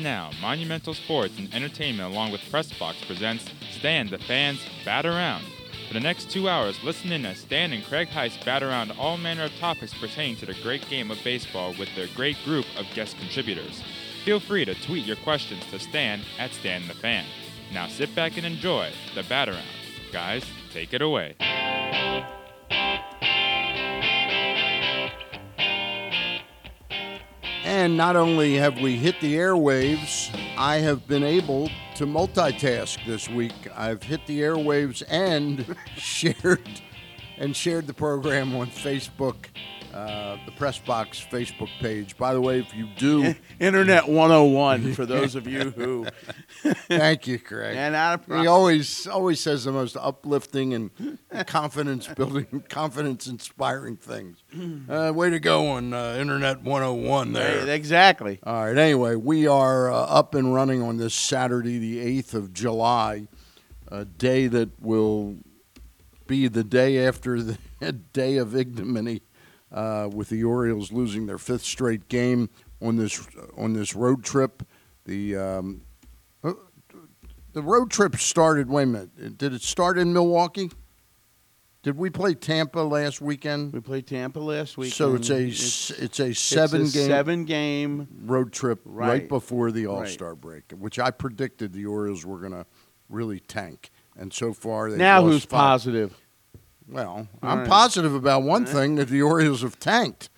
And now, Monumental Sports and Entertainment along with Pressbox presents Stan the Fans Bat Around. For the next two hours, listen in as Stan and Craig Heist bat around all manner of topics pertaining to the great game of baseball with their great group of guest contributors. Feel free to tweet your questions to Stan at Stan the Fan. Now sit back and enjoy the bat around. Guys, take it away. And not only have we hit the airwaves, I have been able to multitask this week. I've hit the airwaves and shared and shared the program on Facebook, uh, the Pressbox Facebook page. By the way, if you do, Internet 101 for those of you who thank you, Craig. and out of He always always says the most uplifting and confidence building, confidence inspiring things. Uh, way to go on uh, Internet 101 there. Exactly. All right. Anyway, we are uh, up and running on this Saturday, the 8th of July, a day that will be the day after the day of ignominy, uh, with the Orioles losing their fifth straight game on this on this road trip. The um, the road trip started. Wait a minute. Did it start in Milwaukee? Did we play Tampa last weekend? We played Tampa last week. so it's a and s it's a seven it's a game seven game. road trip right, Right. before the All Star break, which I predicted the Orioles were going to really tank. And so far, they Now who's positive? Well, All I'm right. positive about one thing that the Orioles have tanked.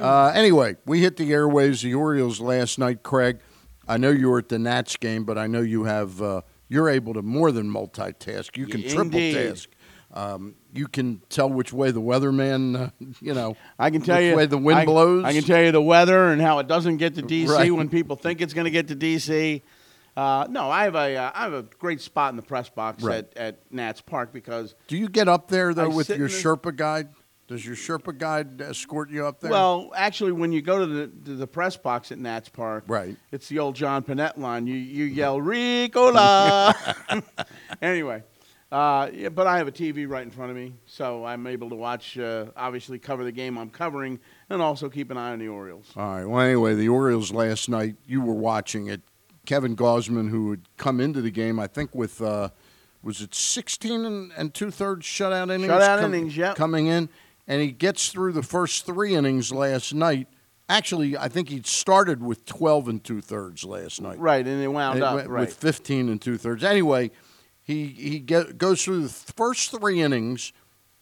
uh, anyway, we hit the airways. The Orioles last night, Craig. I know you were at the Nats game, but I know you have. Uh, you're able to more than multitask. You can triple task. Um, you can tell which way the weatherman, uh, you know, I can tell which you way the wind I, blows. I can tell you the weather and how it doesn't get to DC Right. when people think it's going to get to DC. Uh, no, I have a uh, I have a great spot in the press box Right. at, at Nats Park because Do you get up there though I with your Sherpa guide? Does your Sherpa guide escort you up there? Well, actually, when you go to the to the press box at Nats Park, Right. it's the old John Panette line. You you yell Ricola. anyway, uh, yeah, but I have a TV right in front of me, so I'm able to watch. Uh, obviously, cover the game I'm covering, and also keep an eye on the Orioles. All right. Well, anyway, the Orioles last night, you were watching it. Kevin Gausman, who had come into the game, I think with uh, was it 16 and, and two thirds shutout innings? Shutout innings, yep. Coming in, and he gets through the first three innings last night. Actually, I think he started with 12 and two thirds last night. Right, and it wound It up right. with 15 and two thirds. Anyway, he he get, goes through the first three innings,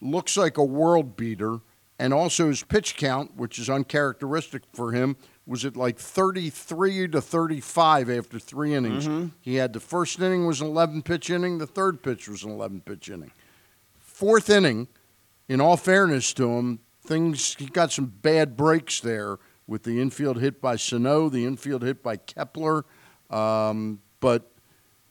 looks like a world beater, and also his pitch count, which is uncharacteristic for him, was it like 33 to 35 after three innings. Mm-hmm. He had the first inning was an 11 pitch inning, the third pitch was an 11 pitch inning. Fourth inning, in all fairness to him, things he got some bad breaks there with the infield hit by Sano, the infield hit by Kepler, um, but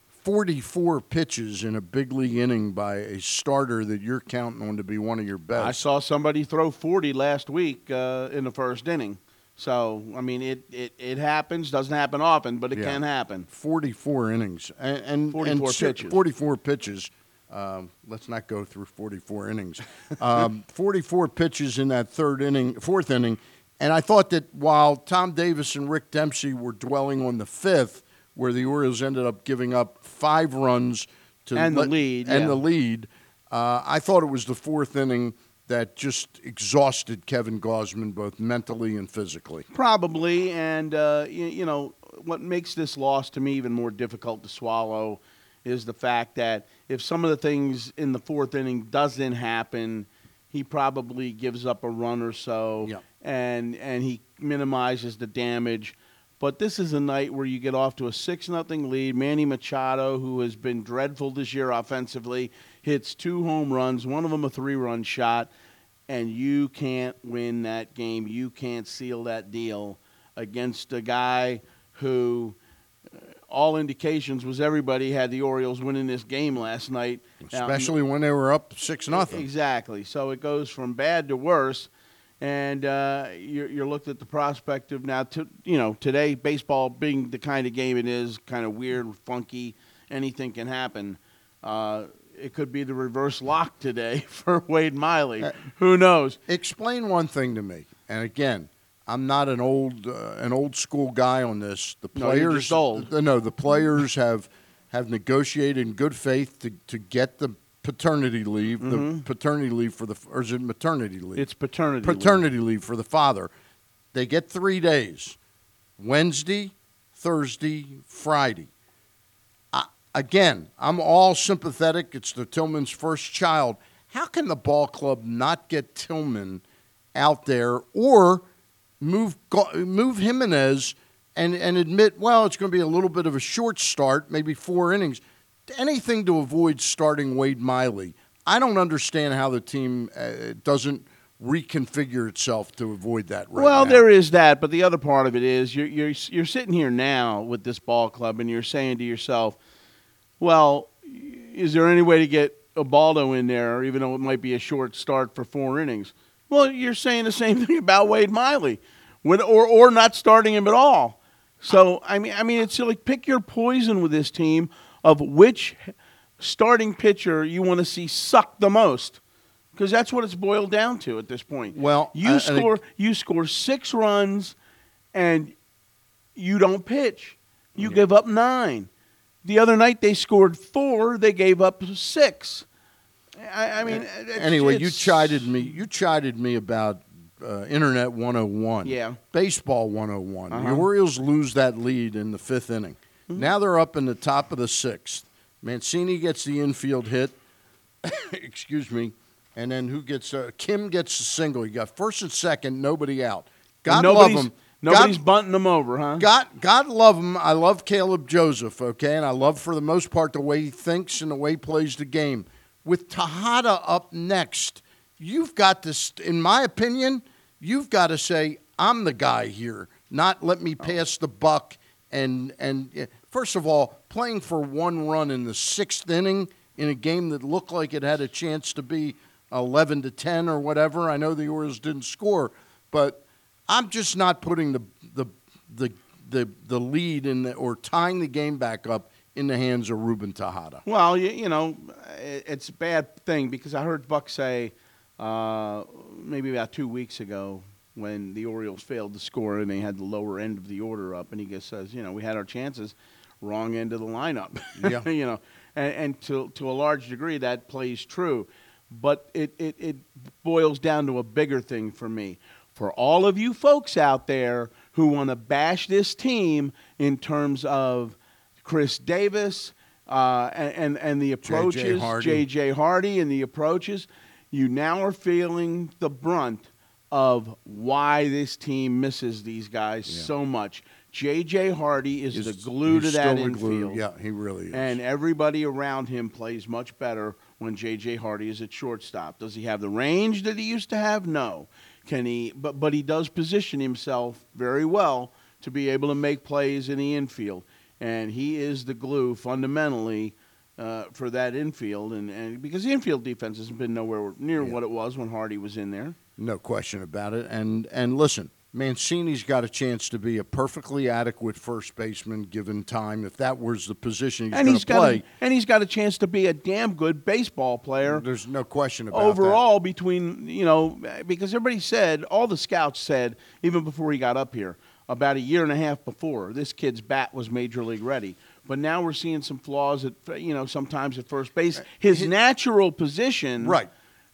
44 pitches in a big league inning by a starter that you're counting on to be one of your best. I saw somebody throw 40 last week uh, in the first inning. So I mean, it, it, it happens. Doesn't happen often, but it Yeah. can happen. 44 innings and, and 44 and pitches. 44 pitches. Um, let's not go through 44 innings. Um, 44 pitches in that third inning, fourth inning, and I thought that while Tom Davis and Rick Dempsey were dwelling on the fifth, where the Orioles ended up giving up five runs to And the lead, and yeah. the lead, uh, I thought it was the fourth inning that just exhausted Kevin Gausman both mentally and physically. Probably, and uh, you, you know what makes this loss to me even more difficult to swallow is the fact that if some of the things in the fourth inning doesn't happen, he probably gives up a run or so, Yeah. and and he minimizes the damage. But this is a night where you get off to a six nothing lead. Manny Machado, who has been dreadful this year offensively, hits two home runs, one of them a three run shot, and you can't win that game. You can't seal that deal against a guy who uh, all indications was everybody had the Orioles winning this game last night. Now, Especially when they were up six nothing. Exactly. So it goes from bad to worse, and uh, you're, you're looked at the prospect of now. To you know, today baseball being the kind of game it is, kind of weird, funky. Anything can happen. Uh, it could be the reverse lock today for Wade Miley. Uh, Who knows? Explain one thing to me. And again, I'm not an old uh, an old school guy on this. The No, you're players, just old. uh, no, the players have have negotiated in good faith to, to get the paternity leave, the paternity leave for the or is it maternity leave? Mm-hmm. It's paternity. leave. paternity leave for the father. They get three days: Wednesday, Thursday, Friday. Again, I'm all sympathetic. It's the Tillman's first child. How can the ball club not get Tillman out there or move move Jimenez and and admit, well, it's going to be a little bit of a short start, maybe four innings, anything to avoid starting Wade Miley. I don't understand how the team uh, doesn't reconfigure itself to avoid that right well, now. there is that, but the other part of it is you're you're you're sitting here now with this ball club, and you're saying to yourself, "Well, is there any way to get Ubaldo in there, even though it might be a short start for four innings?" Well, you're saying the same thing about Wade Miley, with, or or not starting him at all. So I mean, I mean, it's like pick your poison with this team of which starting pitcher you want to see suck the most. Because that's what it's boiled down to at this point. Well, you score you score six runs, and you don't pitch. You give up nine. The other night they scored four. They gave up six. I, I mean, it's- anyway, you chided me. You chided me about uh, Internet 101. Yeah. Baseball 101. Uh-huh. The Orioles lose that lead in the fifth inning. Mm-hmm. Now they're up in the top of the sixth. Mancini gets the infield hit. Excuse me. And then who gets uh, Kim gets the single. You got first and second, nobody out. God love him. Nobody's God, bunting them over, huh? God, God love him. I love Caleb Joseph, okay, and I love for the most part the way he thinks and the way he plays the game. With Tejada up next, you've got to, st- in my opinion, you've got to say I'm the guy here, not let me pass the buck. And and eh, first of all, playing for one run in the sixth inning in a game that looked like it had a chance to be 11 to 10 or whatever. I know the Orioles didn't score, but I'm just not putting the the the the, the lead in the, or tying the game back up in the hands of Ruben Tejada. Well, you, you know, it- it's a bad thing because I heard Buck say uh, maybe about two weeks ago when the Orioles failed to score and they had the lower end of the order up, and he just says, you know, we had our chances, wrong end of the lineup. Yeah. you know, and, and to to a large degree that plays true, but it, it it boils down to a bigger thing for me. For all of you folks out there who want to bash this team in terms of Chris Davis uh, and, and and the approaches, J.J. Hardy and the approaches, you now are feeling the brunt of why this team misses these guys Yeah. so much. J.J. Hardy is He's- the glue to that infield. Yeah, he really is. And everybody around him plays much better when J.J. Hardy is at shortstop. Does he have the range that he used to have? No. Can he? But but he does position himself very well to be able to make plays in the infield, and he is the glue fundamentally uh, for that infield. And, and because the infield defense has been nowhere near Yeah. what it was when Hardy was in there. No question about it. And and listen, Mancini's got a chance to be a perfectly adequate first baseman given time. If that was the position he's going to got play, a, and he's got a chance to be a damn good baseball player. there's no question about it. overall between you know because everybody said all the scouts said even before he got up here about a year and a half before this kid's bat was major league ready but now we're seeing some flaws at you know sometimes at first base his His- natural position. Right.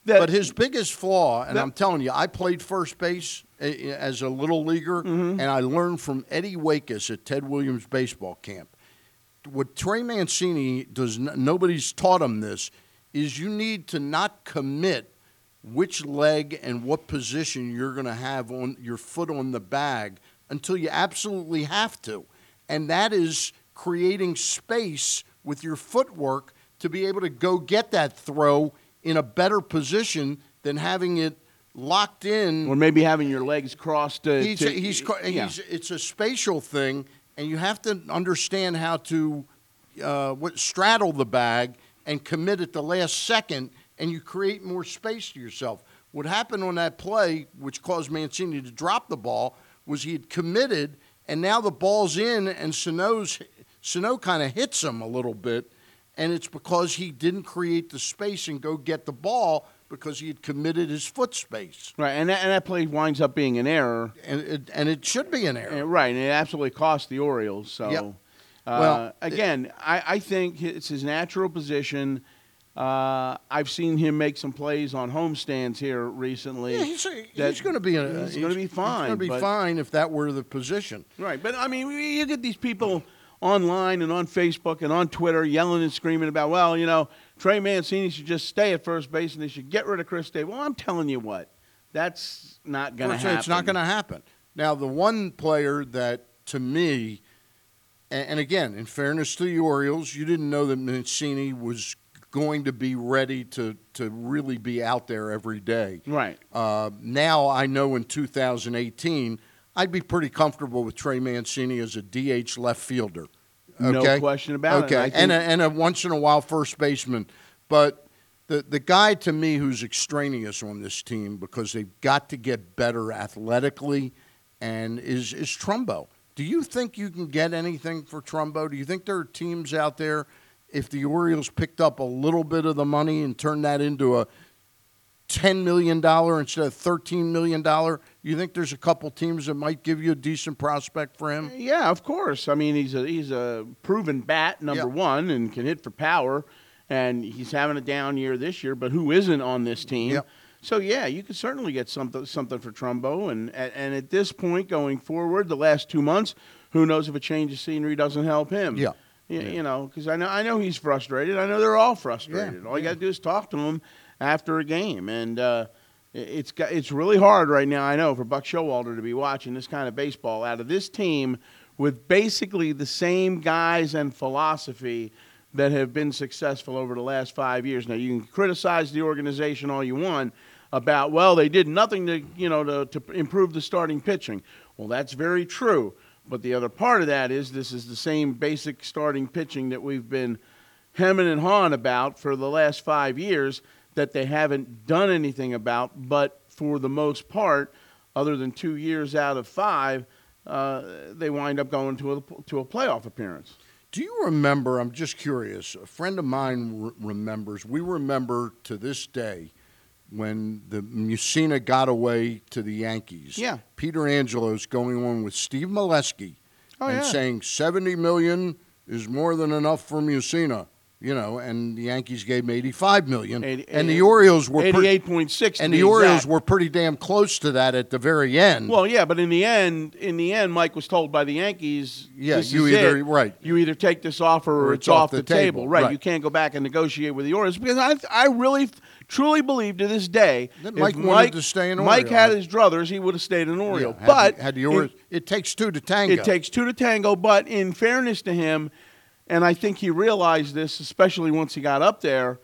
That but his biggest flaw, and that- I'm telling you, I played first base uh, as a little leaguer, Mm-hmm. and I learned from Eddie Wakus at Ted Williams baseball camp. What Trey Mancini does, nobody's taught him this, is you need to not commit which leg and what position you're going to have on your foot on the bag until you absolutely have to. And that is creating space with your footwork to be able to go get that throw in a better position than having it locked in. or maybe having your legs crossed to, he's, to- he's, yeah. he's, it's a spatial thing, and you have to understand how to uh, what, straddle the bag and commit at the last second, and you create more space to yourself. What happened on that play, which caused Mancini to drop the ball, was he had committed, and now the ball's in, and Sano's, Sano kind of hits him a little bit, and it's because he didn't create the space and go get the ball because he had committed his foot space, Right, and that, and that play winds up being an error. and it, and it should be an error. Uh, right, and it absolutely cost the Orioles. So, Yep. uh, Well, again, I, I think it's his natural position. Uh, I've seen him make some plays on homestands here recently. Yeah, he's, he's going to be a, he's gonna be fine, He's going to be fine if that were the position. Right, but I mean, you get these people online and on Facebook and on Twitter yelling and screaming about, well, you know, Trey Mancini should just stay at first base and they should get rid of Chris Davis. Well, I'm telling you what, that's not going to happen. It's not going to happen. Now, the one player that, to me, and, again, in fairness to the Orioles, you didn't know that Mancini was going to be ready to, to really be out there every day. Right. Uh, now I know in 2018, I'd be pretty comfortable with Trey Mancini as a DH left fielder. No Okay? question about it. okay. I think- and a, and a once in a while first baseman, but the the guy to me who's extraneous on this team because they've got to get better athletically, and is is Trumbo. Do you think you can get anything for Trumbo? Do you think there are teams out there? If the Orioles picked up a little bit of the money and turned that into a ten million dollar instead of thirteen million dollar, you think there's a couple teams that might give you a decent prospect for him? Yeah, of course. I mean, he's a he's a proven bat number Yeah. one and can hit for power, and he's having a down year this year. But who isn't on this team? Yep. So yeah, you could certainly get something something for Trumbo, and and at this point going forward, the last two months, who knows if a change of scenery doesn't help him? Yeah. You, you know, because I know I know he's frustrated. I know they're all frustrated. all you got to do is talk to him after a game, and uh, it- it's it's really hard right now. I know for Buck Showalter to be watching this kind of baseball out of this team with basically the same guys and philosophy that have been successful over the last five years. Now you can criticize the organization all you want about well they did nothing to you know to, to improve the starting pitching. Well, that's very true. But the other part of that is this is the same basic starting pitching that we've been hemming and hawing about for the last five years that they haven't done anything about. But for the most part, other than two years out of five, uh, they wind up going to a, to a playoff appearance. Do you remember? I'm just curious. A friend of mine re- remembers. We remember to this day when the Mussina got away to the Yankees. Yeah. Peter Angelos going on with Steve Melewski Oh, and yeah. saying 70 million is more than enough for Mussina. You know, and the Yankees gave him 85 million, Eighty- and the Orioles were pretty, Eighty-eight point six, and the Orioles were pretty damn close to that at the very end. Well, yeah, but in the end, in the end, Mike was told by the Yankees, Yeah, you either- it. right. You either take this offer or, it's, off, the, table. Right. right. You can't go back and negotiate with the Orioles because I, I really, truly believe to this day That Mike wanted to stay Mike Oriole. had his druthers, he would have stayed Yeah, Oriole. had but the, had the in- Orioles, it takes two to tango. it takes two to tango, but in fairness to him, and I think he realized this, especially once he got up there,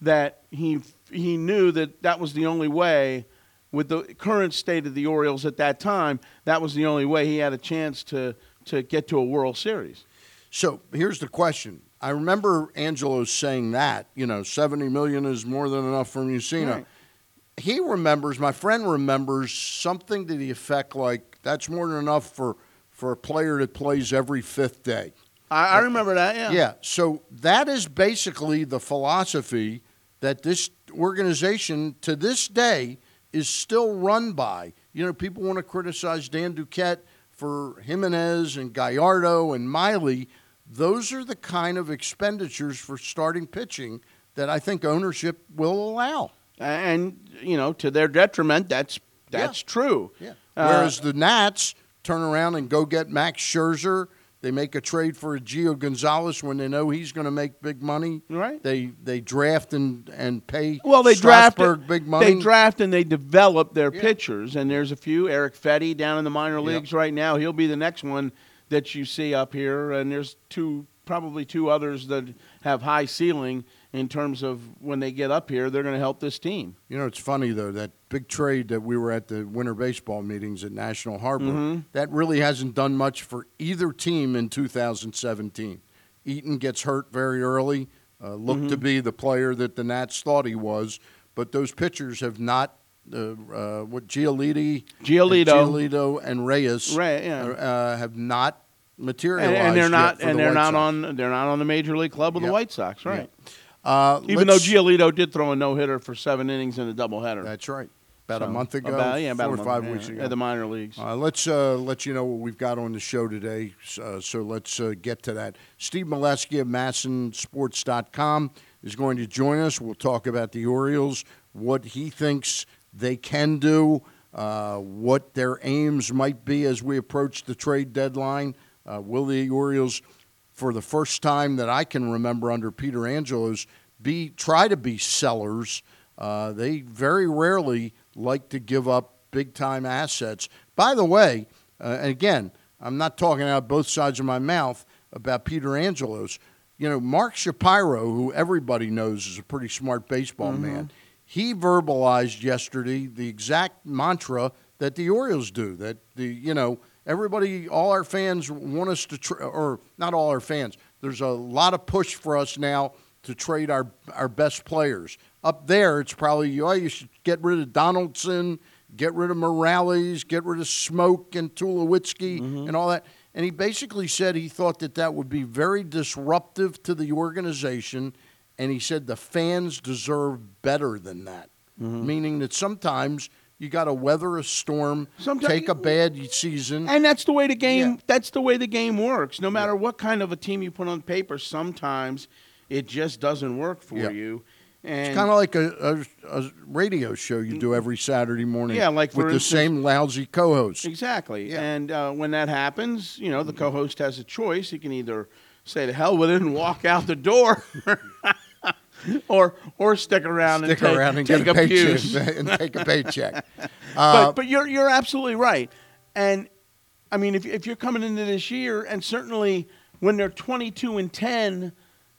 that he he knew that that was the only way, with the current state of the Orioles at that time, that was the only way he had a chance to to get to a World Series. So here's the question. I remember Angelo saying that, you know, 70 million is more than enough for Mussina. Right. He remembers, my friend remembers something to the effect like that's more than enough for, for a player that plays every fifth day. I, I remember that. Yeah. Yeah. So that is basically the philosophy that this organization to this day is still run by. You know, people want to criticize Dan Duquette for Jimenez and Gallardo and Miley. Those are the kind of expenditures for starting pitching that I think ownership will allow. And you know, to their detriment, that's that's true. Yeah. Uh, Whereas the Nats turn around and go get Max Scherzer. They make a trade for Gio Gonzalez when they know he's going to make big money. Right. They they draft and and pay. Well, they draft big money. They draft and they develop their Yeah. pitchers, and there's a few. Erick Fedde down in the minor Yep. leagues right now. He'll be the next one that you see up here, and there's two, probably two others that have high ceiling in terms of when they get up here, they're going to help this team. You know, it's funny though that big trade that we were at the winter baseball meetings at National Harbor. Mhm. That really hasn't done much for either team in 2017. Eaton gets hurt very early. Uh, looked to Mm-hmm. be the player that the Nats thought he was, but those pitchers have not. Uh, uh, what Gioliti, Giolito. Giolito, and Reyes Right, yeah. uh, have not materialized. and they're yet not and the they're White not Sox. on they're not on the major league club of Yeah. the White Sox, right? Uh, Even though Giolito did throw a no hitter for seven innings in a doubleheader. That's right. About a month ago, About, yeah, about four or five yeah, weeks ago. At the minor leagues. Uh, let's uh, let you know what we've got on the show today. Uh, so let's uh, get to that. Steve Melewski of MASNsports.com is going to join us. We'll talk about the Orioles, what he thinks they can do, uh, what their aims might be as we approach the trade deadline. Uh, will the Orioles, for the first time that I can remember under Peter Angelos, be try to be sellers? Uh, they very rarely like to give up big time assets. By the way, uh, and again, I'm not talking out both sides of my mouth about Peter Angelos. You know, Mark Shapiro, who everybody knows is a pretty smart baseball man, he verbalized yesterday the exact mantra that the Orioles do. That the you know everybody, all our fans want us to, tra- or not all our fans. There's a lot of push for us now to trade our our best players. Up there, it's probably oh you should get rid of Donaldson, get rid of Morales, get rid of Smoke and Tulowitzki mm-hmm. and all that. And he basically said he thought that that would be very disruptive to the organization, and he said the fans deserve better than that. Mm-hmm. Meaning that sometimes you got to weather a storm, Someti- take a bad season. And that's the way the game. Yeah. That's the way the game works. No matter what kind of a team you put on paper, sometimes it just doesn't work for Yeah. you. And It's kind of like a, a, a radio show you do every Saturday morning. Yeah, like, with the same lousy co-host. exactly. Yeah. And uh, when that happens, you know, the co-host has a choice. He can either say to hell with it and walk out the door, or or stick around Stick and take, around and take get a a paycheck and take a paycheck. Uh, but but you're you're absolutely right. And I mean, if if you're coming into this year, and certainly when they're 22 and 10,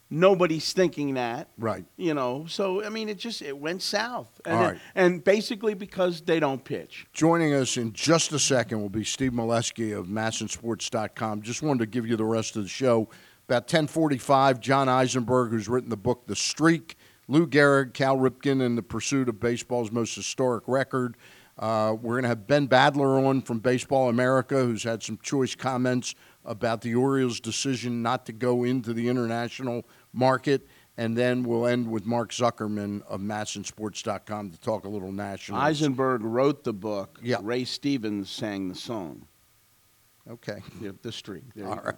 nobody's thinking that. right. You know, so I mean, it just it went south, and All right. and basically because they don't pitch. Joining us in just a second will be Steve Melewski of MASNsports.com. Just wanted to give you the rest of the show. About 1045, John Eisenberg, who's written the book The Streak, Lou Gehrig, Cal Ripken, and the pursuit of baseball's most historic record. Uh, we're going to have Ben Badler on from Baseball America, who's had some choice comments about the Orioles' decision not to go into the international market. And then we'll end with Mark Zuckerman of MASNsports.com to talk a little national. Eisenberg wrote the book. Yeah. Ray Stevens sang the song. Okay. The, the streak. There All you go.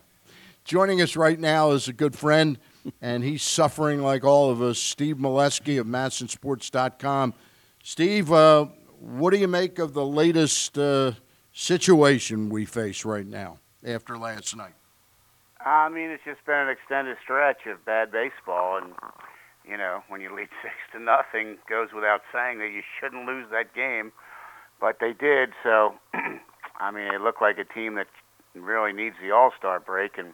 Joining us right now is a good friend, and he's suffering like all of us, Steve Melewski of MASNsports.com. Steve, uh, what do you make of the latest uh, situation we face right now after last night? I mean, it's just been an extended stretch of bad baseball, and you know, when you lead six to nothing, goes without saying that you shouldn't lose that game, but they did. So, I mean, it looked like a team that really needs the All Star break, and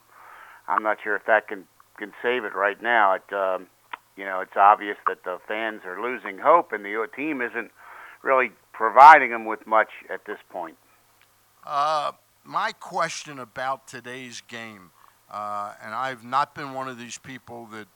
I'm not sure if that can can save it right now. It, um, you know, it's obvious that the fans are losing hope, and the team isn't really providing them with much at this point. Uh, my question about today's game, uh, and I've not been one of these people that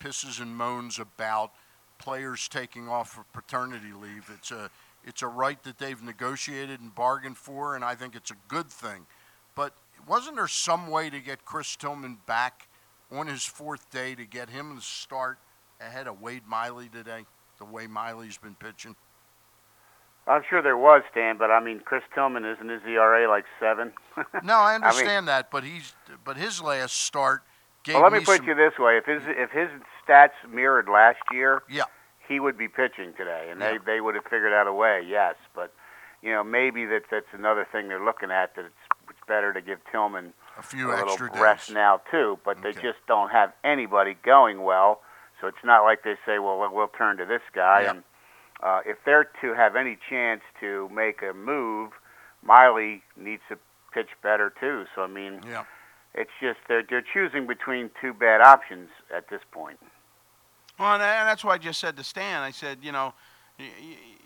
pisses and moans about players taking off for paternity leave. It's a it's a right that they've negotiated and bargained for, and I think it's a good thing. But wasn't there some way to get Chris Tillman back on his fourth day to get him to start ahead of Wade Miley today? The way Miley's been pitching. I'm sure there was, Stan, but I mean, Chris Tillman isn't his ERA like seven? No, I mean- understand that, but he's but his last start gave Well, let me me put some, you this way: if his if his stats mirrored last year, Yeah. he would be pitching today, and Yeah. they they would have figured out a way. Yes, but you know maybe that that's another thing they're looking at that it's better to give Tillman a few a extra little rest days. now too. But they just don't have anybody going well, so it's not like they say, well, we'll turn to this guy. Yeah. And uh, if they're to have any chance to make a move, Miley needs to pitch better too. So I mean Yeah. it's just they're they're choosing between two bad options at this point. Well, and that's why I just said to Stan. I said, you know,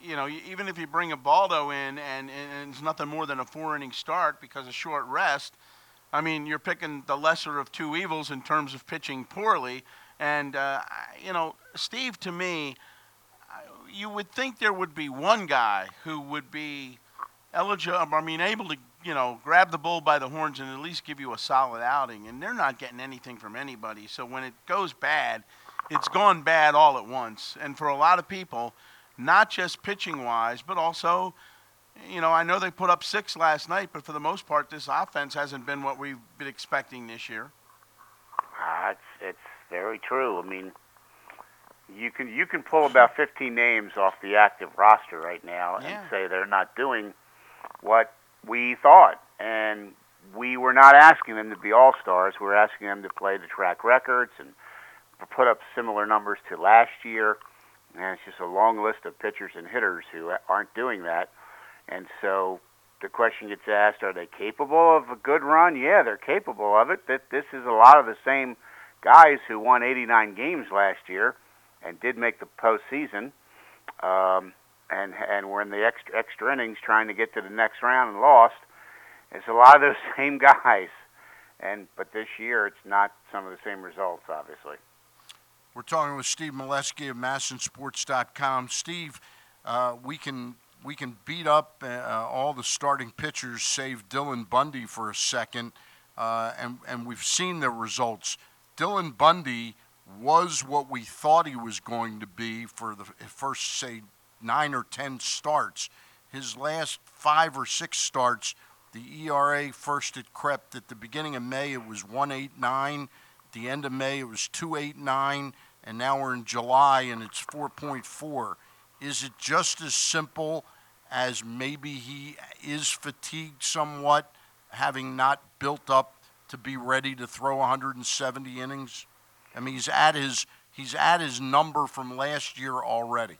you, know, even if you bring Ubaldo in and, and it's nothing more than a four inning start because of short rest, I mean, you're picking the lesser of two evils in terms of pitching poorly. And uh, you know, Steve, to me, you would think there would be one guy who would be eligible. I mean, able to you know grab the bull by the horns and at least give you a solid outing. And they're not getting anything from anybody. So when it goes bad, it's gone bad all at once. And for a lot of people, not just pitching wise, but also, you know, I know they put up six last night, but for the most part, this offense hasn't been what we've been expecting this year. Uh, it's it's very true. I mean, you can you can pull about 15 names off the active roster right now Yeah. and say they're not doing what we thought, and we were not asking them to be all stars. We were asking them to play the track records and put up similar numbers to last year. And it's just a long list of pitchers and hitters who aren't doing that. And so the question gets asked: Are they capable of a good run? Yeah, they're capable of it. That this is a lot of the same guys who won 89 games last year and did make the postseason, um, and and were in the extra extra innings trying to get to the next round and lost. It's a lot of those same guys, and but this year it's not some of the same results, obviously. We're talking with Steve Melewski of MASNsports.com. Steve, uh, we can we can beat up uh, all the starting pitchers, save Dylan Bundy for a second, uh, and and we've seen the results. Dylan Bundy was what we thought he was going to be for the first say nine or ten starts. His last five or six starts, the ERA first it crept at the beginning of May. It was 189. At the end of May, it was 289, and now we're in July and it's 4.4. Is it just as simple as maybe he is fatigued somewhat, having not built up to be ready to throw 170 innings? I mean, he's at his he's at his number from last year already.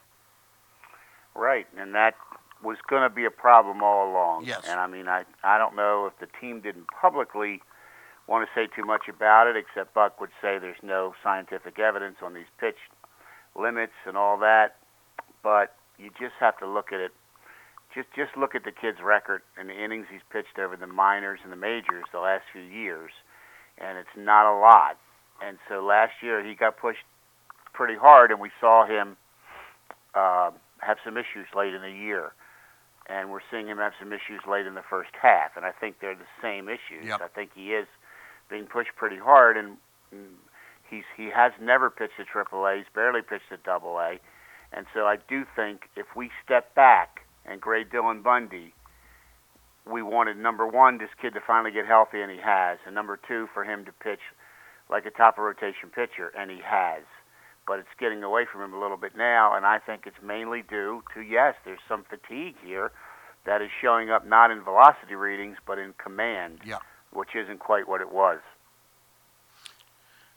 Right, and that was going to be a problem all along. Yes. And I mean, I I don't know if the team didn't publicly want to say too much about it, except Buck would say there's no scientific evidence on these pitch limits and all that. But you just have to look at it. Just just look at the kid's record and the innings he's pitched over the minors and the majors the last few years, and it's not a lot. And so last year he got pushed pretty hard, and we saw him uh, have some issues late in the year. And we're seeing him have some issues late in the first half, and I think they're the same issues. Yep. I think he is being pushed pretty hard, and he's he has never pitched at Triple A. He's barely pitched at Double A, and so I do think if we step back and grade Dylan Bundy, we wanted number one this kid to finally get healthy, and he has, and number two for him to pitch like a top of rotation pitcher, and he has. But it's getting away from him a little bit now, and I think it's mainly due to yes, there's some fatigue here that is showing up not in velocity readings but in command, Yeah. Which isn't quite what it was.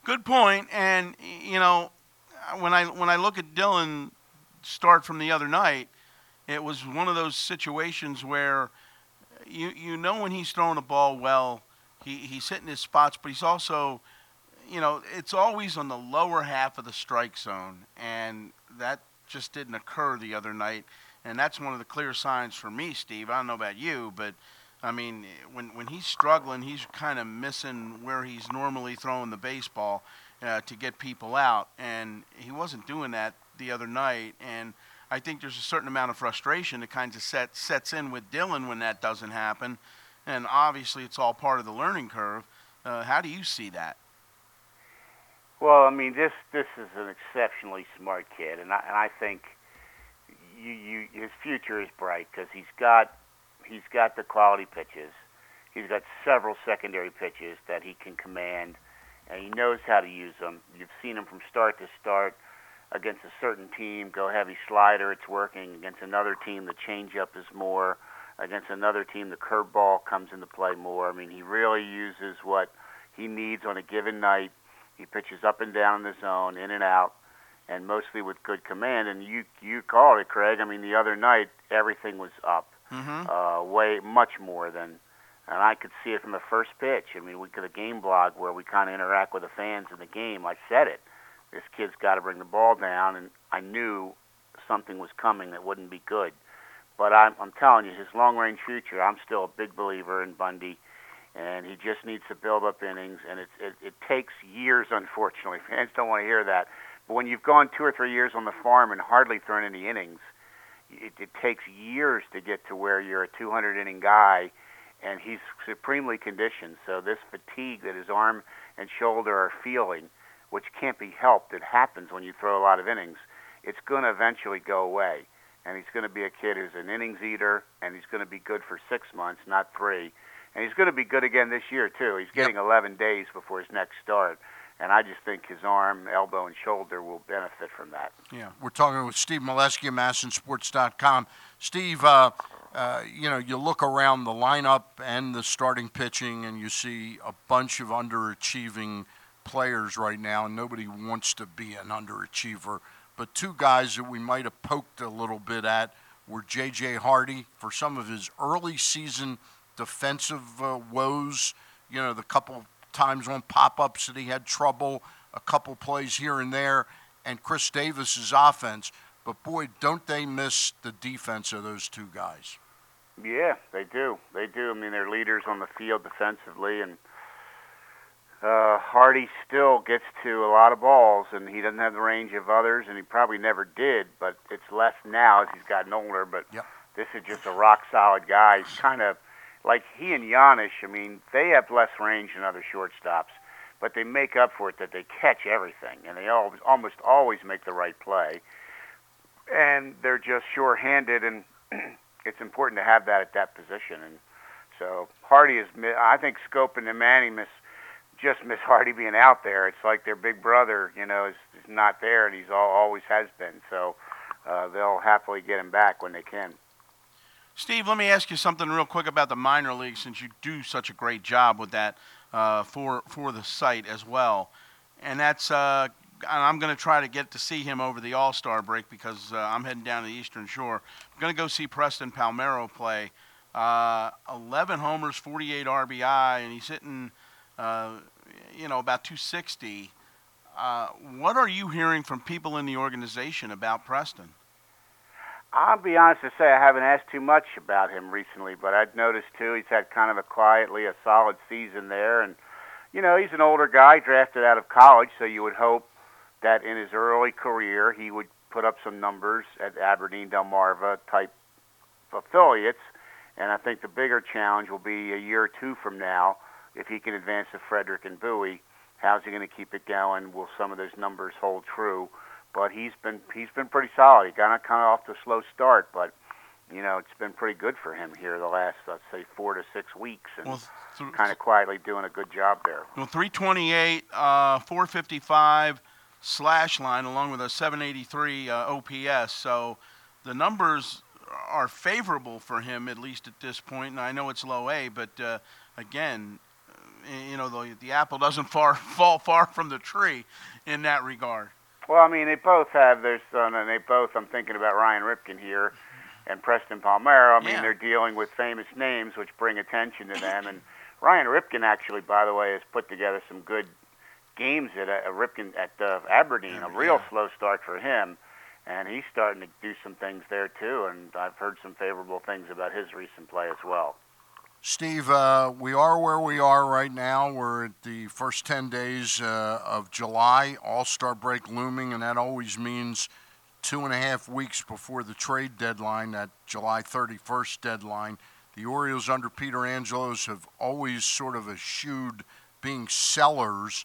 Good point. And you know, when I when I look at Dylan start from the other night, it was one of those situations where you you know when he's throwing a ball well, he he's hitting his spots, but he's also you know, it's always on the lower half of the strike zone, and that just didn't occur the other night. And that's one of the clear signs for me, Steve. I don't know about you, but I mean, when when he's struggling, he's kind of missing where he's normally throwing the baseball uh, to get people out, and he wasn't doing that the other night. And I think there's a certain amount of frustration that kind of set, sets in with Dylan when that doesn't happen. And obviously, it's all part of the learning curve. Uh, how do you see that? Well, I mean, this this is an exceptionally smart kid, and I and I think you, you his future is bright because he's got he's got the quality pitches. He's got several secondary pitches that he can command, and he knows how to use them. You've seen him from start to start against a certain team go heavy slider, it's working. Against another team, the changeup is more. Against another team, the curveball comes into play more. I mean, he really uses what he needs on a given night. He pitches up and down the zone, in and out, and mostly with good command. And you you called it, Craig. I mean, the other night everything was up, Mm-hmm. uh, way much more than, and I could see it from the first pitch. I mean, we could a game blog where we kind of interact with the fans in the game. I said it. This kid's got to bring the ball down, and I knew something was coming that wouldn't be good. But I'm, I'm telling you, his long range future. I'm still a big believer in Bundy and he just needs to build up innings. And it, it it takes years, unfortunately. Fans don't want to hear that, but when you've gone two or three years on the farm and hardly thrown any innings, it, it takes years to get to where you're a 200 inning guy, and he's supremely conditioned. So this fatigue that his arm and shoulder are feeling which can't be helped. It happens when you throw a lot of innings. It's going to eventually go away. And he's going to be a kid who's an innings eater, and he's going to be good for six months, not three. And he's going to be good again this year, too. He's getting yep. 11 days before his next start. And I just think his arm, elbow, and shoulder will benefit from that. Yeah, we're talking with Steve Melewski of MASNsports.com. Steve, uh, uh, you know, you look around the lineup and the starting pitching, and you see a bunch of underachieving players right now, and nobody wants to be an underachiever. But two guys that we might have poked a little bit at were J.J. Hardy for some of his early season defensive uh, woes. You know, the couple times on pop ups that he had trouble, a couple plays here and there, and Chris Davis's offense. But boy, don't they miss the defense of those two guys. Yeah, they do. They do. I mean, they're leaders on the field defensively, and uh, Hardy still gets to a lot of balls, and he doesn't have the range of others, and he probably never did. But it's less now as he's gotten older. But yep. this is just a rock solid guy. He's kind of like he and Janish. I mean, they have less range than other shortstops, but they make up for it that they catch everything, and they always, almost always make the right play. And they're just sure-handed, and it's important to have that at that position. And so Hardy is, I think, Schopen and Manny miss just miss Hardy being out there. It's like their big brother, you know, is, is not there, and he's all, always has been. So uh, they'll happily get him back when they can. Steve, let me ask you something real quick about the minor league, since you do such a great job with that uh, for for the site as well. And that's uh, I'm going to try to get to see him over the All Star break because uh, I'm heading down to the Eastern Shore. I'm going to go see Preston Palmeiro play. Uh, 11 homers, 48 RBI, and he's hitting, uh, you know, about 260. Uh, what are you hearing from people in the organization about Preston? I'll be honest to say I haven't asked too much about him recently, but I've noticed too he's had kind of a quietly a solid season there, and you know he's an older guy drafted out of college, so you would hope that in his early career he would put up some numbers at Aberdeen Delmarva type affiliates. And I think the bigger challenge will be a year or two from now if he can advance to Frederick and Bowie. How's he going to keep it going? Will some of those numbers hold true? But he's been he's been pretty solid. He got kind of off to a slow start, but you know it's been pretty good for him here the last let's say four to six weeks, and well, th- kind of quietly doing a good job there. Well, 328, uh, 455 slash line along with a 783 uh, OPS. So the numbers are favorable for him at least at this point. And I know it's low A, but uh, again, uh, you know the, the apple doesn't far fall far from the tree in that regard. Well, I mean, they both have their son, and they both. I'm thinking about Ryan Ripken here, and Preston Palmeiro. I mean, yeah. they're dealing with famous names, which bring attention to them. And Ryan Ripken, actually, by the way, has put together some good games at uh, Ripken at uh, Aberdeen. A real yeah. slow start for him, and he's starting to do some things there too. And I've heard some favorable things about his recent play as well. Steve, uh, we are where we are right now. We're at the first 10 days uh, of July, All Star break looming, and that always means two and a half weeks before the trade deadline, that July 31st deadline. The Orioles under Peter Angelos have always sort of eschewed being sellers.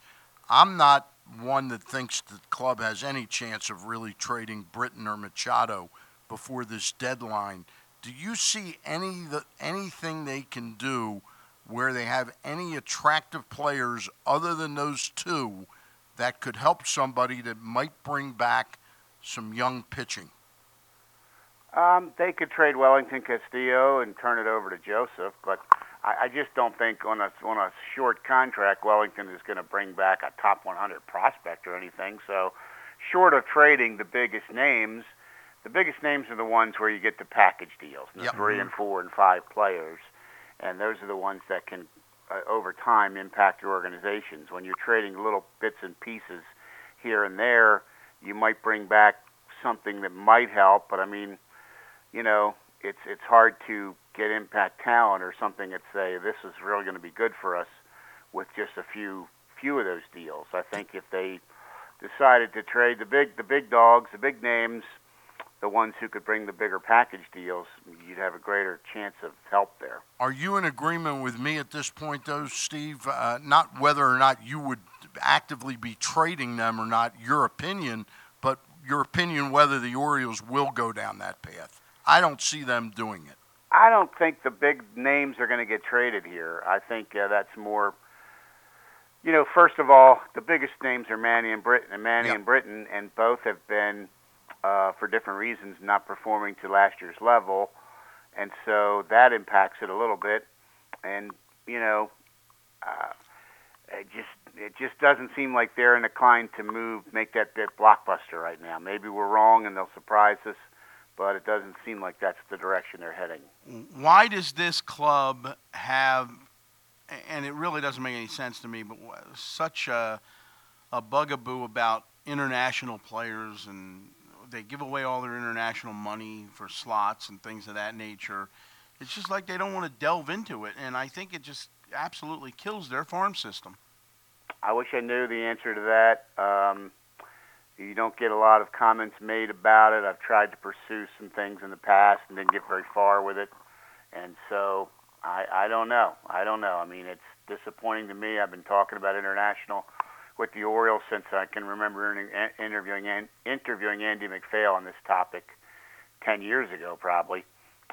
I'm not one that thinks the club has any chance of really trading Britton or Machado before this deadline. Do you see any the, anything they can do where they have any attractive players other than those two that could help somebody that might bring back some young pitching? Um, they could trade Wellington Castillo and turn it over to Joseph, but I, I just don't think on a on a short contract Wellington is going to bring back a top 100 prospect or anything. So, short of trading the biggest names, the biggest names are the ones where you get the package deals, the yep. 3 and four and five players, and those are the ones that can uh, over time impact your organizations. When you're trading little bits and pieces here and there, you might bring back something that might help, but I mean, you know, it's it's hard to get impact talent or something that say this is really going to be good for us with just a few few of those deals. I think if they decided to trade the big the big dogs, the big names, the ones who could bring the bigger package deals, you'd have a greater chance of help there. Are you in agreement with me at this point, though, Steve? Uh, not whether or not you would actively be trading them or not, your opinion, but your opinion whether the Orioles will go down that path. I don't see them doing it. I don't think the big names are going to get traded here. I think uh, that's more. You know, first of all, the biggest names are Manny and Britton, and Manny Yeah. and Britton, and both have been, uh, for different reasons, not performing to last year's level, and so that impacts it a little bit. And you know, uh, it just it just doesn't seem like they're inclined to move, make that big blockbuster right now. Maybe we're wrong, and they'll surprise us, but it doesn't seem like that's the direction they're heading. Why does this club have, and it really doesn't make any sense to me, but such a, a bugaboo about international players and they give away all their international money for slots and things of that nature. It's just like they don't want to delve into it, and I think it just absolutely kills their farm system. I wish I knew the answer to that. Um, you don't get a lot of comments made about it. I've tried to pursue some things in the past and didn't get very far with it, and so I, I don't know. I don't know. I mean, it's disappointing to me. I've been talking about international with the Orioles since I can remember interviewing interviewing Andy MacPhail on this topic ten years ago, probably.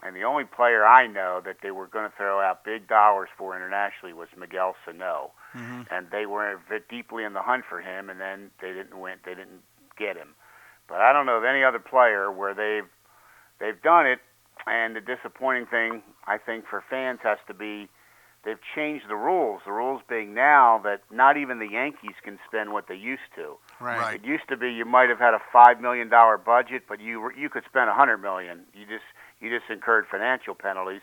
And the only player I know that they were going to throw out big dollars for internationally was Miguel Sano Mm-hmm. and they were deeply in the hunt for him, and then they didn't win. They didn't get him. But I don't know of any other player where they've they've done it. And the disappointing thing, I think, for fans has to be they've changed the rules. The rules being now that not even the Yankees can spend what they used to. Right. Right. It used to be you might have had a five million dollar budget, but you were, you could spend a hundred million. You just you just incurred financial penalties,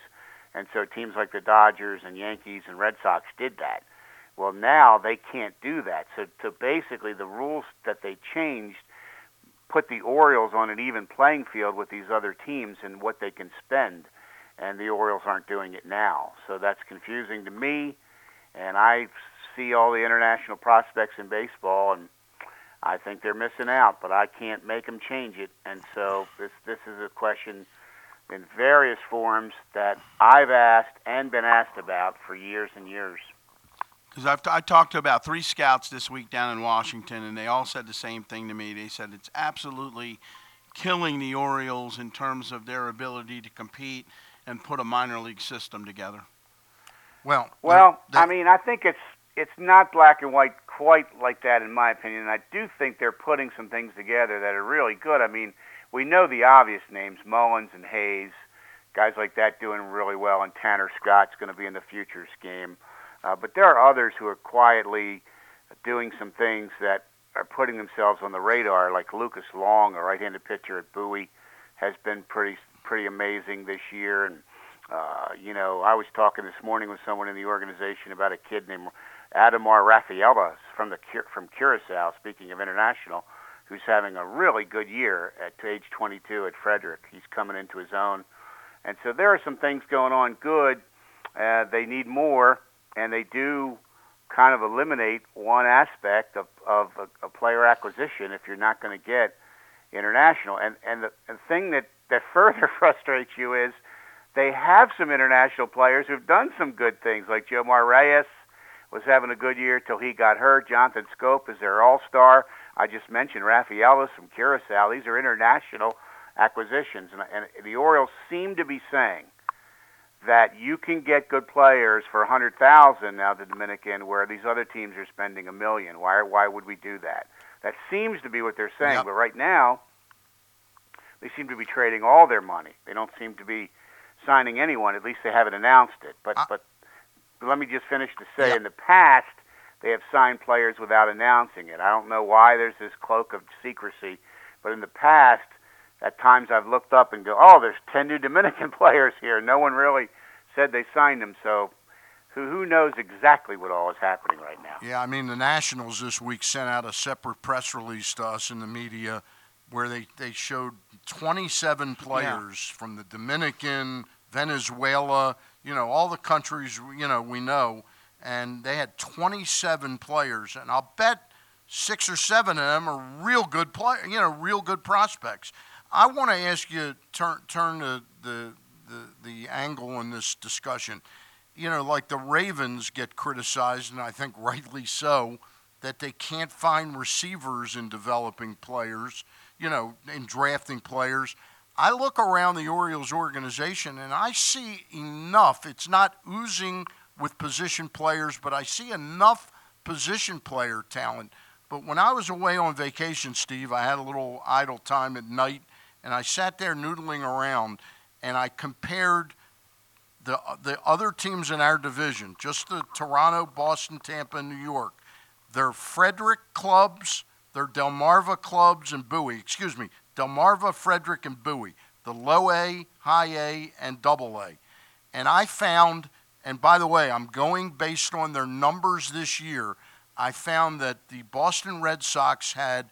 and so teams like the Dodgers and Yankees and Red Sox did that. Well, now they can't do that. So, so basically, the rules that they changed put the Orioles on an even playing field with these other teams and what they can spend, and the Orioles aren't doing it now. So that's confusing to me, and I see all the international prospects in baseball, and I think they're missing out. But I can't make them change it, and so this this is a question in various forms that I've asked and been asked about for years and years. Because I've t- I talked to about three scouts this week down in Washington, and they all said the same thing to me. They said it's absolutely killing the Orioles in terms of their ability to compete and put a minor league system together. Well, Well, the- I mean, I think it's it's not black and white quite like that in my opinion. And I do think they're putting some things together that are really good. I mean, we know the obvious names, Mullins and Hayes, guys like that doing really well, and Tanner Scott's going to be in the futures game. Uh, but there are others who are quietly doing some things that are putting themselves on the radar, like Lucas Long, a right-handed pitcher at Bowie, has been pretty pretty amazing this year. And uh, you know, I was talking this morning with someone in the organization about a kid named Ademar Rifaela from the from Curacao. Speaking of international, who's having a really good year at age 22 at Frederick. He's coming into his own, and so there are some things going on good. Uh, they need more, and they do kind of eliminate one aspect of, of a, a player acquisition if you're not going to get international. And and the, and the thing that that further frustrates you is they have some international players who've done some good things, like Jomar Reyes was having a good year till he got hurt. Jonathan Schoop is their all-star. I just mentioned Rafaelis from Curacao. These are international acquisitions, and, and the Orioles seem to be saying that you can get good players for a hundred thousand now the Dominican, where these other teams are spending a million. Why why would we do that? That seems to be what they're saying. Yep. But right now, they seem to be trading all their money. They don't seem to be signing anyone. At least they haven't announced it. But I- but let me just finish to say, Yep. in the past, they have signed players without announcing it. I don't know why there's this cloak of secrecy, but in the past, at times I've looked up and go, "Oh, there's ten new Dominican players here." No one really said they signed them, so who who knows exactly what all is happening right now? Yeah, I mean, the Nationals this week sent out a separate press release to us in the media where they, they showed 27 players from the Dominican, Venezuela, you know, all the countries, you know, we know. And they had 27 players. And I'll bet six or seven of them are real good play, you know, real good prospects. I want to ask you, turn, turn the, the, the, the angle in this discussion you know, like the Ravens get criticized, and I think rightly so, that they can't find receivers in developing players, you know, in drafting players. I look around the Orioles organization and I see enough. It's not oozing with position players, but I see enough position player talent. But when I was away on vacation, Steve, I had a little idle time at night and I sat there noodling around and I compared the the other teams in our division, just the Toronto, Boston, Tampa, and New York. They're Frederick clubs, they're Delmarva clubs and Bowie. Excuse me, Delmarva, Frederick, and Bowie. The low A, high A, and double A. And I found, and by the way, I'm going based on their numbers this year. I found that the Boston Red Sox had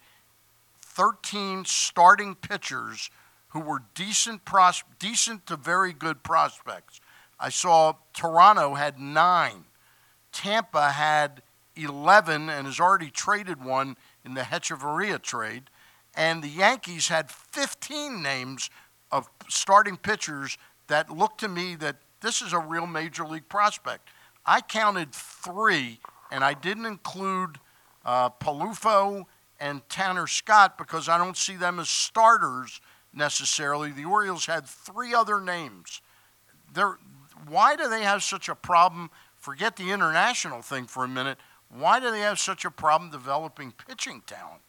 13 starting pitchers who were decent pros- decent to very good prospects. I saw Toronto had 9. Tampa had 11 and has already traded one in the Hechavarria trade. And the Yankees had 15 names of starting pitchers that looked to me that this is a real major league prospect. I counted three, and I didn't include uh, Palufo and Tanner Scott because I don't see them as starters necessarily. The Orioles had three other names. They're, why do they have such a problem? Forget the international thing for a minute. Why do they have such a problem developing pitching talent?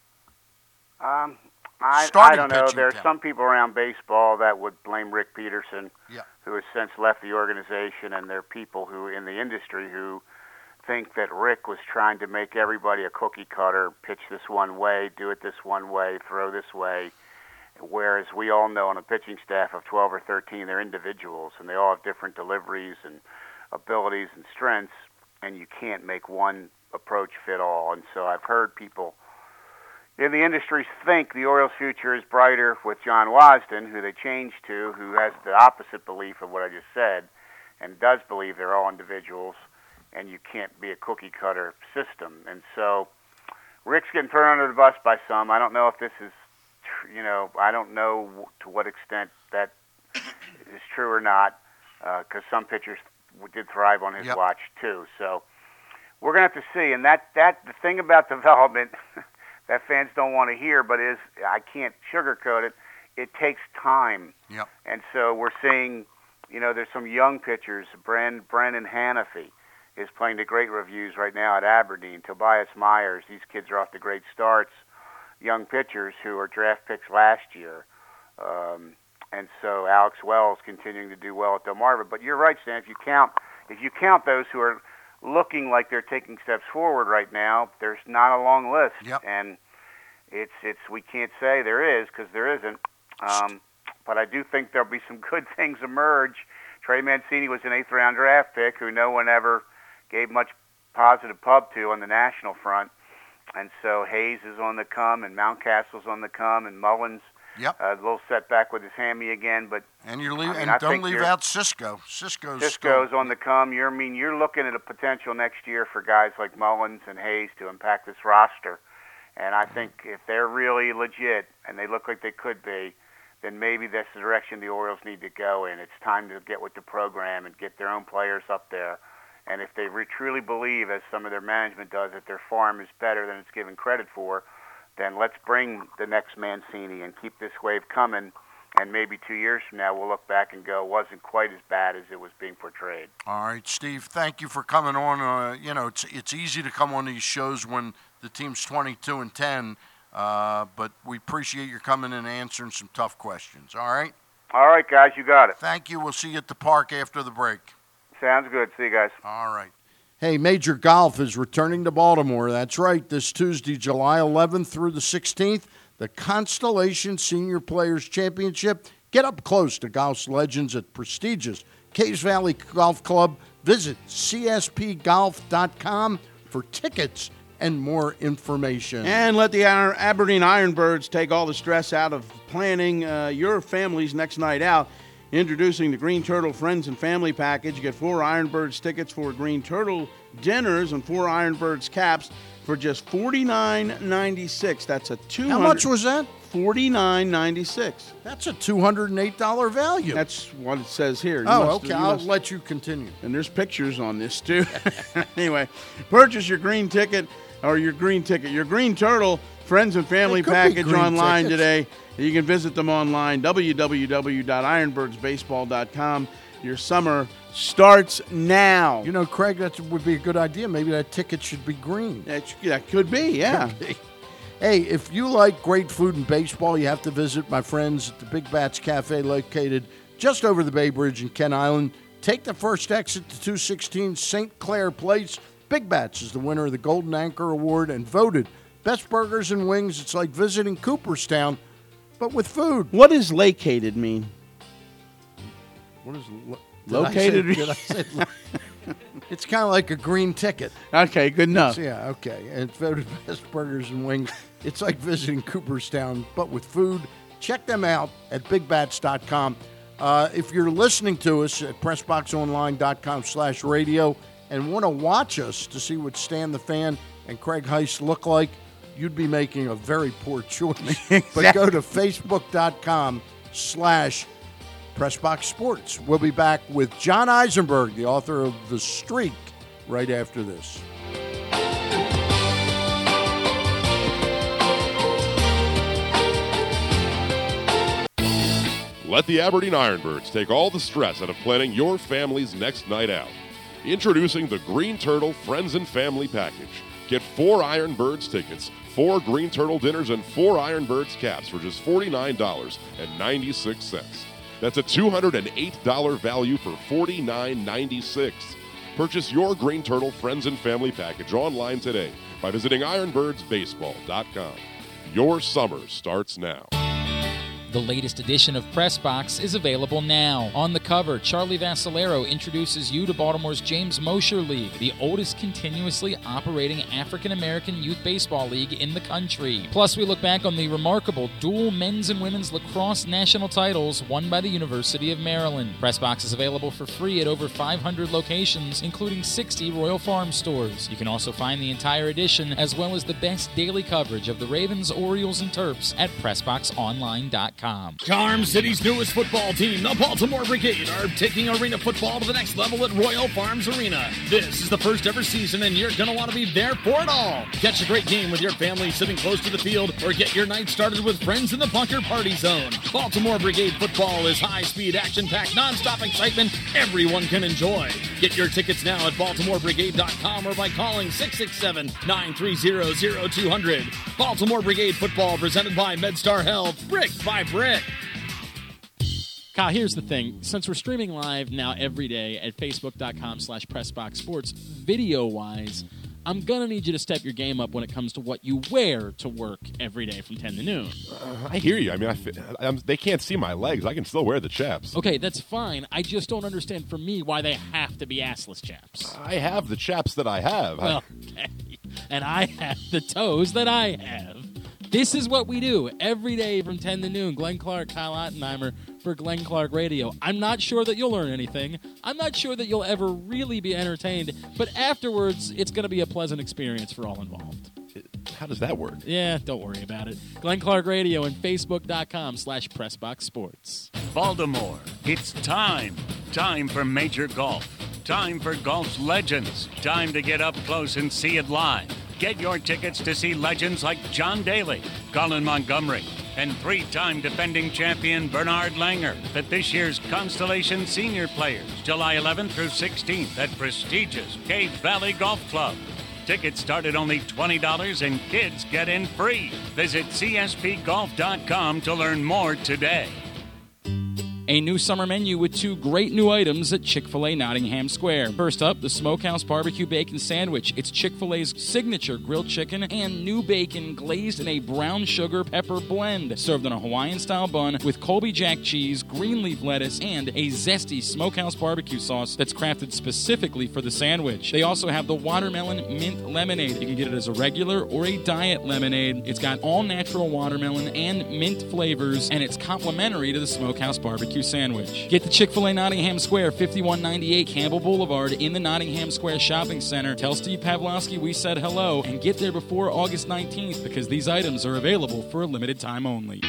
Um, I, I don't know. There are talent. some people around baseball that would blame Rick Peterson, Yeah. who has since left the organization, and there are people who in the industry who think that Rick was trying to make everybody a cookie cutter, pitch this one way, do it this one way, throw this way. Whereas we all know on a pitching staff of 12 or 13, they're individuals and they all have different deliveries and abilities and strengths, and you can't make one approach fit all. And so I've heard people in the industry think the Orioles' future is brighter with John Wasdin, who they changed to, who has the opposite belief of what I just said, and does believe they're all individuals, and you can't be a cookie cutter system. And so Rick's getting thrown under the bus by some. I don't know if this is, you know, I don't know to what extent that is true or not, uh, because some pitchers did thrive on his Yep. watch too. So we're gonna have to see. And that that the thing about development that fans don't want to hear, but is I can't sugarcoat it. It takes time. Yep. And so we're seeing, you know, there's some young pitchers. Bren, Brenan Hanifee is playing to great reviews right now at Aberdeen. Tobias Myers, these kids are off to great starts. Young pitchers who are draft picks last year. Um, and so Alex Wells continuing to do well at Delmarva. But you're right, Stan. If you count, if you count those who are looking like they're taking steps forward right now, there's not a long list. Yep. And it's it's we can't say there is because there isn't. Um, but I do think there'll be some good things emerge. Trey Mancini was an eighth round draft pick who no one ever gave much positive pub to on the national front. And so Hayes is on the come, and Mountcastle's on the come, and Mullins Yep. uh, a little setback with his hammy again, but And you're leave, I mean, and don't leave out Sisco. Sisco's Sisco's still, on the come. You're, I mean, you're looking at a potential next year for guys like Mullins and Hayes to impact this roster. And I think if they're really legit and they look like they could be, then maybe that's the direction the Orioles need to go in. It's time to get with the program and get their own players up there. And if they re- truly believe, as some of their management does, that their farm is better than it's given credit for, then let's bring the next Mancini and keep this wave coming. And maybe two years from now, we'll look back and go, wasn't quite as bad as it was being portrayed. All right, Steve. Thank you for coming on. Uh, you know, it's it's easy to come on these shows when the team's 22 and 10, uh, but we appreciate your coming and answering some tough questions. All right. All right, guys, you got it. Thank you. We'll see you at the park after the break. Sounds good. See you guys. All right. Hey, Major Golf is returning to Baltimore. That's right. This Tuesday, July 11th through the 16th, the Constellation Senior Players Championship. Get up close to golf's legends at prestigious Caves Valley Golf Club. Visit cspgolf.com for tickets and more information. And let the Aberdeen Ironbirds take all the stress out of planning uh, your family's next night out. Introducing the Green Turtle Friends and Family Package. You get four Ironbirds tickets for Green Turtle dinners and four Ironbirds caps for just $49.96. That's a two. How much was that? $49.96. That's a $208 value. That's what it says here. You oh, must- okay. I'll must- let you continue. and there's pictures on this too. anyway, purchase your green ticket or your green ticket. Your green turtle friends and family It could be package online tickets. today. You can visit them online www.ironbirdsbaseball.com. Your summer starts now. You know, Craig, that would be a good idea. Maybe that ticket should be green. that, that could be, yeah. Hey, if you like great food and baseball, you have to visit my friends at the Big Bats Cafe located just over the Bay Bridge in Kent Island. Take the first exit to 216 St. Clair Place. Big Bats is the winner of the Golden Anchor Award and voted best burgers and wings. It's like visiting Cooperstown, but with food. What does located mean? What is lo- Located- Did I say, did I say it's kind of like a green ticket. Okay, good enough. Yeah, okay. And it's voted best burgers and wings. It's like visiting Cooperstown, but with food. Check them out at bigbats.com. Uh, if you're listening to us at pressboxonline.com slash radio and want to watch us to see what Stan the Fan and Craig Heist look like, you'd be making a very poor choice. But go to facebook.com slash Pressbox Sports. We'll be back with John Eisenberg, the author of The Streak, right after this. Let the Aberdeen Ironbirds take all the stress out of planning your family's next night out. Introducing the Green Turtle Friends and Family Package. Get four Ironbirds tickets, four Green Turtle dinners, and four Ironbirds caps for just $49.96. That's a $208 value for $49.96. Purchase your Green Turtle Friends and Family Package online today by visiting ironbirdsbaseball.com. Your summer starts now. The latest edition of Press Box is available now. On the cover, Charlie Vascellaro introduces you to Baltimore's James Mosher League, the oldest continuously operating African American youth baseball league in the country. Plus, we look back on the remarkable dual men's and women's lacrosse national titles won by the University of Maryland. Press Box is available for free at over 500 locations, including 60 Royal Farm stores. You can also find the entire edition as well as the best daily coverage of the Ravens, Orioles, and Terps at PressBoxOnline.com. Charm City's newest football team, the Baltimore Brigade, are taking arena football to the next level at Royal Farms Arena. This is the first ever season, and you're going to want to be there for it all. Catch a great game with your family sitting close to the field, or get your night started with friends in the Bunker Party Zone. Baltimore Brigade football is high speed, action packed, non stop excitement everyone can enjoy. Get your tickets now at BaltimoreBrigade.com or by calling 667 930 0200. Baltimore Brigade football presented by MedStar Health, brick brick. Kyle, here's the thing. Since we're streaming live now every day at facebook.com slash pressboxsports, video-wise, I'm going to need you to step your game up when it comes to what you wear to work every day from 10 to noon. I hear you. I mean, I, I'm, they can't see my legs. I can still wear the chaps. Okay, that's fine. I just don't understand for me why they have to be assless chaps. I have the chaps that I have. Well, okay. And I have the toes that I have. This is what we do every day from 10 to noon. Glenn Clark, Kyle Ottenheimer for Glenn Clark Radio. I'm not sure that you'll learn anything. I'm not sure that you'll ever really be entertained, but afterwards, it's going to be a pleasant experience for all involved. How does that work? Yeah, don't worry about it. Glenn Clark Radio and Facebook.com slash Pressbox Sports. Baltimore, it's time. Time for major golf. Time for golf's legends. Time to get up close and see it live. Get your tickets to see legends like John Daly, Colin Montgomerie, and three time defending champion Bernard Langer at this year's Constellation Senior Players, July 11th through 16th at prestigious Cave Valley Golf Club. Tickets start at only $20 and kids get in free. Visit CSPGolf.com to learn more today. A new summer menu with two great new items at Chick fil A Nottingham Square. First up, the Smokehouse Barbecue Bacon Sandwich. It's Chick fil A's signature grilled chicken and new bacon glazed in a brown sugar pepper blend. Served on a Hawaiian style bun with Colby Jack cheese, green leaf lettuce, and a zesty smokehouse barbecue sauce that's crafted specifically for the sandwich. They also have the watermelon mint lemonade. You can get it as a regular or a diet lemonade. It's got all natural watermelon and mint flavors, and it's complimentary to the Smokehouse Barbecue Sandwich. Get the Chick fil A Nottingham Square, 5198 Campbell Boulevard in the Nottingham Square Shopping Center. Tell Steve Pavlovsky we said hello and get there before August 19th because these items are available for a limited time only.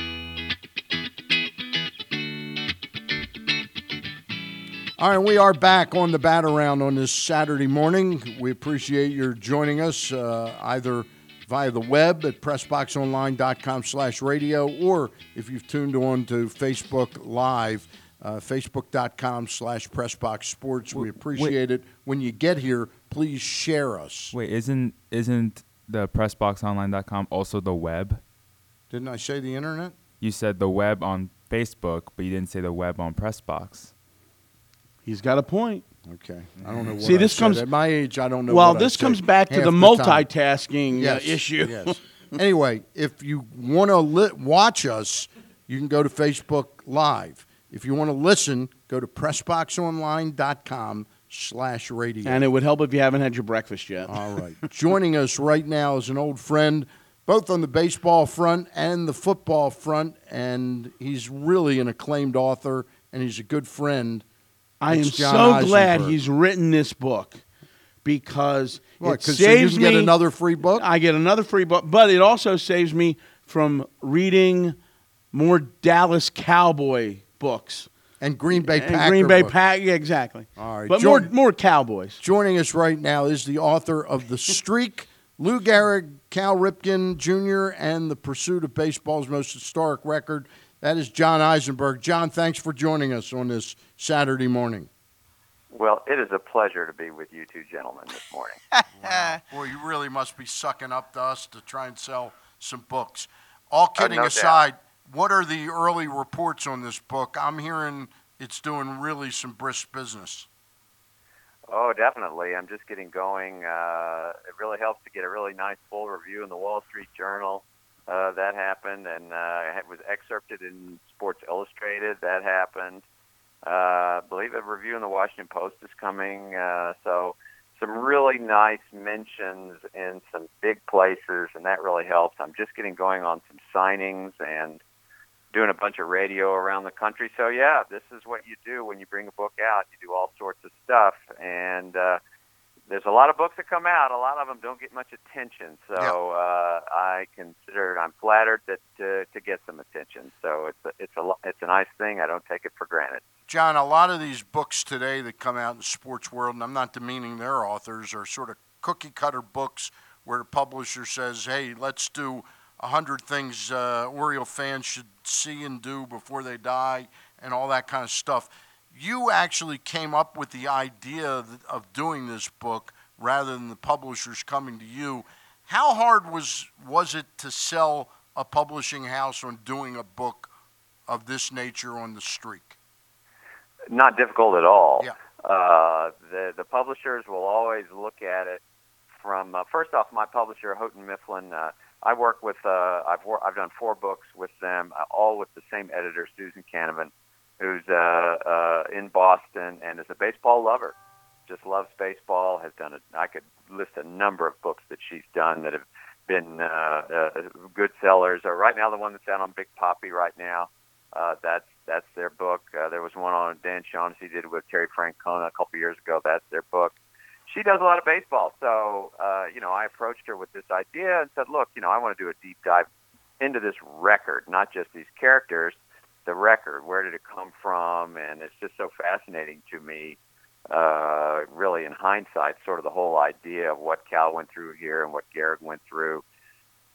All right, we are back on the bat around on this Saturday morning. We appreciate your joining us uh, either via the web at pressboxonline.com slash radio or if you've tuned on to Facebook Live, uh, facebook.com slash pressboxsports. We appreciate it. When you get here, please share us. Wait, isn't isn't the pressboxonline.com also the web? Didn't I say the internet? You said the web on Facebook, but you didn't say the web on Pressbox. He's got a point. Okay. I don't know what See, I this said. comes- At my age, I don't know Well, this comes back to the time. multitasking uh, issue. yes. anyway, if you want to li- watch us, you can go to Facebook Live. If you want to listen, go to pressboxonline.com slash radio. And it would help if you haven't had your breakfast yet. All right. Joining us right now is an old friend, both on the baseball front and the football front, and he's really an acclaimed author, and he's a good friend. I am It's John so glad Eisenberg. he's written this book because What, it 'cause so you saves can get me another free book? I get another free book, but it also saves me from reading more Dallas Cowboy books. And Green Bay And Packer Green Bay. Pack, yeah, exactly. All right. But more more Cowboys. Joining us right now is the author of The Streak, Lou Gehrig, Cal Ripken Jr., and The Pursuit of Baseball's Most Historic Record. That is John Eisenberg. John, thanks for joining us on this Saturday morning. Well, it is a pleasure to be with you two gentlemen this morning. Boy, you really must be sucking up to us to try and sell some books. All kidding no doubt. aside, what are the early reports on this book? I'm hearing it's doing really some brisk business. oh, definitely. I'm just getting going. Uh, it really helps to get a really nice full review in the Wall Street Journal. Uh, that happened, and uh, it was excerpted in Sports Illustrated. That happened. Uh, I believe a review in the Washington Post is coming. Uh, so some really nice mentions in some big places, and that really helps. I'm just getting going on some signings and doing a bunch of radio around the country. So yeah, this is what you do when you bring a book out. You do all sorts of stuff, and uh, there's a lot of books that come out. A lot of them don't get much attention. So uh, I consider I'm flattered that uh, to get some attention. So it's a, it's a it's a nice thing. I don't take it for granted. John, a lot of these books today that come out in the sports world, and I'm not demeaning their authors, are sort of cookie cutter books where the publisher says, hey, let's do a hundred things uh, Oriole fans should see and do before they die, and all that kind of stuff. You actually came up with the idea of doing this book rather than the publishers coming to you. How hard was was it to sell a publishing house on doing a book of this nature on the streak? Not difficult at all. Yeah. Uh, the the publishers will always look at it from uh, first off. My publisher Houghton Mifflin. Uh, I work with. Uh, I've wor- I've done four books with them, uh, all with the same editor, Susan Canavan, who's uh, uh, in Boston and is a baseball lover. Just loves baseball. Has done it. I could list a number of books that she's done that have been uh, uh, good sellers. Uh, right now, the one that's out on Big Poppy right now. Uh, that's that's their book. Uh, there was one on Dan Shaughnessy did with Terry Francona a couple years ago. That's their book. She does a lot of baseball, so uh, you know I approached her with this idea and said, "Look, you know I want to do a deep dive into this record, not just these characters, the record. Where did it come from? And it's just so fascinating to me, uh, really in hindsight, sort of the whole idea of what Cal went through here and what Gehrig went through,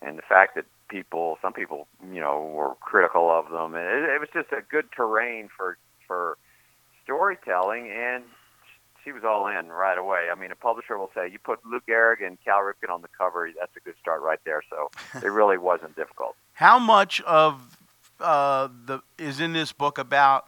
and the fact that people, some people, you know, were critical of them. And it, it was just a good terrain for for storytelling, and she was all in right away. I mean, a publisher will say, "You put Lou Gehrig and Cal Ripken on the cover. That's a good start right there." So it really wasn't difficult. How much of uh, the is in this book about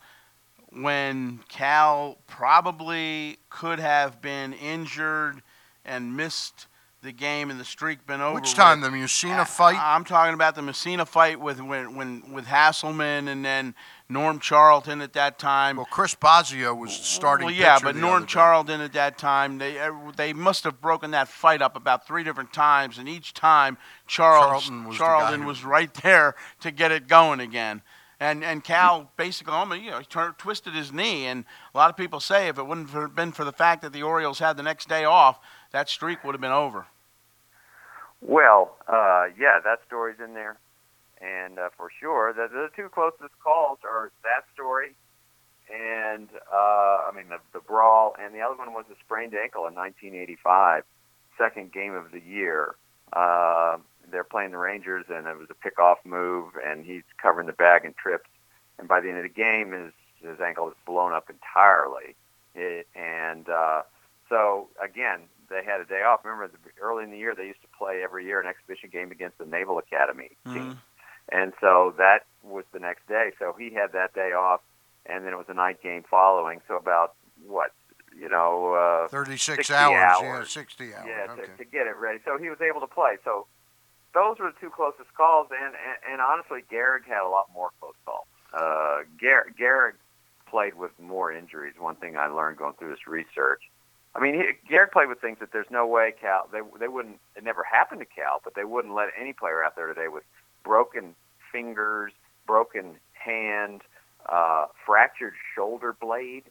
when Cal probably could have been injured and missed the game and the streak been over? Which time? with? The Mussina fight? I'm talking about the Mussina fight with when, when with Haselman and then Norm Charlton at that time. Well, Chris Bosio was starting. Well, yeah, but the Norm. Charlton at that time, they uh, they must have broken that fight up about three different times, and each time Charles Charlton was the Charlton who- was right there to get it going again. And and Cal basically, I mean, you know, he tur twisted his knee, and a lot of people say if it wouldn't have been for the fact that the Orioles had the next day off, that streak would have been over. Well, uh, yeah, that story's in there, and uh, for sure, the, the two closest calls are that story and uh, I mean the, the brawl, and the other one was a sprained ankle in 1985, second game of the year. Uh, they're playing the Rangers, and it was a pickoff move, and he's covering the bag and trips, and by the end of the game, his his ankle is blown up entirely, it, and uh, so again, they had a day off. Remember, the, early in the year, they used to play every year an exhibition game against the Naval Academy team, and so that was the next day. So he had that day off, and then it was a night game following. So about what you know, uh, 36 60 hours, yeah, 60 hours. Yeah, okay. to, to get it ready. So he was able to play. So those were the two closest calls, and and, and honestly, Gehrig had a lot more close calls. Uh, Gehrig played with more injuries. One thing I learned going through this research. I mean, he, Gehrig played with things that there's no way Cal they they wouldn't. It never happened to Cal, but they wouldn't let any player out there today with broken fingers, broken hand, uh, fractured shoulder blade.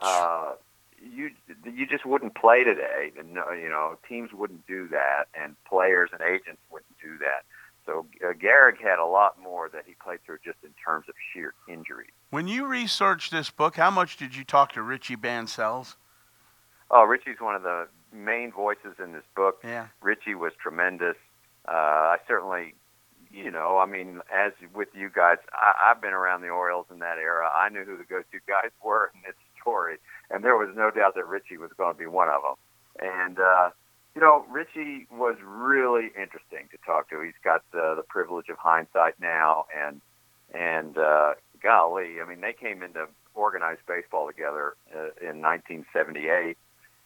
Uh, you you just wouldn't play today. And you know, teams wouldn't do that, and players and agents wouldn't do that. So uh, Gehrig had a lot more that he played through just in terms of sheer injury. When you researched this book, how much did you talk to Richie Bancells? Oh, Richie's one of the main voices in this book. Yeah. Richie was tremendous. Uh, I certainly, you know, I mean, as with you guys, I, I've been around the Orioles in that era. I knew who the go-to guys were in this story, and there was no doubt that Richie was going to be one of them. And uh, you know, Richie was really interesting to talk to. He's got uh, the privilege of hindsight now, and and uh, golly, I mean, they came into organized baseball together uh, in 1978,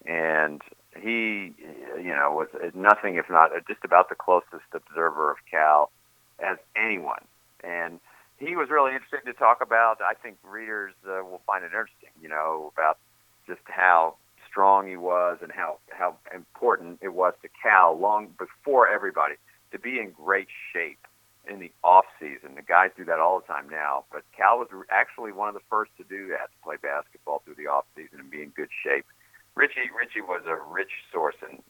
and he, you know, was nothing if not just about the closest observer of Cal as anyone, and he was really interesting to talk about. I think readers uh, will find it interesting, you know, about just how strong he was and how how important it was to Cal long before everybody to be in great shape in the off season. The guys do that all the time now, but Cal was actually one of the first to do that to play basketball through the off season and be in good shape. Richie Richie was a rich source and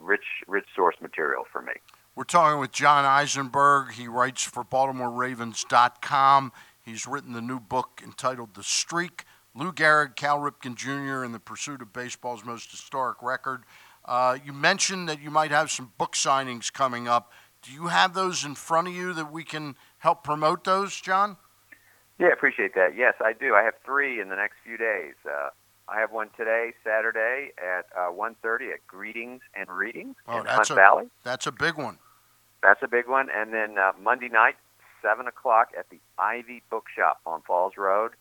rich rich source material for me. We're talking with John Eisenberg. He writes for BaltimoreRavens.com. He's written the new book entitled The Streak Lou Gehrig, Cal Ripken Jr., and the pursuit of baseball's most historic record. Uh, you mentioned that you might have some book signings coming up. Do you have those in front of you that we can help promote those, John? Yeah, appreciate that. Yes, I do. I have three in the next few days. Uh, I have one today, Saturday at uh, 1.30 at Greetings and Readings Oh, in that's Hunt a Valley. that's a big one. That's a big one. And then uh, Monday night, 7 o'clock at the Ivy Bookshop on Falls Road.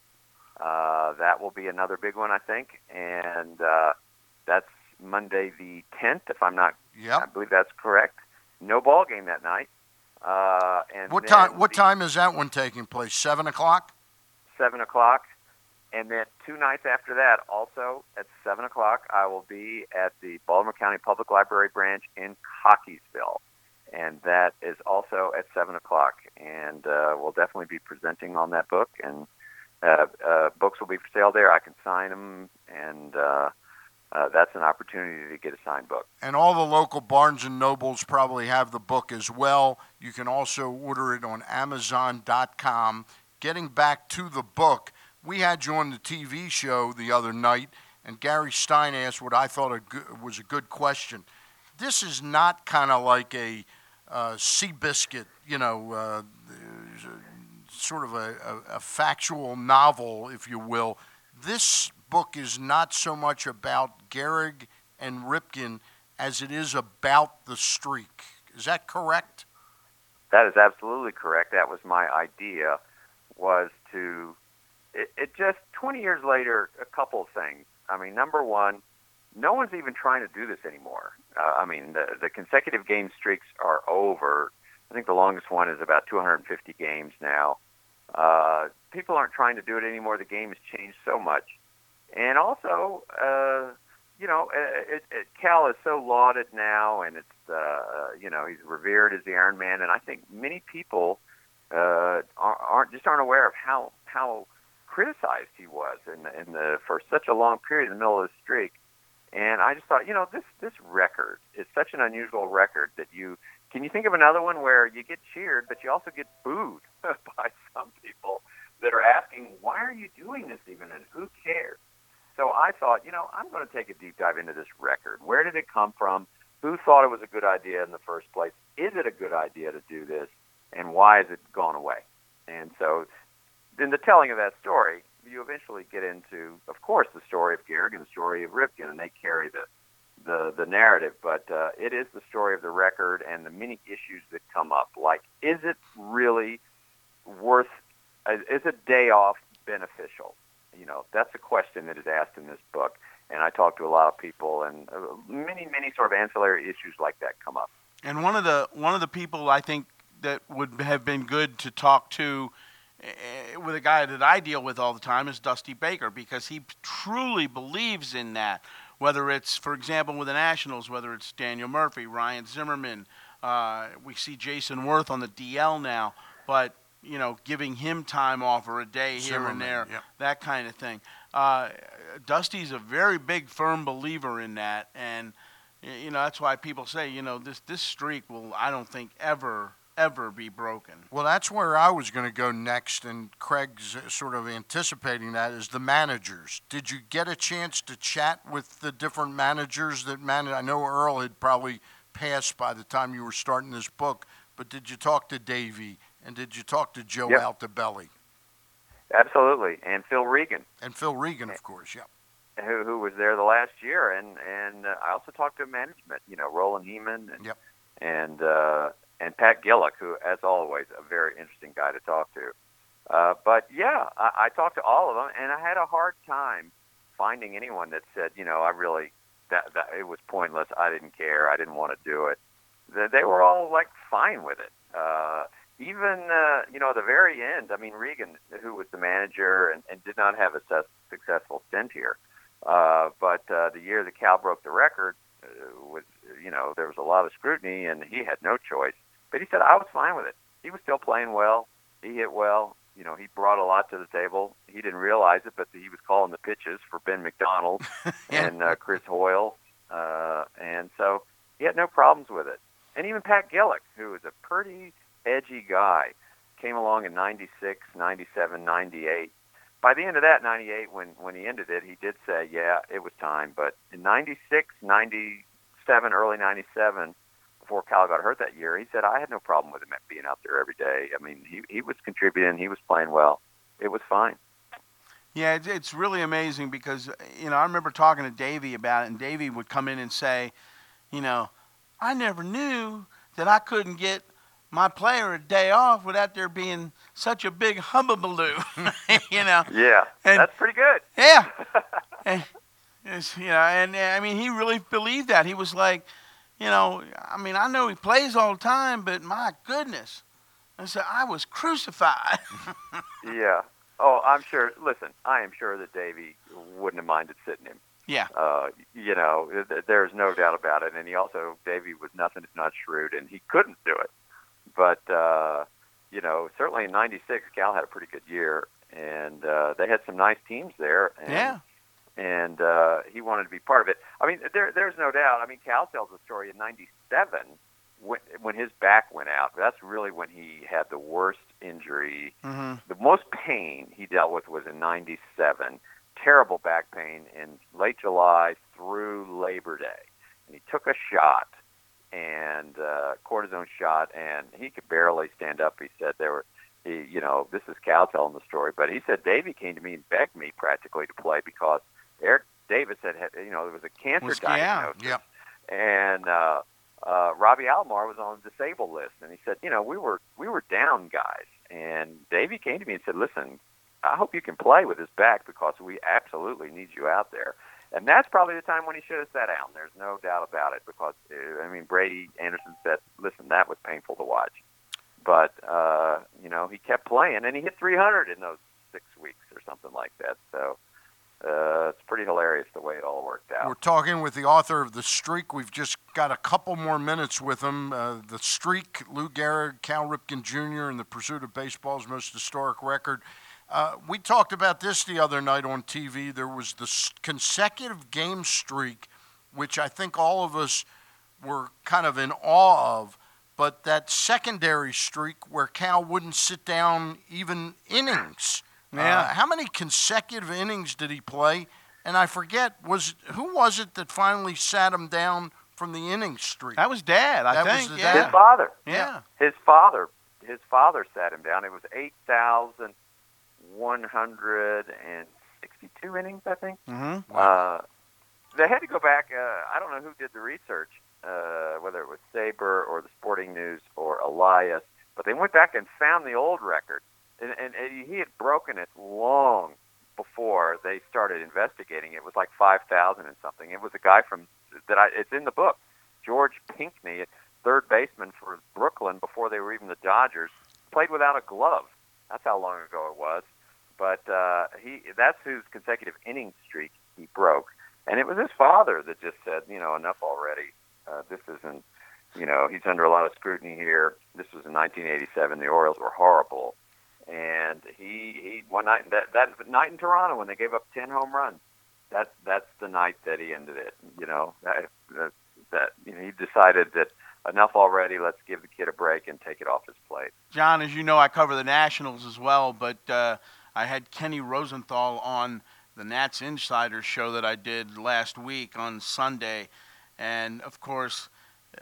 Uh, that will be another big one, I think. And uh, that's Monday the 10th, if I'm not, Yep. I believe that's correct. No ball game that night. Uh, and What time? What the- time is that one taking place? Seven o'clock. seven o'clock, and then two nights after that, also at seven o'clock, I will be at the Baltimore County Public Library branch in Cockeysville, and that is also at seven o'clock. And uh, we'll definitely be presenting on that book, and uh, uh, books will be for sale there. I can sign them, and uh, uh, that's an opportunity to get a signed book. And all the local Barnes and Nobles probably have the book as well. You can also order it on Amazon.com. Getting back to the book, we had you on the TV show the other night, and Gary Stein asked what I thought a good, was a good question. This is not kind of like a uh, Seabiscuit, you know, uh, sort of a, a, a factual novel, if you will. This book is not so much about Gehrig and Ripken as it is about the streak. Is that correct? That is absolutely correct. That was my idea, was to it, it just 20 years later, a couple of things. I mean, number one, no one's even trying to do this anymore. Uh, I mean, the, the consecutive game streaks are over. I think the longest one is about 250 games now. Uh, people aren't trying to do it anymore. The game has changed so much. And also, uh, you know, uh, it, it, Cal is so lauded now, and it's, uh, you know, he's revered as the Iron Man. And I think many people uh, aren't just aren't aware of how how criticized he was in in the for such a long period in the middle of the streak. And I just thought, you know, this this record is such an unusual record that you can you think of another one where you get cheered, but you also get booed by some people. that are asking, why are you doing this even, and who cares? So I thought, you know, I'm going to take a deep dive into this record. Where did it come from? Who thought it was a good idea in the first place? Is it a good idea to do this? And why has it gone away? And so, in the telling of that story, you eventually get into, of course, the story of Gehrig and the story of Ripken, and they carry the the the narrative. But uh, it is the story of the record and the many issues that come up. Like, is it really worth? Is a day off beneficial? You know, that's a question that is asked in this book. And I talk to a lot of people, and uh, many, many sort of ancillary issues like that come up. And one of the one of the people I think that would have been good to talk to with a guy that I deal with all the time is Dusty Baker because he truly believes in that. Whether it's, for example, with the Nationals, whether it's Daniel Murphy, Ryan Zimmerman, uh, we see Jayson Werth on the DL now, but you know, giving him time off or a day here Zimmerman, and there, yep. that kind of thing. Uh, Dusty's a very big, firm believer in that, and you know that's why people say, you know, this this streak will, I don't think, ever ever be broken. Well, that's where I was going to go next, and Craig's uh, sort of anticipating that is the managers. Did you get a chance to chat with the different managers that manage? I know Earl had probably passed by the time you were starting this book, but did you talk to Davey and did you talk to Joe Yep. Altobelli Absolutely, and Phil Regan, and Phil Regan, of course? Yeah. who who was there the last year, and and uh, I also talked to management. You know, Roland Hemond and Yep. and uh, and Pat Gillick, who, as always, a very interesting guy to talk to. Uh, but yeah, I, I talked to all of them, and I had a hard time finding anyone that said, you know, I really that that it was pointless. I didn't care. I didn't want to do it. They, they were all like fine with it. Uh, even uh, you know, the very end, I mean, Regan, who was the manager and, and did not have a sus- successful stint here, uh, but uh, the year the Cal broke the record uh, was, you know, there was a lot of scrutiny, and he had no choice. But he said, I was fine with it. He was still playing well. He hit well. You know, he brought a lot to the table. He didn't realize it, but he was calling the pitches for Ben McDonald and uh, Chris Hoiles, uh, and so he had no problems with it. And even Pat Gillick, who was a pretty edgy guy, came along in 96, 97, 98. By the end of that 98, when, when he ended it, he did say, yeah, it was time. But in 96, 97, early 97, before Cal got hurt that year, he said, I had no problem with him being out there every day. I mean, he, he was contributing. He was playing well. It was fine. Yeah, it's, it's really amazing because you know I remember talking to Davey about it, and Davey would come in and say, you know, I never knew that I couldn't get my player a day off without there being such a big hubbubaloo. you know, Yeah, And- that's pretty good. yeah, and, you know, and I mean he really believed that. He was like, you know, I mean I know he plays all the time, but my goodness, I said I was crucified. Yeah. Oh, I'm sure. Listen, I am sure that Davey wouldn't have minded sitting him. yeah, Uh, you know, th- there's no doubt about it. And he also, Davey was nothing if not shrewd, and he couldn't do it. But uh, you know, certainly in '96, Cal had a pretty good year, and uh, they had some nice teams there. And, yeah. And uh, he wanted to be part of it. I mean, there, there's no doubt. I mean, Cal tells the story in '97 when, when his back went out. That's really when he had the worst injury. hmm The most pain he dealt with was in '97. Terrible back pain in late July through Labor Day, and he took a shot and uh, cortisone shot, and he could barely stand up. He said there were, he, you know, this is Cal telling the story, but he said Davey came to me and begged me practically to play because Eric Davis had, had you know, there was a cancer Was- yeah, diagnosis, Yep. and uh, uh, Robbie Alomar was on the disabled list, and he said, you know, we were we were down guys, and Davey came to me and said, listen, I hope you can play with his back because we absolutely need you out there. And that's probably the time when he should have sat down. There's no doubt about it because uh, I mean Brady Anderson said, "Listen, that was painful to watch." But uh, you know, he kept playing and he hit 300 in those 6 weeks or something like that. So uh, it's pretty hilarious the way it all worked out. We're talking with the author of The Streak. We've just got a couple more minutes with him. Uh, the Streak, Lou Gehrig, Cal Ripken Jr., in the pursuit of baseball's most historic record. Uh, we talked about this the other night on TV. There was the consecutive game streak, which I think all of us were kind of in awe of. But that secondary streak where Cal wouldn't sit down even innings Yeah. Uh, how many consecutive innings did he play? And I forget was who was it that finally sat him down from the inning streak? That was Dad, I That was think. the yeah. dad. His father. Yeah. His father. His father sat him down. It was eight thousand one hundred and sixty-two innings, I think. Mm-hmm. Uh, they had to go back. Uh, I don't know who did the research, uh, whether it was Saber or the Sporting News or Elias, but they went back and found the old record, and, and, and he had broken it long before they started investigating. It was like five thousand and something. It was a guy from that I. It's in the book, George Pinkney, third baseman for Brooklyn before they were even the Dodgers, played without a glove. That's how long ago it was. But uh, he that's whose consecutive inning streak he broke. And it was his father that just said, you know, enough already. Uh, this isn't, you know, he's under a lot of scrutiny here. This was in 1987. The Orioles were horrible, and he he one night that that night in Toronto when they gave up 10 home runs. That that's the night that he ended it. You know, that that, that you know, he decided that enough already. Let's give the kid a break and take it off his plate. John, as you know, I cover the Nationals as well, but uh, I had Kenny Rosenthal on the Nats Insider show that I did last week on Sunday. And of course,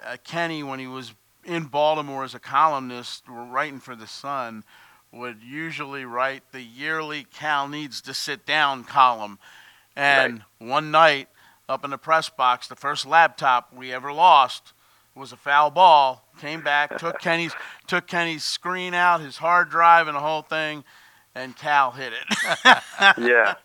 uh, Kenny, when he was in Baltimore as a columnist writing for The Sun, would usually write the yearly Cal Needs to Sit Down column. And one night, up in the press box, the first laptop we ever lost was a foul ball. Came back, took Kenny's took Kenny's screen out, his hard drive, and the whole thing, and Cal hit it. yeah,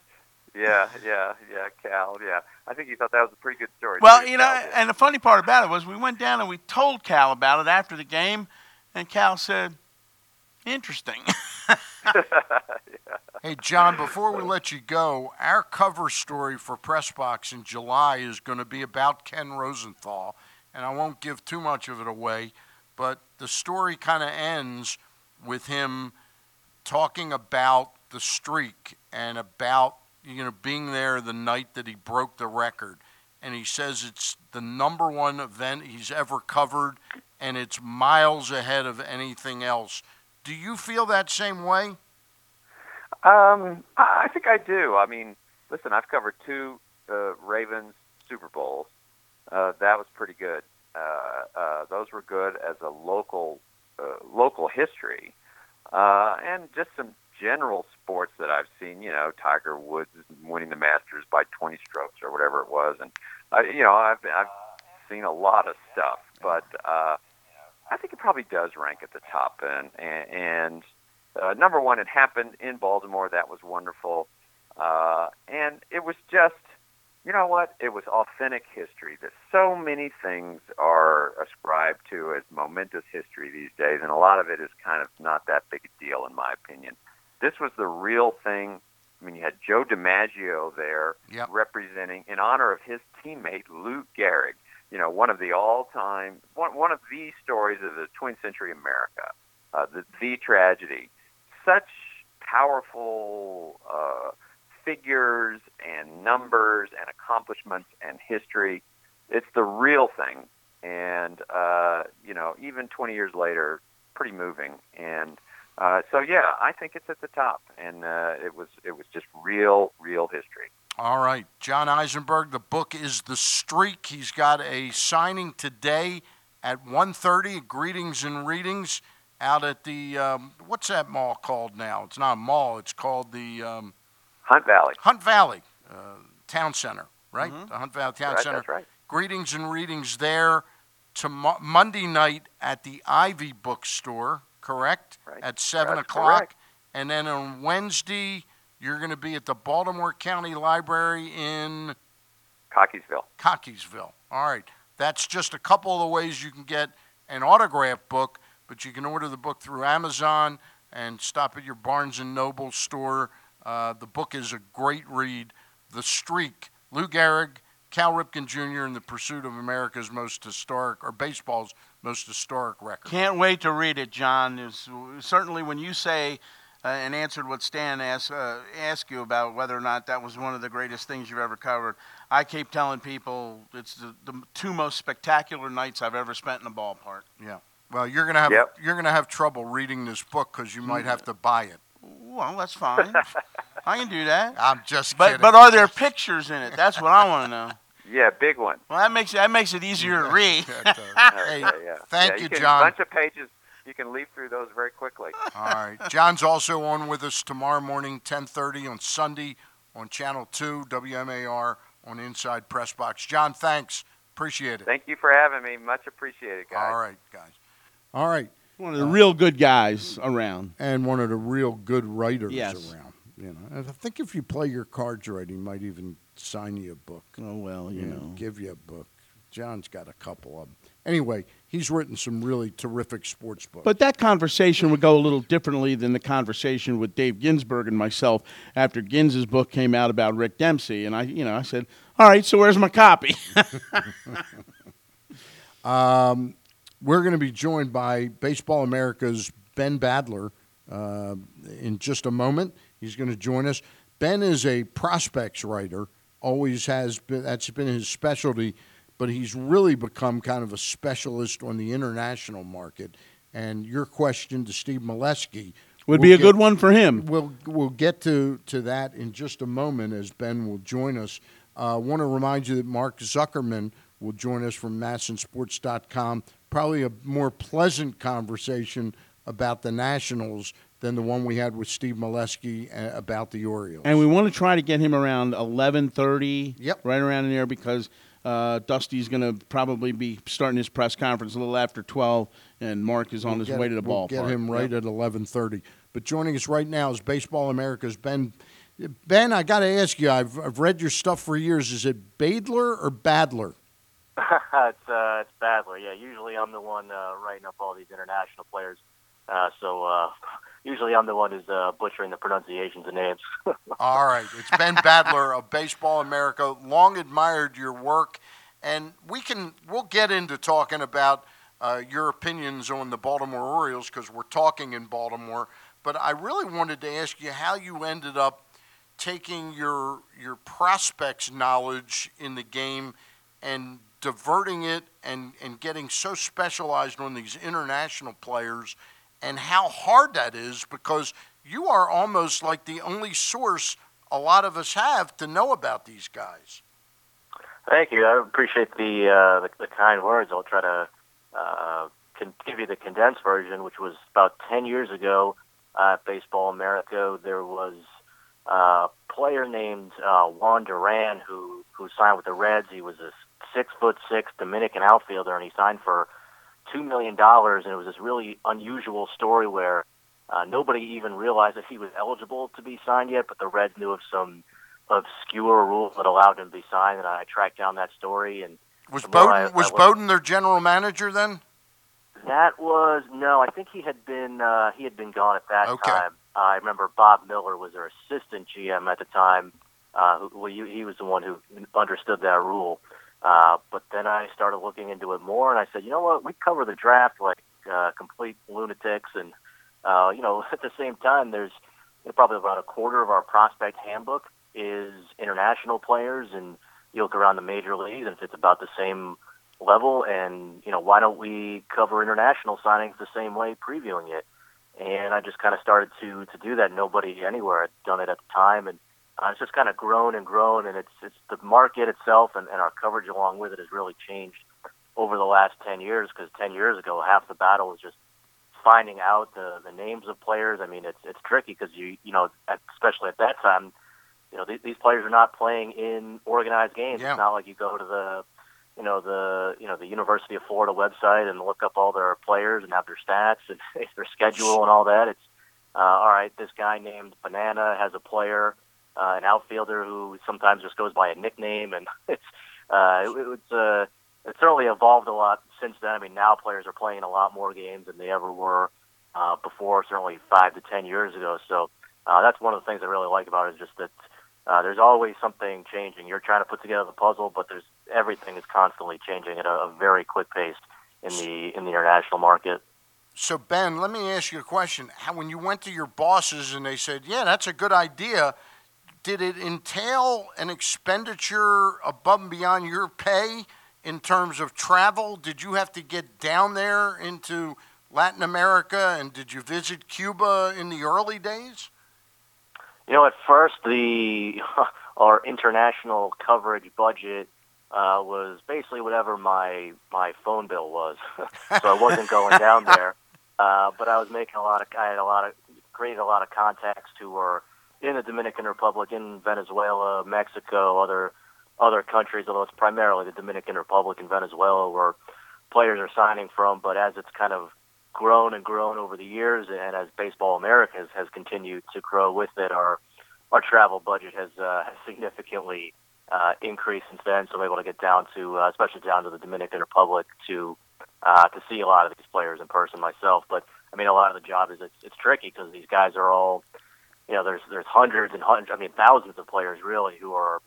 yeah, yeah, yeah, Cal. Yeah, I think he thought that was a pretty good story. well, you know, Cal and the funny part about it was we went down and we told Cal about it after the game, and Cal said, "Interesting." Hey, John, before we let you go, our cover story for Pressbox in July is going to be about Ken Rosenthal. And I won't give too much of it away, but the story kind of ends with him talking about the streak and about you know being there the night that he broke the record and he says it's the number one event he's ever covered and it's miles ahead of anything else do you feel that same way Um, I think I do. I mean, listen, I've covered two uh, Ravens Super Bowls. Uh, that was pretty good. Uh, uh, those were good as a local uh, local history, uh, and just some general sports that I've seen. You know, Tiger Woods winning the Masters by 20 strokes or whatever it was, and I, you know, I've I've seen a lot of stuff, but uh, I think it probably does rank at the top, and and. and uh, number one, it happened in Baltimore. That was wonderful. Uh, and it was just, you know what? It was authentic history. That so many things are ascribed to as momentous history these days, and a lot of it is kind of not that big a deal, in my opinion. This was the real thing. I mean, you had Joe DiMaggio there Yep. representing, in honor of his teammate Lou Gehrig. You know, one of the all-time, one one of the stories of the 20th century America, uh, the the tragedy such powerful uh, figures and numbers and accomplishments and history. It's the real thing, and uh, you know, even 20 years later, pretty moving. And uh, so, yeah, I think it's at the top, and uh, it was it was just real, real history. All right, John Eisenberg. The book is The Streak. He's got a signing today at 1.30, Greetings and readings out at the um, what's that mall called now? It's not a mall. It's called the um, Hunt Valley, Hunt Valley uh, Town Center, right? Mhm. The Hunt Valley Town right? Center. That's right. Greetings and readings there. To Monday night at the Ivy Bookstore, correct? Right. At seven That's o'clock. correct. And then on Wednesday, you're going to be at the Baltimore County Library in Cockeysville. Cockeysville. All right. That's just a couple of the ways you can get an autograph book, but you can order the book through Amazon and stop at your Barnes and Noble store. Uh, the book is a great read. The Streak, Lou Gehrig, Cal Ripken Jr. in the pursuit of America's most historic, or baseball's most historic record. Can't wait to read it, John. It's, certainly, when you say uh, and answered what Stan asked uh, asked you about whether or not that was one of the greatest things you've ever covered, I keep telling people it's the, the two most spectacular nights I've ever spent in a ballpark. Yeah. Well, you're gonna have Yep. you're gonna have trouble reading this book because you might have to buy it. Well, that's fine. I can do that. I'm just But kidding. but are there pictures in it? That's what I want to know. Yeah, big one. Well, that makes that makes it easier to read. Hey, yeah, yeah. thank Yeah, you, can, John. bunch of pages. You can leap through those very quickly. All right. John's also on with us tomorrow morning, 10:30 on Sunday on Channel 2 WMAR on Inside Press Box. John, thanks. Appreciate it. Thank you for having me. Much appreciated, guys. All right, guys. All right. One of the real good guys around. And one of the real good writers Yes. around. You know, And I think if you play your cards right, he might even sign you a book. Oh well, you Yeah, know. give you a book. John's got a couple of them. Anyway, he's written some really terrific sports books. But that conversation would go a little differently than the conversation with Dave Ginsburg and myself after Gins's book came out about Rick Dempsey, and I, you know, I said, "All right, so where's my copy?" Um, we're going to be joined by Baseball America's Ben Badler uh, in just a moment. He's going to join us. Ben is a prospects writer, always has been, that's been his specialty, but he's really become kind of a specialist on the international market. And your question to Steve Melewski Would we'll be a get- good one for him. We'll we'll get to, to that in just a moment as Ben will join us. I uh, want to remind you that Mark Zuckerman will join us from MASNsports.com. Probably a more pleasant conversation about the Nationals than the one we had with Steve Melewski uh, about the Orioles. and we want to try to get him around eleven thirty. Yep. right around in there because uh, Dusty's going to probably be starting his press conference a little after twelve, and Mark is on We'll his way to the we'll ballpark. Get him right Yep. at eleven thirty. But joining us right now is Baseball America's Ben. Ben, I got to ask you. I've I've read your stuff for years. Is it Badler or Badler? it's uh, it's Badler. Yeah, usually I'm the one uh, writing up all these international players. Uh, so uh, usually I'm the one who's uh, butchering the pronunciations and names. All right, it's Ben Badler of Baseball America. Long admired your work, and we can we'll get into talking about uh, your opinions on the Baltimore Orioles because we're talking in Baltimore. But I really wanted to ask you how you ended up taking your your prospects knowledge in the game and diverting it and, and getting so specialized on these international players and how hard that is because you are almost like the only source a lot of us have to know about these guys. Thank you. I appreciate the, uh, the the kind words. I'll try to uh, can give you the condensed version, which was about ten years ago uh, at Baseball America. There was a player named uh, Juan Duran who who signed with the Reds. He was a six foot six Dominican outfielder, and he signed for two million dollars. And it was this really unusual story where uh, nobody even realized that he was eligible to be signed yet, but the Reds knew of some obscure rule that allowed him to be signed. And I tracked down that story. And Was Bowden I- I was looked- Bowden their general manager then? That was no. I think he had been uh, he had been gone at that Okay. time. Uh, I remember Bob Miller was their assistant GM at the time. Uh, who, well, he, he was the one who understood that rule. Uh, but then I started looking into it more, and I said, you know what? We cover the draft like uh, complete lunatics, and uh, you know, at the same time, there's you know, probably about a quarter of our prospect handbook is international players, and you look around the major leagues, and it's about the same level. And you know, why don't we cover international signings the same way, previewing it? And I just kind of started to to do that. Nobody anywhere had done it at the time, and uh, it's just kind of grown and grown. And it's it's the market itself and, and our coverage along with it has really changed over the last ten years. Because ten years ago, half the battle was just finding out the the names of players. I mean, it's it's tricky because you you know, at, especially at that time, you know, these, these players are not playing in organized games. Yeah. It's not like you go to the you know the you know the University of Florida website and look up all their players and have their stats and their schedule and all that. It's uh, all right. This guy named Banana has a player, uh, an outfielder who sometimes just goes by a nickname, and it's uh, it, it's uh, it's certainly evolved a lot since then. I mean, now players are playing a lot more games than they ever were uh, before, certainly five to ten years ago. So uh, that's one of the things I really like about it is just that uh, there's always something changing. You're trying to put together the puzzle, but there's everything is constantly changing at a, a very quick pace in the in the international market. So Ben, let me ask you a question. How, when you went to your bosses and they said, "Yeah, that's a good idea," did it entail an expenditure above and beyond your pay in terms of travel? Did you have to get down there into Latin America and did you visit Cuba in the early days? You know, at first the our international coverage budget uh, was basically whatever my my phone bill was, so I wasn't going down there. Uh, but I was making a lot of I had a lot of created a lot of contacts who were in the Dominican Republic, in Venezuela, Mexico, other other countries. Although it's primarily the Dominican Republic and Venezuela where players are signing from. But as it's kind of grown and grown over the years, and as Baseball America has, has continued to grow with it, our our travel budget has, uh, has significantly uh, increased since then. So I'm able to get down to, uh, especially down to the Dominican Republic, to uh, to see a lot of these players in person myself. But I mean, a lot of the job is it's, it's tricky because these guys are all, you know, there's there's hundreds and hundreds, I mean, thousands of players really who are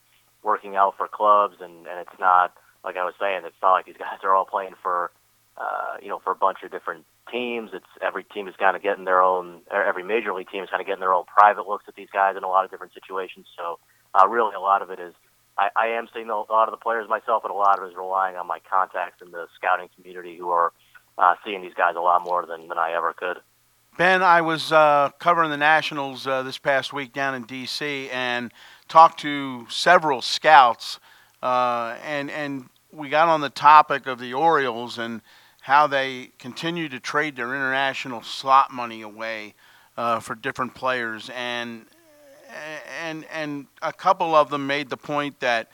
working out for clubs, and and it's not like I was saying, it's not like these guys are all playing for, uh, you know, for a bunch of different teams. It's every team is kind of getting their own. Every major league team is kind of getting their own private looks at these guys in a lot of different situations. So uh, really, a lot of it is I, I am seeing a lot of the players myself, but a lot of it is relying on my contacts in the scouting community who are uh, seeing these guys a lot more than, than I ever could. Ben, I was uh, covering the Nationals uh, this past week down in D.C. and talked to several scouts, uh, and and we got on the topic of the Orioles and how they continue to trade their international slot money away uh, for different players, and and and a couple of them made the point that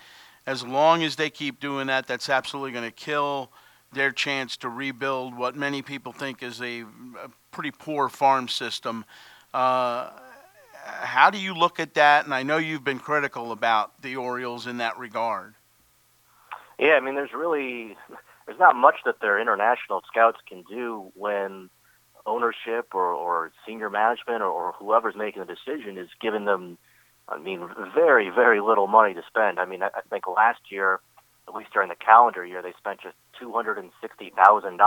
as long as they keep doing that, that's absolutely going to kill their chance to rebuild what many people think is a, a pretty poor farm system. Uh, how do you look at that? And I know you've been critical about the Orioles in that regard. Yeah, I mean, there's really there's not much that their international scouts can do when ownership or, or senior management or, or whoever's making the decision is giving them, I mean, very, very little money to spend. I mean, I, I think last year, at least during the calendar year, they spent just two hundred and sixty thousand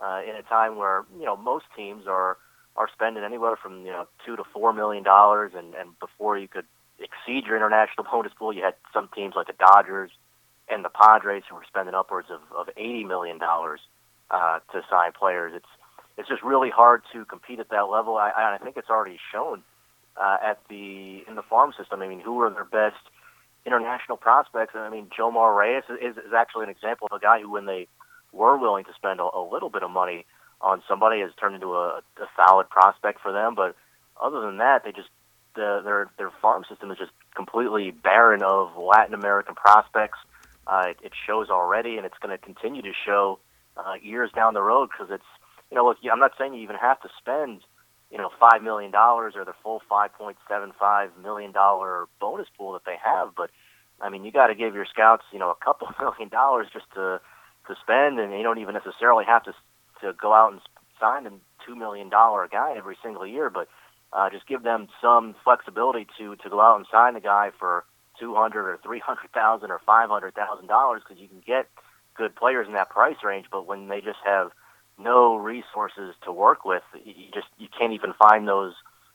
uh, in a time where you know most teams are are spending anywhere from you know two to four million dollars, and and before you could exceed your international bonus pool, you had some teams like the Dodgers and the Padres who were spending upwards of of eighty million dollars uh, to sign players. It's it's just really hard to compete at that level. I, I think it's already shown uh, at the in the farm system. I mean, who are their best international prospects? And I mean, Jomar Reyes is, is actually an example of a guy who, when they were willing to spend a, a little bit of money on somebody, has turned into a, a solid prospect for them. But other than that, they just the, their their farm system is just completely barren of Latin American prospects. Uh, it, it shows already, and it's going to continue to show uh, years down the road because it's you know, look, I'm not saying you even have to spend, you know, five million dollars or the full five point seven five million dollar bonus pool that they have, but I mean, you got to give your scouts, you know, a couple million dollars just to to spend, and you don't even necessarily have to to go out and sign a two million dollar guy every single year, but uh, just give them some flexibility to to go out and sign the guy for two hundred or three hundred thousand or five hundred thousand dollars because you can get good players in that price range. But when they just have no resources to work with, you just you can't even find those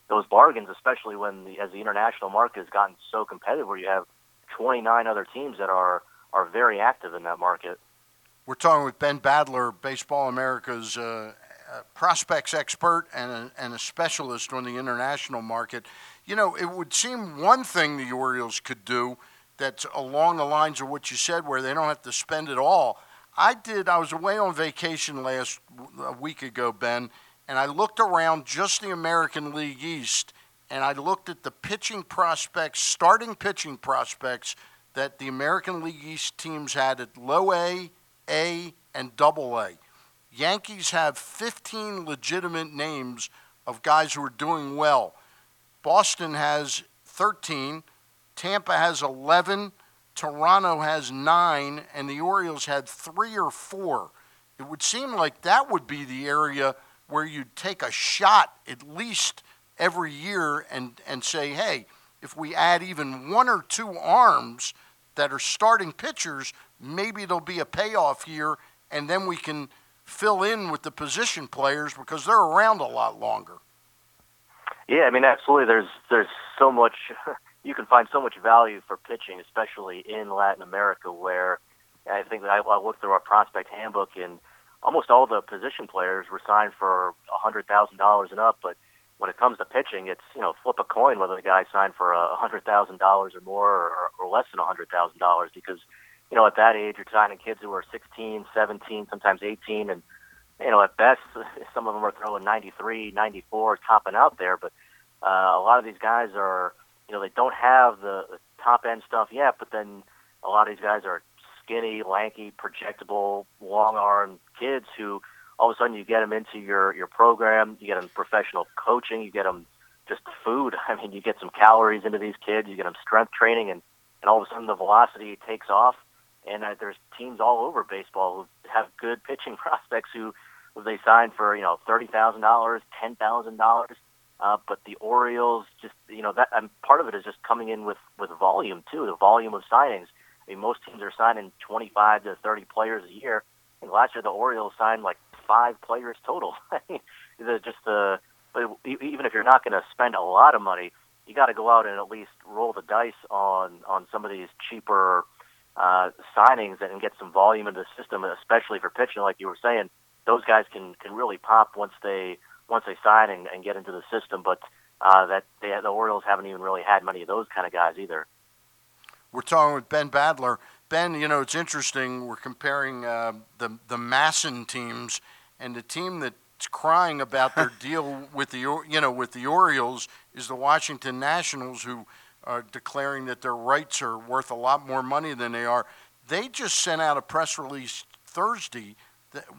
those bargains, especially when the, as the international market has gotten so competitive, where you have 29 other teams that are are very active in that market. We're talking with Ben Badler, Baseball America's uh, uh, prospects expert and a, and a specialist on the international market. You know, it would seem one thing the Orioles could do that's along the lines of what you said, where they don't have to spend it all I did. I was away on vacation last a week ago, Ben, and I looked around just the American League East, and I looked at the pitching prospects, starting pitching prospects that the American League East teams had at low A, A, and double A. Yankees have 15 legitimate names of guys who are doing well. Boston has 13. Tampa has 11. Toronto has nine, and the Orioles had three or four. It would seem like that would be the area where you'd take a shot at least every year and, and say, hey, if we add even one or two arms that are starting pitchers, maybe there'll be a payoff here, and then we can fill in with the position players because they're around a lot longer. Yeah, I mean, absolutely. There's there's so much you can find so much value for pitching, especially in Latin America, where I think that I, I looked through our prospect handbook and almost all the position players were signed for a hundred thousand dollars and up. But when it comes to pitching, it's you know flip a coin whether the guy signed for a hundred thousand dollars or more or, or less than a hundred thousand dollars because you know at that age you're signing kids who are 16, 17, sometimes 18, and you know at best some of them are throwing 93, 94, topping out there, but uh, a lot of these guys are you know they don't have the, top end stuff yet, but then a lot of these guys are skinny, lanky, projectable, long armed kids who all of a sudden you get them into your your program, you get them professional coaching, you get them just food. I mean, you get some calories into these kids, you get them strength training, and and all of a sudden the velocity takes off. And uh, there's teams all over baseball who have good pitching prospects who, who they sign for you know thirty thousand dollars, ten thousand dollars. Uh, but the Orioles just you know that and part of it is just coming in with with volume too, the volume of signings. I mean, most teams are signing 25 to 30 players a year. And last year the Orioles signed like five players total. just the, but even if you're not going to spend a lot of money, you got to go out and at least roll the dice on on some of these cheaper uh, signings and get some volume into the system, especially for pitching. Like you were saying, those guys can can really pop once they once they sign and, and get into the system. But uh, that they, the Orioles haven't even really had many of those kind of guys either. We're talking with Ben Badler. Ben, you know it's interesting. We're comparing uh, the the MASN teams and the team that's crying about their deal with the you know with the Orioles is the Washington Nationals, who are declaring that their rights are worth a lot more money than they are. They just sent out a press release Thursday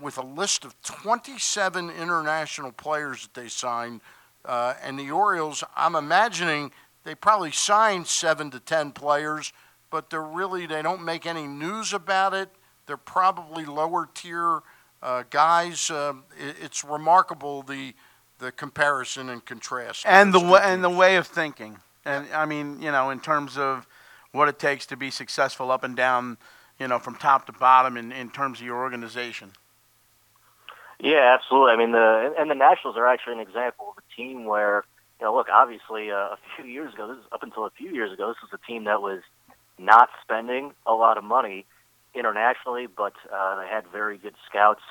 with a list of 27 international players that they signed, uh, and the Orioles. I'm imagining they probably signed seven to ten players, but they're really they don't make any news about it. They're probably lower tier uh, guys, uh, it, it's remarkable the the comparison and contrast. And the way, and the way of thinking. And I mean, you know, in terms of what it takes to be successful up and down, you know, from top to bottom in, in terms of your organization. Yeah, absolutely. I mean, the and the Nationals are actually an example of a team where, you know, look, obviously uh, a few years ago, this is up until a few years ago, this was a team that was not spending a lot of money internationally, but uh, they had very good scouts,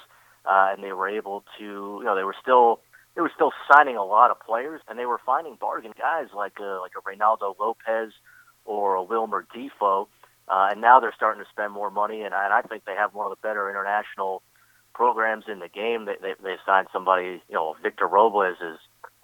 uh, and they were able to, you know, they were still they were still signing a lot of players, and they were finding bargain guys like a, like a Reynaldo Lopez or a Wilmer Difo, uh, and now they're starting to spend more money, and, and I think they have one of the better international programs in the game. They they, they signed somebody, you know, Victor Robles is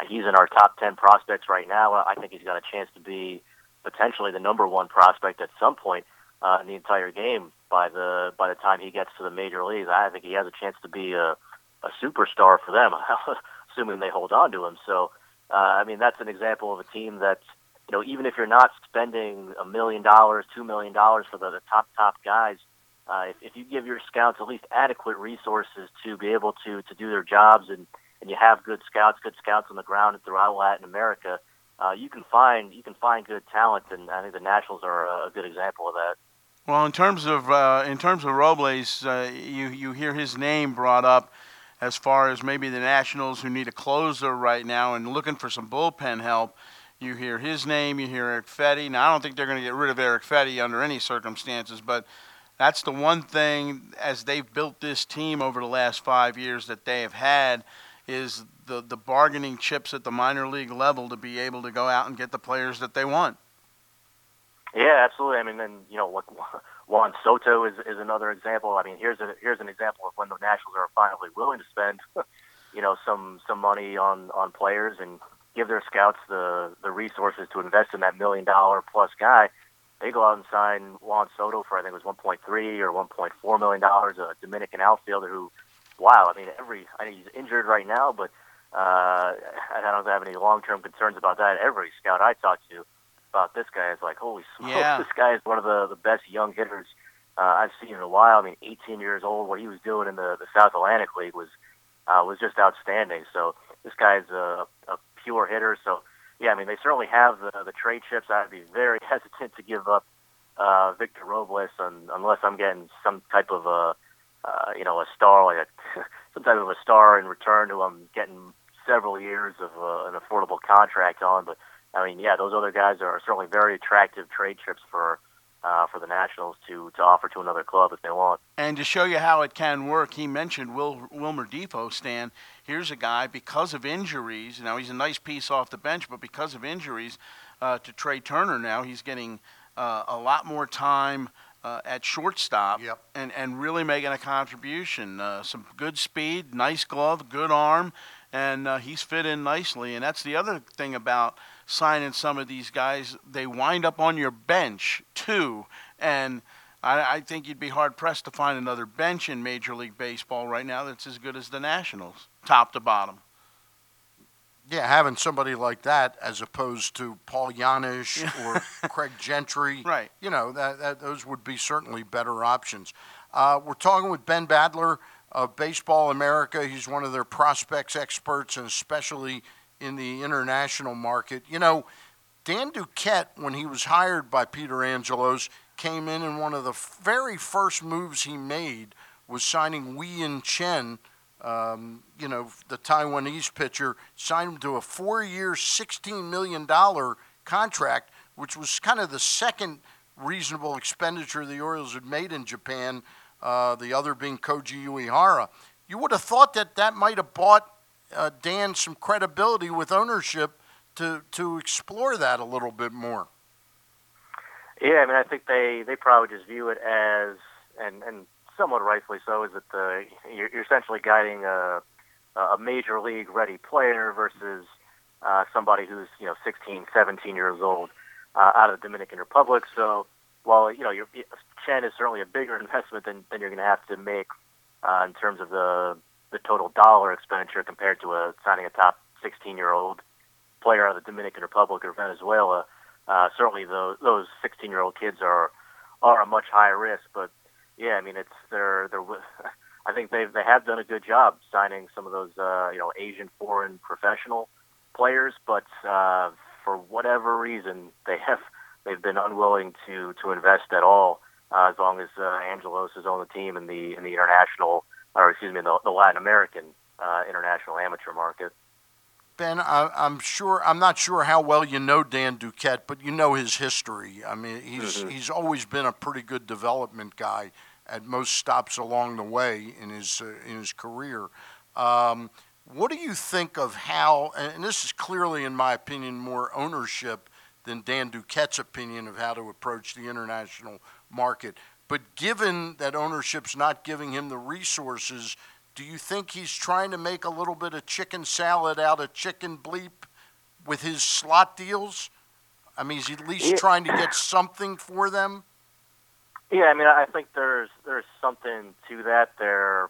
he's in our top ten prospects right now. I think he's got a chance to be potentially the number one prospect at some point uh, in the entire game by the by the time he gets to the major leagues. I think he has a chance to be a, a superstar for them, assuming they hold on to him. So, uh, I mean, that's an example of a team that you know even if you're not spending a million dollars, two million dollars for the, the top top guys. Uh, if, if you give your scouts at least adequate resources to be able to to do their jobs and and you have good scouts, good scouts on the ground throughout Latin America, uh, you can find you can find good talent, and I think the Nationals are a, good example of that. Well, in terms of uh, in terms of Robles, uh, you you hear his name brought up as far as maybe the Nationals who need a closer right now and looking for some bullpen help. You hear his name, you hear Erick Fedde. Now, I don't think they're going to get rid of Erick Fedde under any circumstances, but that's the one thing as they've built this team over the last five years that they have had is the the bargaining chips at the minor league level to be able to go out and get the players that they want. Yeah, absolutely. I mean, then you know, like Juan Soto is is another example. I mean, here's a here's an example of when the Nationals are finally willing to spend, you know, some some money on on players and give their scouts the the resources to invest in that million dollar plus guy. They go out and sign Juan Soto for I think it was 1.3 or 1.4 million dollars, a Dominican outfielder who, wow, I mean, every I mean, he's injured right now, but uh, I don't have any long term concerns about that. Every scout I talk to about this guy is like, holy smokes, yeah. this guy is one of the the best young hitters uh, I've seen in a while. I mean, 18 years old, what he was doing in the the South Atlantic League was uh, was just outstanding. So this guy's a, a pure hitter. So yeah, I mean, they certainly have the the trade chips. I'd be very hesitant to give up uh, Victor Robles un, unless I'm getting some type of a uh, you know a star like a some type of a star in return who I'm getting several years of uh, an affordable contract on, but I mean, yeah, those other guys are certainly very attractive trade chips for uh, for the Nationals to to offer to another club if they want. And to show you how it can work, he mentioned Will, Wilmer Difo, Stan. Here's a guy, because of injuries, now he's a nice piece off the bench, but because of injuries uh, to Trea Turner now, he's getting uh, a lot more time uh, at shortstop Yep. and, and really making a contribution. Uh, some good speed, nice glove, good arm, and uh, he's fit in nicely. And that's the other thing about signing some of these guys. They wind up on your bench, too. And I, I think you'd be hard pressed to find another bench in Major League Baseball right now that's as good as the Nationals, top to bottom. Yeah, having somebody like that as opposed to Paul Janish or Craig Gentry, Right. You know that, that those would be certainly better options. Uh, we're talking with Ben Badler of Baseball America. He's one of their prospects experts, and especially in the international market. You know, Dan Duquette, when he was hired by Peter Angelos, came in and one of the very first moves he made was signing Wei Yin Chen um, you know, the Taiwanese pitcher, signed him to a four year, $16 million contract, which was kind of the second reasonable expenditure the Orioles had made in Japan, uh, the other being Koji Uehara. You would have thought that that might have bought uh, Dan some credibility with ownership to, to explore that a little bit more. Yeah, I mean, I think they they probably just view it as and and somewhat rightfully so is that the you're, you're essentially guiding a a major league ready player versus uh, somebody who's you know 16, 17 years old uh, out of the Dominican Republic. So while you know your Chen is certainly a bigger investment than, than you're going to have to make uh, in terms of the the total dollar expenditure compared to a signing a top 16 year old player out of the Dominican Republic or Venezuela. Uh, certainly, those those 16 year old kids are are a much higher risk. But yeah, I mean, it's they're they're. I think they they have done a good job signing some of those uh, you know Asian foreign professional players, but uh, for whatever reason they have they've been unwilling to to invest at all. Uh, as long as uh, Angelos is on the team in the in the international or excuse me the, the Latin American uh, international amateur market. Ben, I, I'm sure I'm not sure how well you know Dan Duquette, but you know his history. I mean, he's Mhm. he's always been a pretty good development guy at most stops along the way in his uh, in his career. Um, what do you think of how? And this is clearly, in my opinion, more ownership than Dan Duquette's opinion of how to approach the international market. But given that ownership's not giving him the resources, do you think he's trying to make a little bit of chicken salad out of chicken bleep with his slot deals? I mean, is he at least Yeah. trying to get something for them? Yeah, I mean, I think there's there's something to that. There,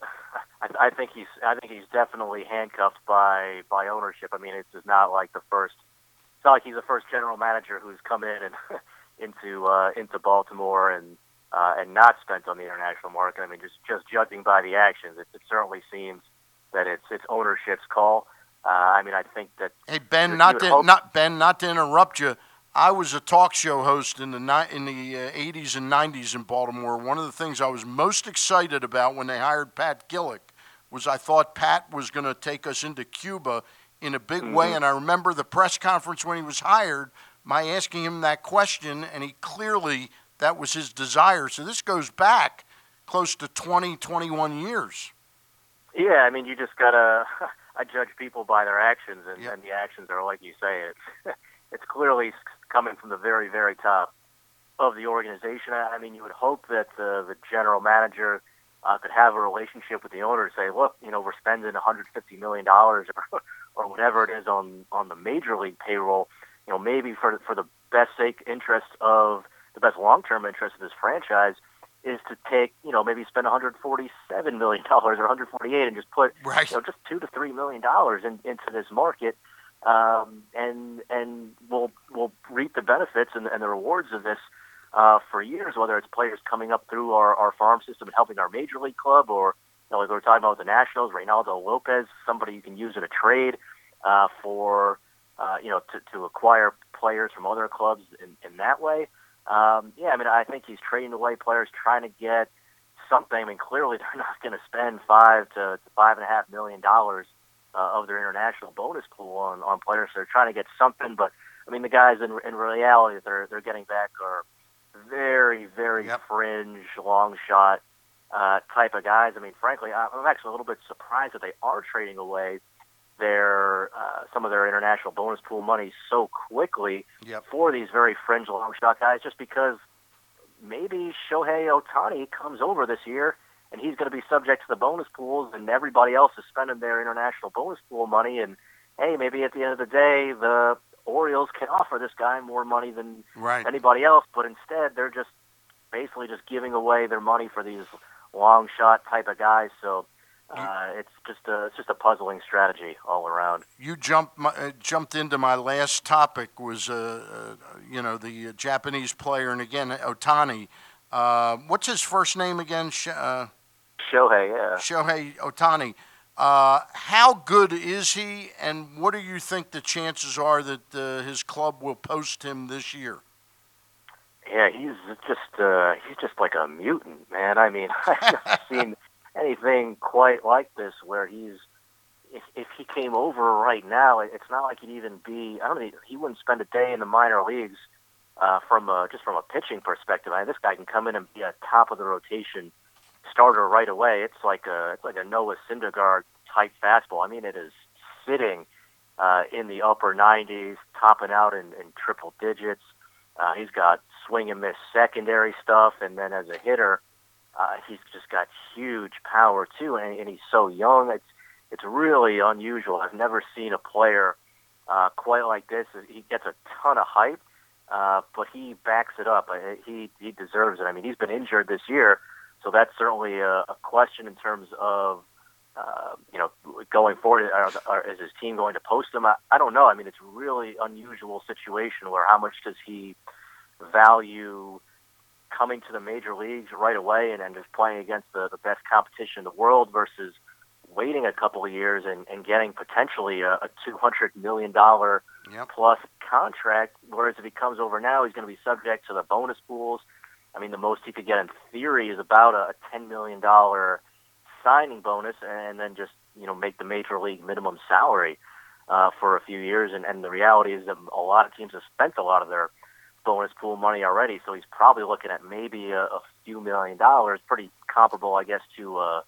I, I think he's I think he's definitely handcuffed by by ownership. I mean, it's just not like the first. It's not like he's the first general manager who's come in and into uh, into Baltimore and uh, and not spent on the international market. I mean, just just judging by the actions, it, it certainly seems that it's it's ownership's call. Uh, I mean, I think that Hey Ben, not to hope- not Ben, not to interrupt you. I was a talk show host in the ni- in the uh, 80s and 90s in Baltimore. One of the things I was most excited about when they hired Pat Gillick was I thought Pat was going to take us into Cuba in a big way. Mhm. And I remember the press conference when he was hired, my asking him that question, and he clearly that was his desire. So this goes back close to 20, 21 years. Yeah, I mean, you just gotta. I judge people by their actions, and, and the actions are like you say. It's it's clearly coming from the very, very top of the organization. I I mean, you would hope that the the general manager uh, could have a relationship with the owner and say, look, you know, we're spending 150 million dollars or or whatever it is on on the major league payroll. You know, maybe for for the best sake interest of the best long term interest of this franchise is to take, you know, maybe spend 147 million dollars or 148 and just put, right. you know, just two to three million dollars in, into this market, um, and and we'll we'll reap the benefits and, and the rewards of this uh, for years. Whether it's players coming up through our, our farm system and helping our major league club, or you know, like we were talking about with the Nationals, Reynaldo Lopez, somebody you can use in a trade uh, for, uh, you know, to, to acquire players from other clubs in, in that way. Um, yeah, I mean, I think he's trading away players, trying to get something. I mean, clearly they're not going to spend five to, to five and a half million dollars uh, of their international bonus pool on, on players. So They're trying to get something, but I mean, the guys in in reality that they're they're getting back are very, very fringe, long shot uh, type of guys. I mean, frankly, I'm actually a little bit surprised that they are trading away their uh, some of their international bonus pool money so quickly Yep. for these very fringe long shot guys, just because maybe Shohei Otani comes over this year and he's going to be subject to the bonus pools, and everybody else is spending their international bonus pool money. And hey, maybe at the end of the day, the Orioles can offer this guy more money than Right. anybody else, but instead they're just basically just giving away their money for these long shot type of guys. So uh, it's just a it's just a puzzling strategy all around. You jumped my, uh, jumped into my last topic was uh, uh, you know the uh, Japanese player and again Otani. Uh, what's his first name again? Sh- uh, Shohei, yeah. Shohei Otani. Uh, how good is he, and what do you think the chances are that uh, his club will post him this year? Yeah, he's just uh, he's just like a mutant, man. I mean, I've seen anything quite like this. Where he's if if he came over right now, it's not like he'd even be. I don't think he wouldn't spend a day in the minor leagues uh, from a, just from a pitching perspective. I mean, this guy can come in and be a top of the rotation starter right away. It's like a it's like a Noah Syndergaard type fastball. I mean, it is sitting uh, in the upper 90s, topping out in, in triple digits. Uh, he's got swing and miss secondary stuff, and then as a hitter, uh, he's just got huge power too, and, and he's so young. It's it's really unusual. I've never seen a player uh, quite like this. He gets a ton of hype, uh, but he backs it up. Uh, He he deserves it. I mean, he's been injured this year, so that's certainly a, a question in terms of uh, you know going forward. Are, are, is his team going to post him? I, I don't know. I mean, it's really unusual situation where how much does he value coming to the major leagues right away and, and just playing against the, the best competition in the world versus waiting a couple of years and, and getting potentially a, a $200 million plus contract. Whereas if he comes over now, he's going to be subject to the bonus pools. I mean, the most he could get in theory is about a $10 million signing bonus and then just, you know, make the major league minimum salary uh, for a few years. And, and the reality is that a lot of teams have spent a lot of their bonus pool money already, so he's probably looking at maybe a, a few million dollars, pretty comparable, I guess, to uh,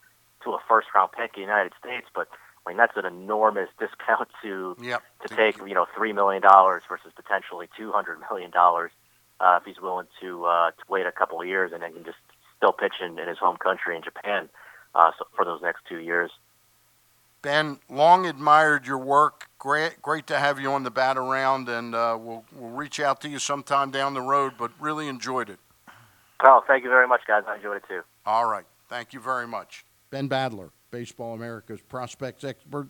to a first round pick in the United States. But I mean, that's an enormous discount to Yep. to take, you know, three million dollars versus potentially two hundred million dollars uh, if he's willing to uh, to wait a couple of years and then can just still pitch in, in his home country in Japan uh, so for those next two years. Ben, long admired your work. Great, great to have you on the bat around, and uh, we'll we'll reach out to you sometime down the road. But really enjoyed it. Oh, thank you very much, guys. I enjoyed it too. All right, thank you very much, Ben Badler, Baseball America's prospects expert,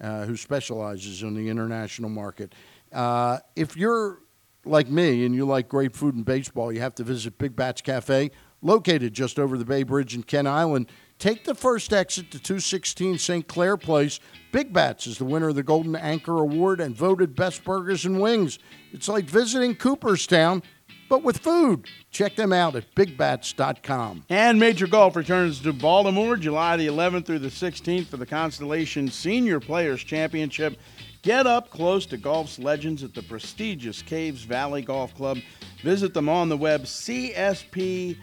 uh, who specializes in the international market. Uh, if you're like me and you like great food and baseball, you have to visit Big Bats Cafe, located just over the Bay Bridge in Kent Island. Take the first exit to 216 St. Clair Place. Big Bats is the winner of the Golden Anchor Award and voted Best Burgers and Wings. It's like visiting Cooperstown, but with food. Check them out at bigbats.com. And Major Golf returns to Baltimore July the 11th through the 16th for the Constellation Senior Players Championship. Get up close to golf's legends at the prestigious Caves Valley Golf Club. Visit them on the web cspgolf.com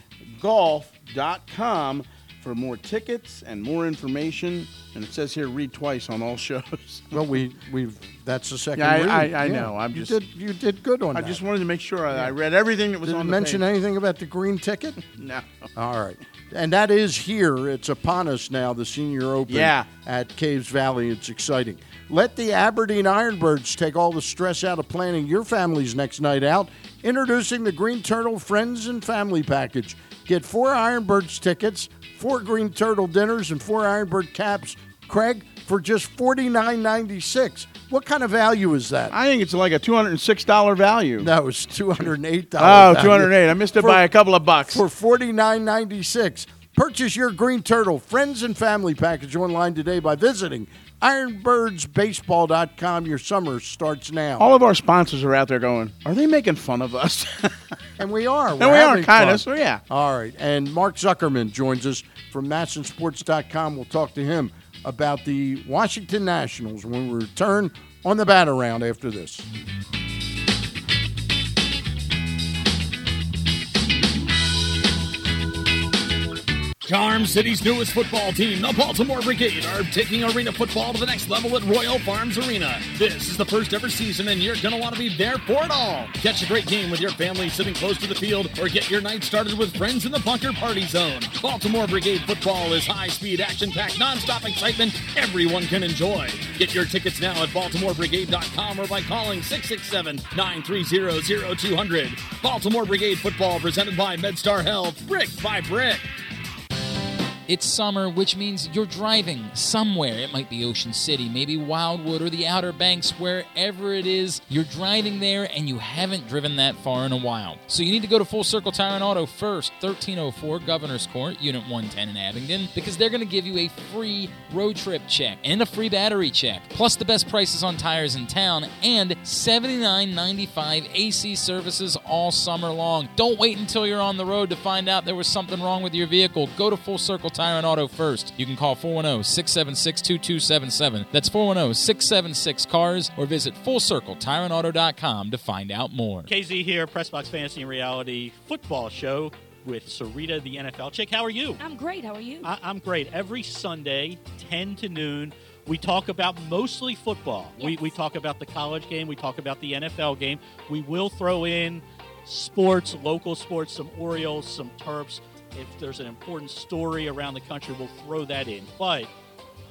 for more tickets and more information. And it says here read twice on all shows. Well, we we've that's the second. Yeah, I, read. I, I Yeah. know. I'm you just did you did good on I that. I just wanted to make sure I, I read everything that was Did on the mention page. anything about the green ticket? No. All right. And that is here. It's upon us now, the Senior Open Yeah. at Caves Valley. It's exciting. Let the Aberdeen Ironbirds take all the stress out of planning your family's next night out. Introducing the Green Turtle Friends and Family Package. Get four Ironbirds tickets, four Green Turtle dinners, and four Ironbird caps, Craig, for just $49.96. What kind of value is that? I think it's like a $206 value. No, it's $208. Oh, value. 208. I missed it For- by a couple of bucks. For $49.96. Purchase your Green Turtle Friends and Family Package online today by visiting ironbirdsbaseball.com. Your summer starts now. All of our sponsors are out there going, are they making fun of us? And we are. And We're we are, kinda, so yeah. All right. And Mark Zuckerman joins us from MASNsports.com. We'll talk to him about the Washington Nationals when we return on the bat around after this. Charm City's newest football team, the Baltimore Brigade, are taking arena football to the next level at Royal Farms Arena. This is the first ever season, and you're going to want to be there for it all. Catch a great game with your family sitting close to the field, or get your night started with friends in the bunker party zone. Baltimore Brigade football is high speed, action packed, non stop excitement everyone can enjoy. Get your tickets now at BaltimoreBrigade.com or by calling 667 930 0200. Baltimore Brigade football presented by MedStar Health, brick by brick. It's summer, which means you're driving somewhere. It might be Ocean City, maybe Wildwood, or the Outer Banks, wherever it is. You're driving there and you haven't driven that far in a while. So you need to go to Full Circle Tire and Auto first, 1304 Governor's Court, Unit 110 in Abingdon, because they're going to give you a free road trip check and a free battery check, plus the best prices on tires in town and $79.95 AC services all summer long. Don't wait until you're on the road to find out there was something wrong with your vehicle. Go to Full Circle Tire and Auto first. You can call 410 676 2277. That's 410 676 Cars or visit FullCircleTireandAuto.com to find out more. KZ here, Pressbox Fantasy and Reality Football Show with Sarita, the NFL chick. How are you? I'm great. How are you? I- I'm great. Every Sunday, 10 to noon, we talk about mostly football. We, we talk about the college game, we talk about the NFL game. We will throw in sports, local sports, some Orioles, some Terps. If there's an important story around the country, we'll throw that in. But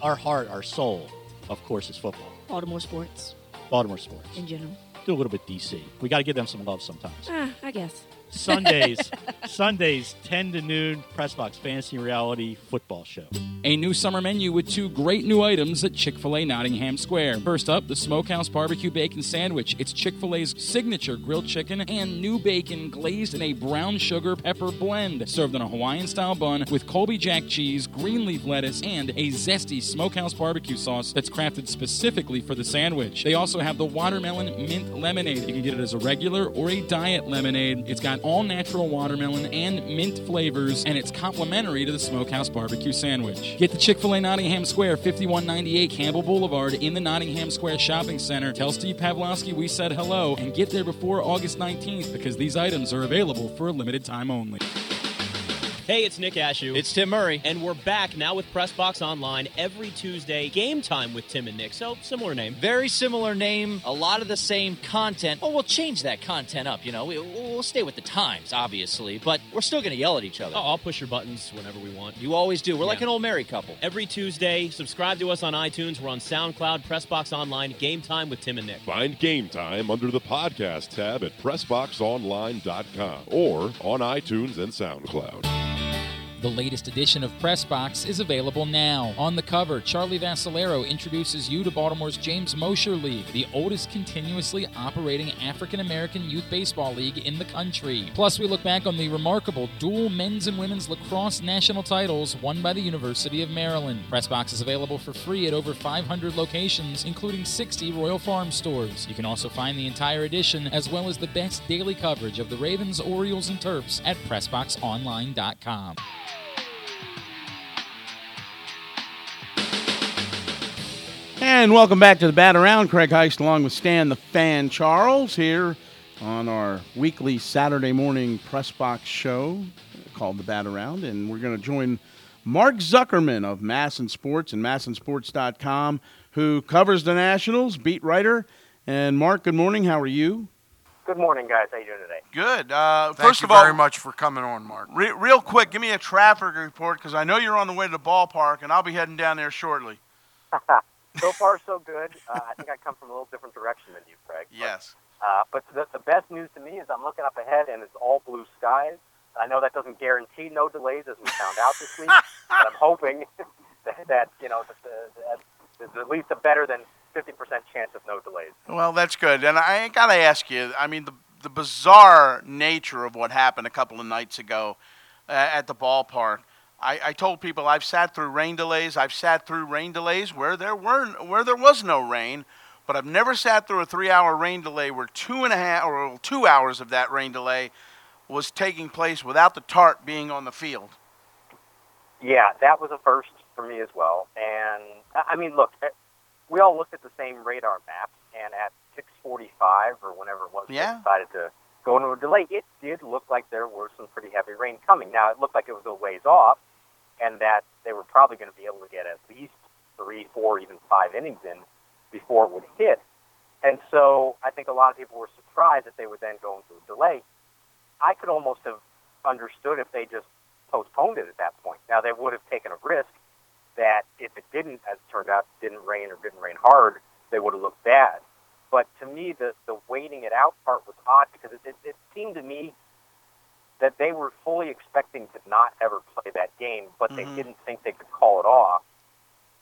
our heart, our soul, of course, is football. Baltimore sports Baltimore sports. in general. Do a little bit DC. We got to give them some love sometimes. Ah, I guess. Sundays, Sundays, 10 to noon, Press Box Fantasy Reality Football Show. A new summer menu with two great new items at Chick fil A Nottingham Square. First up, the Smokehouse Barbecue Bacon Sandwich. It's Chick fil A's signature grilled chicken and new bacon glazed in a brown sugar pepper blend. Served on a Hawaiian style bun with Colby Jack cheese, green leaf lettuce, and a zesty smokehouse barbecue sauce that's crafted specifically for the sandwich. They also have the watermelon mint lemonade. You can get it as a regular or a diet lemonade. It's got all natural watermelon and mint flavors, and it's complimentary to the Smokehouse Barbecue Sandwich. Get the Chick fil A Nottingham Square, 5198 Campbell Boulevard in the Nottingham Square Shopping Center. Tell Steve Pavlovsky we said hello and get there before August 19th because these items are available for a limited time only. Hey, it's Nick Ashooh. It's Tim Murray. And we're back now with Pressbox Online every Tuesday. Game time with Tim and Nick. So, similar name. Very similar name, a lot of the same content. Oh, we'll change that content up, you know. We, we'll stay with the times, obviously, but we're still going to yell at each other. Oh, I'll push your buttons whenever we want. You always do. We're like an old married couple. Every Tuesday, subscribe to us on iTunes. We're on SoundCloud, Pressbox Online, Game Time with Tim and Nick. Find Game Time under the podcast tab at PressBoxOnline.com or on iTunes and SoundCloud. The latest edition of Pressbox is available now. On the cover, Charlie Vascellaro introduces you to Baltimore's James Mosher League, the oldest continuously operating African American youth baseball league in the country. Plus, we look back on the remarkable dual men's and women's lacrosse national titles won by the University of Maryland. Pressbox is available for free at over 500 locations, including 60 Royal Farm stores. You can also find the entire edition as well as the best daily coverage of the Ravens, Orioles, and Terps at PressBoxOnline.com. And welcome back to the Bat Around. Craig Heist along with Stan the Fan Charles here on our weekly Saturday morning press box show called the Bat Around. And we're going to join Mark Zuckerman of MASN Sports and MASNsports.com, who covers the Nationals, beat writer. And Mark, good morning. How are you? Good morning, guys. How are you doing today? Good. Uh, Thank first you of all, very much for coming on, Mark. Re- real quick, give me a traffic report because I know you're on the way to the ballpark, and I'll be heading down there shortly. so far, so good. Uh, I think I come from a little different direction than you, Craig. Yes. Uh, but the, the best news to me is I'm looking up ahead and it's all blue skies. I know that doesn't guarantee no delays, as we found out this week, but I'm hoping that, that you know that, that there's at least a better than 50% chance of no delays. Well, that's good. And I got to ask you, I mean, the, the bizarre nature of what happened a couple of nights ago uh, at the ballpark. I, I told people I've sat through rain delays. I've sat through rain delays where there weren't where there was no rain, but I've never sat through a three-hour rain delay where two and a half or two hours of that rain delay was taking place without the tart being on the field. Yeah, that was a first for me as well. And I mean, look, eh, we all looked at the same radar map, and at 6:45 or whenever it was, we Yeah. decided to go into a delay. It did look like there were some pretty heavy rain coming. Now it looked like it was a ways off, and that they were probably going to be able to get at least three, four, even five innings in before it would hit. And so I think a lot of people were surprised that they would then go into a delay. I could almost have understood if they just postponed it at that point. Now they would have taken a risk that if it didn't, as it turned out, didn't rain or didn't rain hard, they would have looked bad. But to me, the the waiting it out part was odd because it, it, it seemed to me that they were fully expecting to not ever play that game, but they Mhm. didn't think they could call it off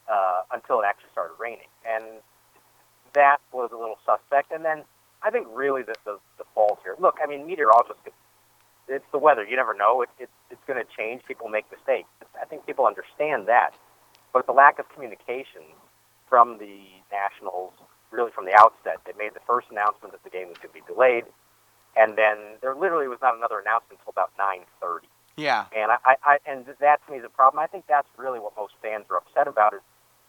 uh, until it actually started raining, and that was a little suspect. And then I think really the the, the fault here. Look, I mean, meteorologists. It's the weather. You never know. It, it, it's going to change. People make mistakes. I think people understand that. But the lack of communication from the Nationals, really from the outset, they made the first announcement that the game was going to be delayed, and then there literally was not another announcement until about 9:30. Yeah. And I, I, I and that to me is a problem. I think that's really what most fans are upset about is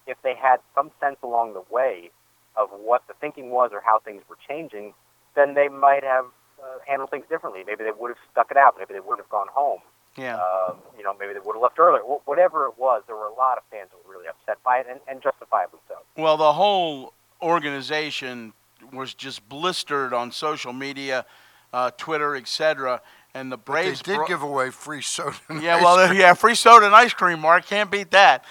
if they had some sense along the way of what the thinking was or how things were changing, then they might have uh, handled things differently. Maybe they would have stuck it out. Maybe they wouldn't have gone home. Yeah. Um, you know, maybe they would have left earlier. Wh- Whatever it was, there were a lot of fans who were really upset by it, and, and justifiably so. Well, the whole organization was just blistered on social media, uh, Twitter, etc. And the But Braves they did bro- give away free soda. and Yeah, ice well, cream. yeah, free soda and ice cream, Mark. Can't beat that.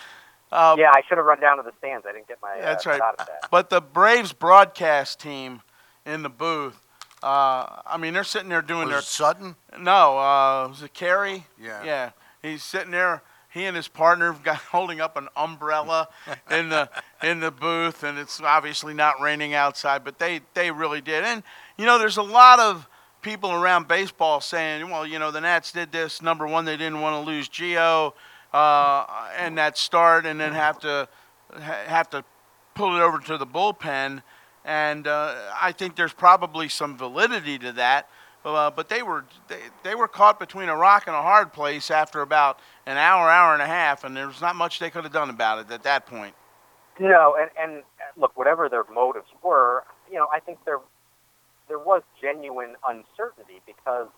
Uh, yeah, I should have run down to the stands. I didn't get my That's uh, right. shot that. But the Braves broadcast team in the booth, uh, I mean, they're sitting there doing Was their it Sutton? No, uh, was it Caray? Yeah. Yeah. He's sitting there. He and his partner got holding up an umbrella in the in the booth, and it's obviously not raining outside, but they they really did. And you know, there's a lot of people around baseball saying, well, you know, the Nats did this. Number one, they didn't want to lose Geo uh, and that start, and then have to have to pull it over to the bullpen. And uh, I think there's probably some validity to that. Uh, but they were they, they were caught between a rock and a hard place after about an hour, hour and a half, and there was not much they could have done about it at that point. No, and and uh, look, whatever their motives were, you know, I think there there was genuine uncertainty because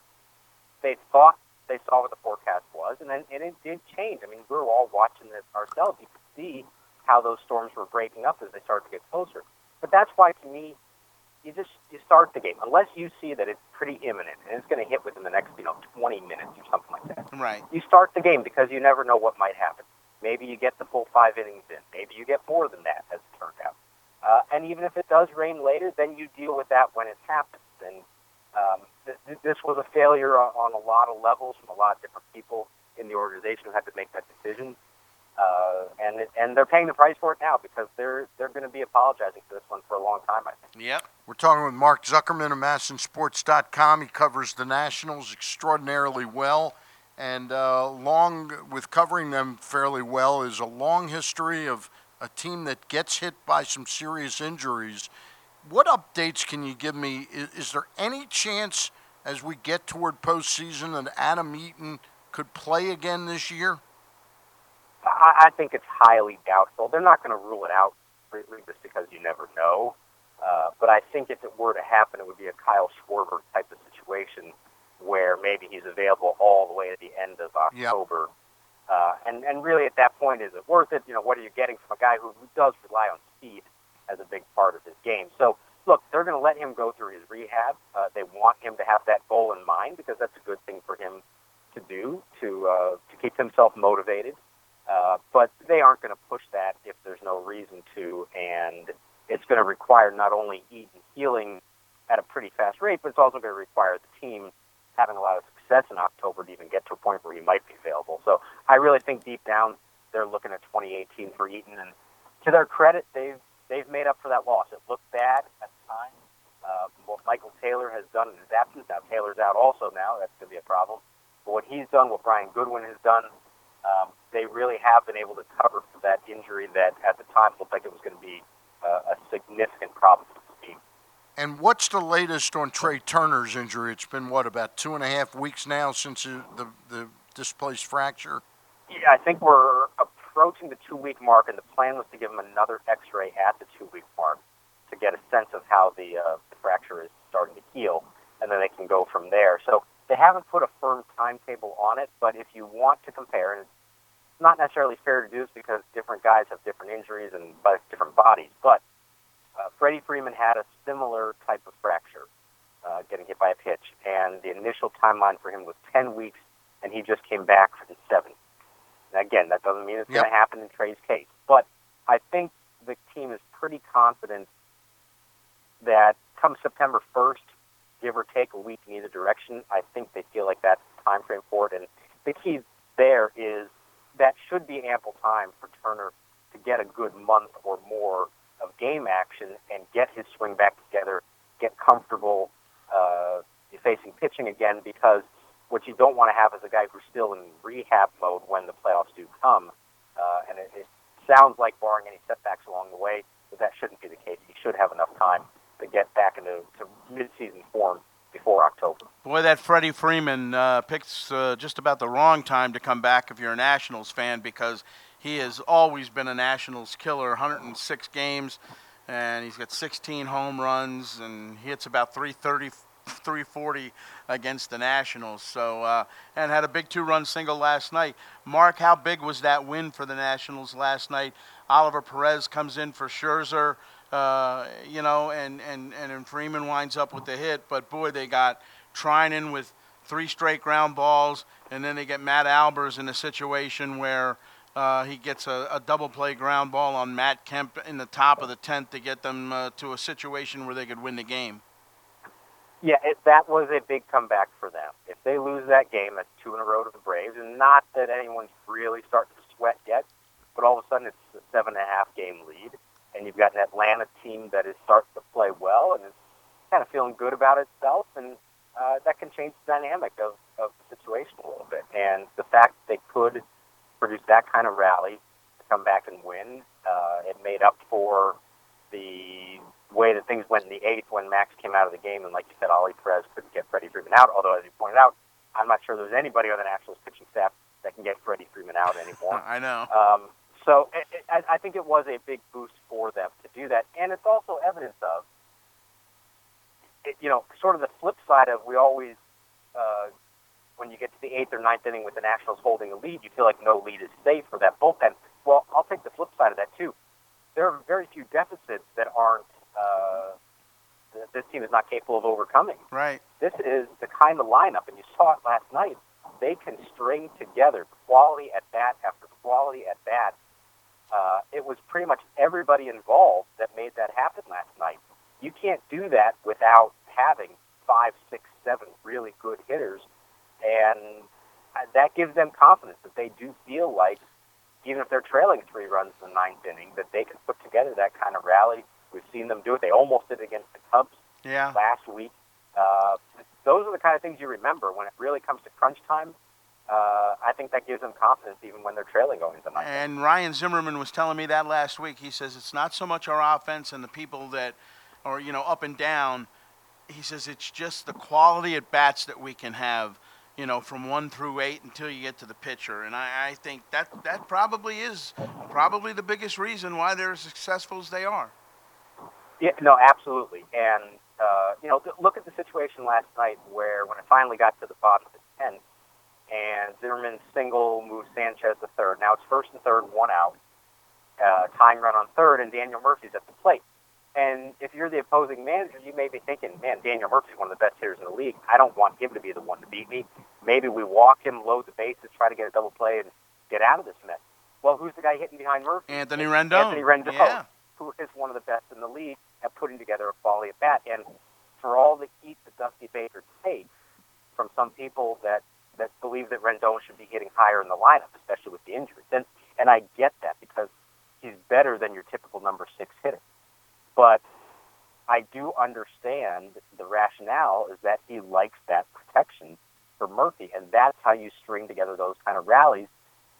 they thought they saw what the forecast was, and then and it did change. I mean, we were all watching this ourselves. You could see how those storms were breaking up as they started to get closer. But that's why, to me, you just you start the game unless you see that it's pretty imminent and it's going to hit within the next you know 20 minutes or something like that. Right. You start the game because you never know what might happen. Maybe you get the full five innings in. Maybe you get more than that, as it turned out. Uh, and even if it does rain later, then you deal with that when it happens. And um, th- th- this was a failure on, on a lot of levels from a lot of different people in the organization who had to make that decision. Uh, and it, and they're paying the price for it now because they're they're going to be apologizing for this one for a long time. I think. Yep. We're talking with Mark Zuckerman of MASNsports.com. He covers the Nationals extraordinarily well, and uh, along with covering them fairly well is a long history of a team that gets hit by some serious injuries. What updates can you give me? Is, is there any chance as we get toward postseason that Adam Eaton could play again this year? I, I think it's highly doubtful. They're not going to rule it out completely just because you never know. Uh, but I think if it were to happen, it would be a Kyle Schwarber type of situation where maybe he's available all the way at the end of October. Uh, and, and really at that point, is it worth it? You know, what are you getting from a guy who does rely on speed as a big part of his game? So, look, they're going to let him go through his rehab. Uh, they want him to have that goal in mind because that's a good thing for him to do to uh, to keep himself motivated. Uh, but they aren't going to push that if there's no reason to, and it's going to require not only Eaton healing at a pretty fast rate, but it's also going to require the team having a lot of success in October to even get to a point where he might be available. So I really think deep down they're looking at 2018 for Eaton, and to their credit, they've they've made up for that loss. It looked bad at the time. Uh, what Michael Taylor has done in his absence, now Taylor's out also now. That's going to be a problem. But what he's done, what Brian Goodwin has done, um, they really have been able to cover for that injury that at the time looked like it was going to be uh, a significant problem. And what's the latest on Trea Turner's injury? It's been what about two and a half weeks now since the the, displaced fracture. Yeah, I think we're approaching the two week mark, and the plan was to give him another x ray at the two week mark to get a sense of how the, uh, the fracture is starting to heal, and then they can go from there. So they haven't put a firm timetable on it, but if you want to compare, and it's not necessarily fair to do this because different guys have different injuries and different bodies. But uh, Freddie Freeman had a similar type of fracture, uh, getting hit by a pitch, and the initial timeline for him was 10 weeks, and he just came back in seven. Now, again, that doesn't mean it's Yep. going to happen in Trea's case, but I think the team is pretty confident that come September 1st, give or take a week in either direction, I think they feel like that's the time frame for it. And the key there is that should be ample time for Turner to get a good month or more of game action and get his swing back together, get comfortable uh, facing pitching again because what you don't want to have is a guy who's still in rehab mode when the playoffs do come. Uh, and it, it sounds like, barring any setbacks along the way, that that shouldn't be the case. He should have enough time to get back into to mid-season form before October. Boy, that Freddie Freeman uh, picks uh, just about the wrong time to come back if you're a Nationals fan because he has always been a Nationals killer. 106 games, and he's got 16 home runs, and he hits about 330, 340 against the Nationals. So, uh, and had a big two-run single last night. Mark, how big was that win for the Nationals last night? Oliver Perez comes in for Scherzer uh, you know, and, and, and Freeman winds up with the hit. But boy, they got Treinen with three straight ground balls, and then they get Matt Albers in a situation where uh, he gets a, a double play ground ball on Matt Kemp in the top of the 10th to get them uh, to a situation where they could win the game. Yeah, it, that was a big comeback for them. If they lose that game, that's two in a row to the Braves, and not that anyone's really starting to sweat yet, but all of a sudden it's a seven and a half game lead, and you've got an Atlanta team that is starting to play well and is kind of feeling good about itself, and uh, that can change the dynamic of, of the situation a little bit. And the fact that they could produce that kind of rally to come back and win, uh, it made up for the way that things went in the eighth when Max came out of the game, and like you said, Ollie Perez couldn't get Freddie Freeman out. Although, as you pointed out, I'm not sure there's anybody on the Nationals pitching staff that can get Freddie Freeman out anymore. I know. Um, so it, it, I, I think it was a big boost for them to do that, and it's also evidence of, it, you know, sort of the flip side of we always, uh, when you get to the eighth or ninth inning with the Nationals holding a lead, you feel like no lead is safe for that bullpen. Well, I'll take the flip side of that too. There are very few deficits that aren't uh, that this team is not capable of overcoming. Right. This is the kind of lineup, and you saw it last night. They can string together quality at bat after quality at bat. Uh, it was pretty much everybody involved that made that happen last night. You can't do that without having five, six, seven really good hitters, and that gives them confidence that they do feel like, even if they're trailing three runs in the ninth inning, that they can put together that kind of rally. We've seen them do it. They almost did it against the Cubs Yeah. last week. Uh, those are the kind of things you remember when it really comes to crunch time. Uh, I think that gives them confidence even when they're trailing going into the ninth. And Ryan Zimmerman was telling me that last week. He says it's not so much our offense and the people that are, you know, up and down. He says it's just the quality at bats that we can have, you know, from one through eight until you get to the pitcher. And I, I think that that probably is probably the biggest reason why they're as successful as they are. Yeah, no, absolutely. And uh, you know, look at the situation last night where when it finally got to the bottom of the tenth, and Zimmerman single moved Sanchez to third. Now it's first and third, one out, uh, tying run on third, and Daniel Murphy's at the plate. And if you're the opposing manager, you may be thinking, man, Daniel Murphy's one of the best hitters in the league. I don't want him to be the one to beat me. Maybe we walk him, load the bases, try to get a double play, and get out of this mess. Well, who's the guy hitting behind Murphy? Anthony Rendon. Anthony Rendon, Yeah. who is one of the best in the league at putting together a quality at bat. And for all the heat that Dusty Baker takes from some people that that believe that Rendon should be hitting higher in the lineup, especially with the injuries, and and I get that because he's better than your typical number six hitter. But I do understand the rationale is that he likes that protection for Murphy, and that's how you string together those kind of rallies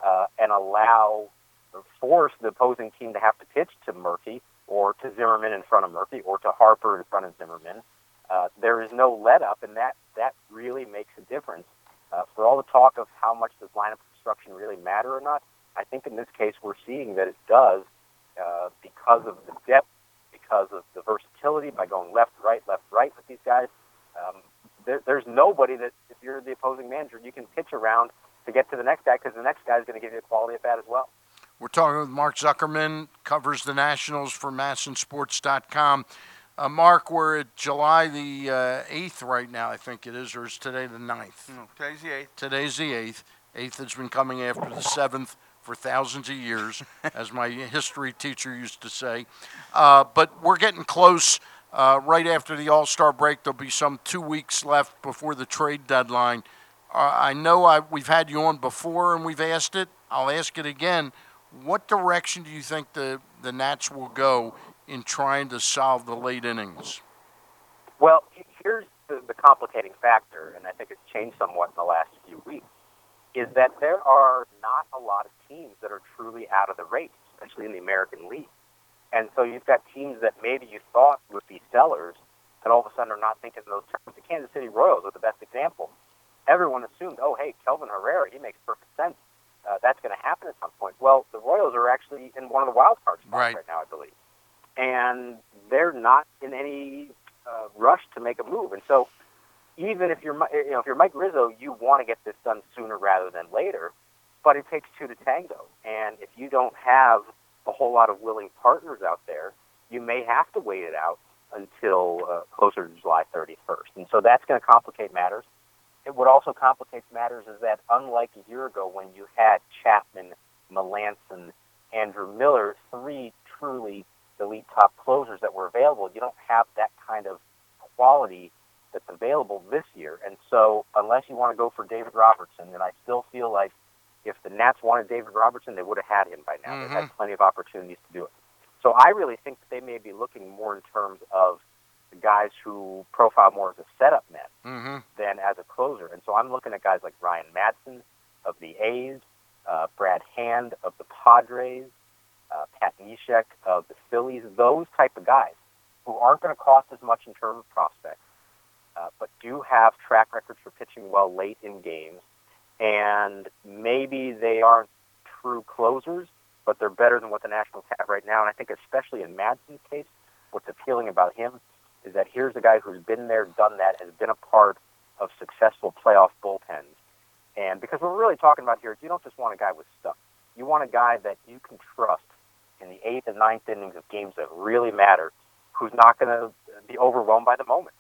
uh, and allow or force the opposing team to have to pitch to Murphy or to Zimmerman in front of Murphy or to Harper in front of Zimmerman. Uh, there is no let up, and that that really makes a difference. Uh, for all the talk of how much does lineup construction really matter or not, I think in this case we're seeing that it does uh, because of the depth, because of the versatility by going left, right, left, right with these guys. Um, there, there's nobody that, if you're the opposing manager, you can pitch around to get to the next guy because the next guy is going to give you a quality at bat as well. We're talking with Mark Zuckerman, covers the Nationals for MASNsports.com. Uh, Mark, we're at July the uh, 8th right now, I think it is, or is today the 9th? No, today's the 8th. Today's the 8th. 8th has been coming after the 7th for thousands of years, as my history teacher used to say. Uh, but we're getting close. Uh, right after the All Star break, there'll be some two weeks left before the trade deadline. Uh, I know I, we've had you on before and we've asked it. I'll ask it again. What direction do you think the, the Nats will go in trying to solve the late innings? Well, here's the, the complicating factor, and I think it's changed somewhat in the last few weeks, is that there are not a lot of teams that are truly out of the race, especially in the American League. And so you've got teams that maybe you thought would be sellers that all of a sudden are not thinking in those terms. The Kansas City Royals are the best example. Everyone assumed, oh, hey, Kelvin Herrera, he makes perfect sense. Uh, that's going to happen at some point. Well, the Royals are actually in one of the wild card spots Right. right now, I believe and they're not in any uh, rush to make a move. And so, even if you're you know if you're Mike Rizzo, you want to get this done sooner rather than later. But it takes two to tango, and if you don't have a whole lot of willing partners out there, you may have to wait it out until uh, closer to July 31st. And so that's going to complicate matters. It would also complicate matters is that unlike a year ago when you had Chapman, Melancon, Andrew Miller, three truly elite top closers that were available, you don't have that kind of quality that's available this year. And so, unless you want to go for David Robertson, and I still feel like if the Nats wanted David Robertson, they would have had him by now. They've had plenty of opportunities to do it. So, I really think that they may be looking more in terms of the guys who profile more as a setup man Mm-hmm. than as a closer. And so I'm looking at guys like Ryan Madson of the A's, uh, Brad Hand of the Padres, uh, Pat Neshek of the Phillies, those type of guys who aren't going to cost as much in terms of prospects, uh, but do have track records for pitching well late in games. And maybe they aren't true closers, but they're better than what the Nationals have right now. And I think especially in Madson's case, what's appealing about him is that here's a guy who's been there, done that, has been a part of successful playoff bullpens. And because we're really talking about here you don't just want a guy with stuff. You want a guy that you can trust in the eighth and ninth innings of games that really matter, who's not going to be overwhelmed by the moment.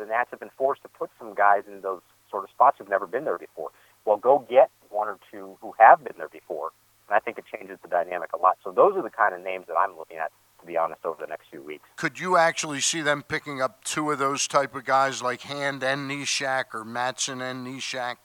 The Nats have been forced to put some guys in those sort of spots who've never been there before. Well, go get one or two who have been there before, and I think it changes the dynamic a lot. So those are the kind of names that I'm looking at, to be honest, over the next few weeks. Could you actually see them picking up two of those type of guys like Hand and Neshek or Madson and Neshek?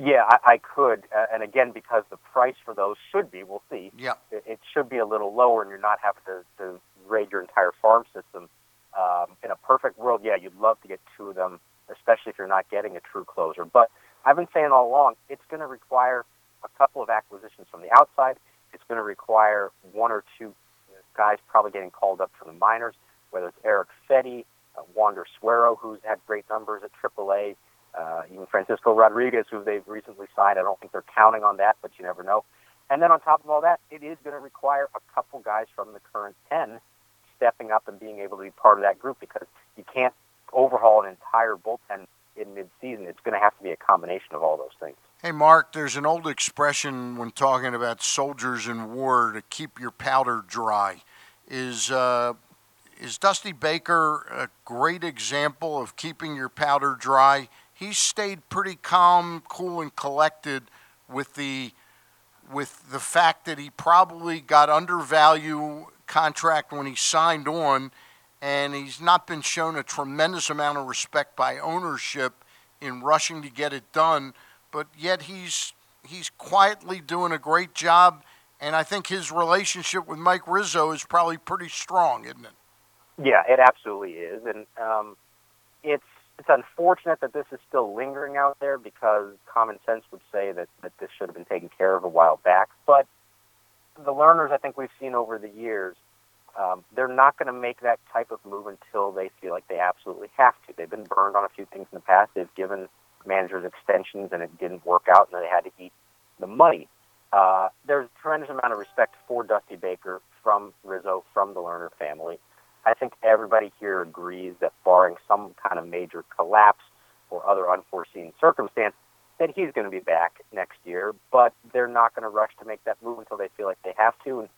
Yeah, I, I could, uh, and again, because the price for those should be, we'll see. Yeah. It, it should be a little lower, and you're not having to, to raid your entire farm system. Um, in a perfect world, yeah, you'd love to get two of them, especially if you're not getting a true closer. But I've been saying all along, it's going to require a couple of acquisitions from the outside. It's going to require one or two guys probably getting called up from the minors, whether it's Erick Fedde, uh, Wander Suero, who's had great numbers at AAA, uh, even Francisco Rodriguez, who they've recently signed. I don't think they're counting on that, but you never know. And then on top of all that, it is going to require a couple guys from the current 10 stepping up and being able to be part of that group because you can't overhaul an entire bullpen in mid-season. It's going to have to be a combination of all those things. Hey, Mark, there's an old expression when talking about soldiers in war to keep your powder dry. Is uh, is Dusty Baker a great example of keeping your powder dry? He stayed pretty calm, cool, and collected with the with the fact that he probably got undervalue contract when he signed on, and he's not been shown a tremendous amount of respect by ownership in rushing to get it done. But yet he's he's quietly doing a great job, and I think his relationship with Mike Rizzo is probably pretty strong, isn't it? Yeah, it absolutely is, and um, it's it's unfortunate that this is still lingering out there because common sense would say that that this should have been taken care of a while back. But the Lerners, I think we've seen over the years, um, they're not going to make that type of move until they feel like they absolutely have to. They've been burned on a few things in the past. They've given managers extensions and it didn't work out, and they had to eat the money. Uh, there's a tremendous amount of respect for Dusty Baker from Rizzo, from the Lerner family. I think everybody here agrees that barring some kind of major collapse or other unforeseen circumstance, that he's going to be back next year, but they're not going to rush to make that move until they feel like they have to. And,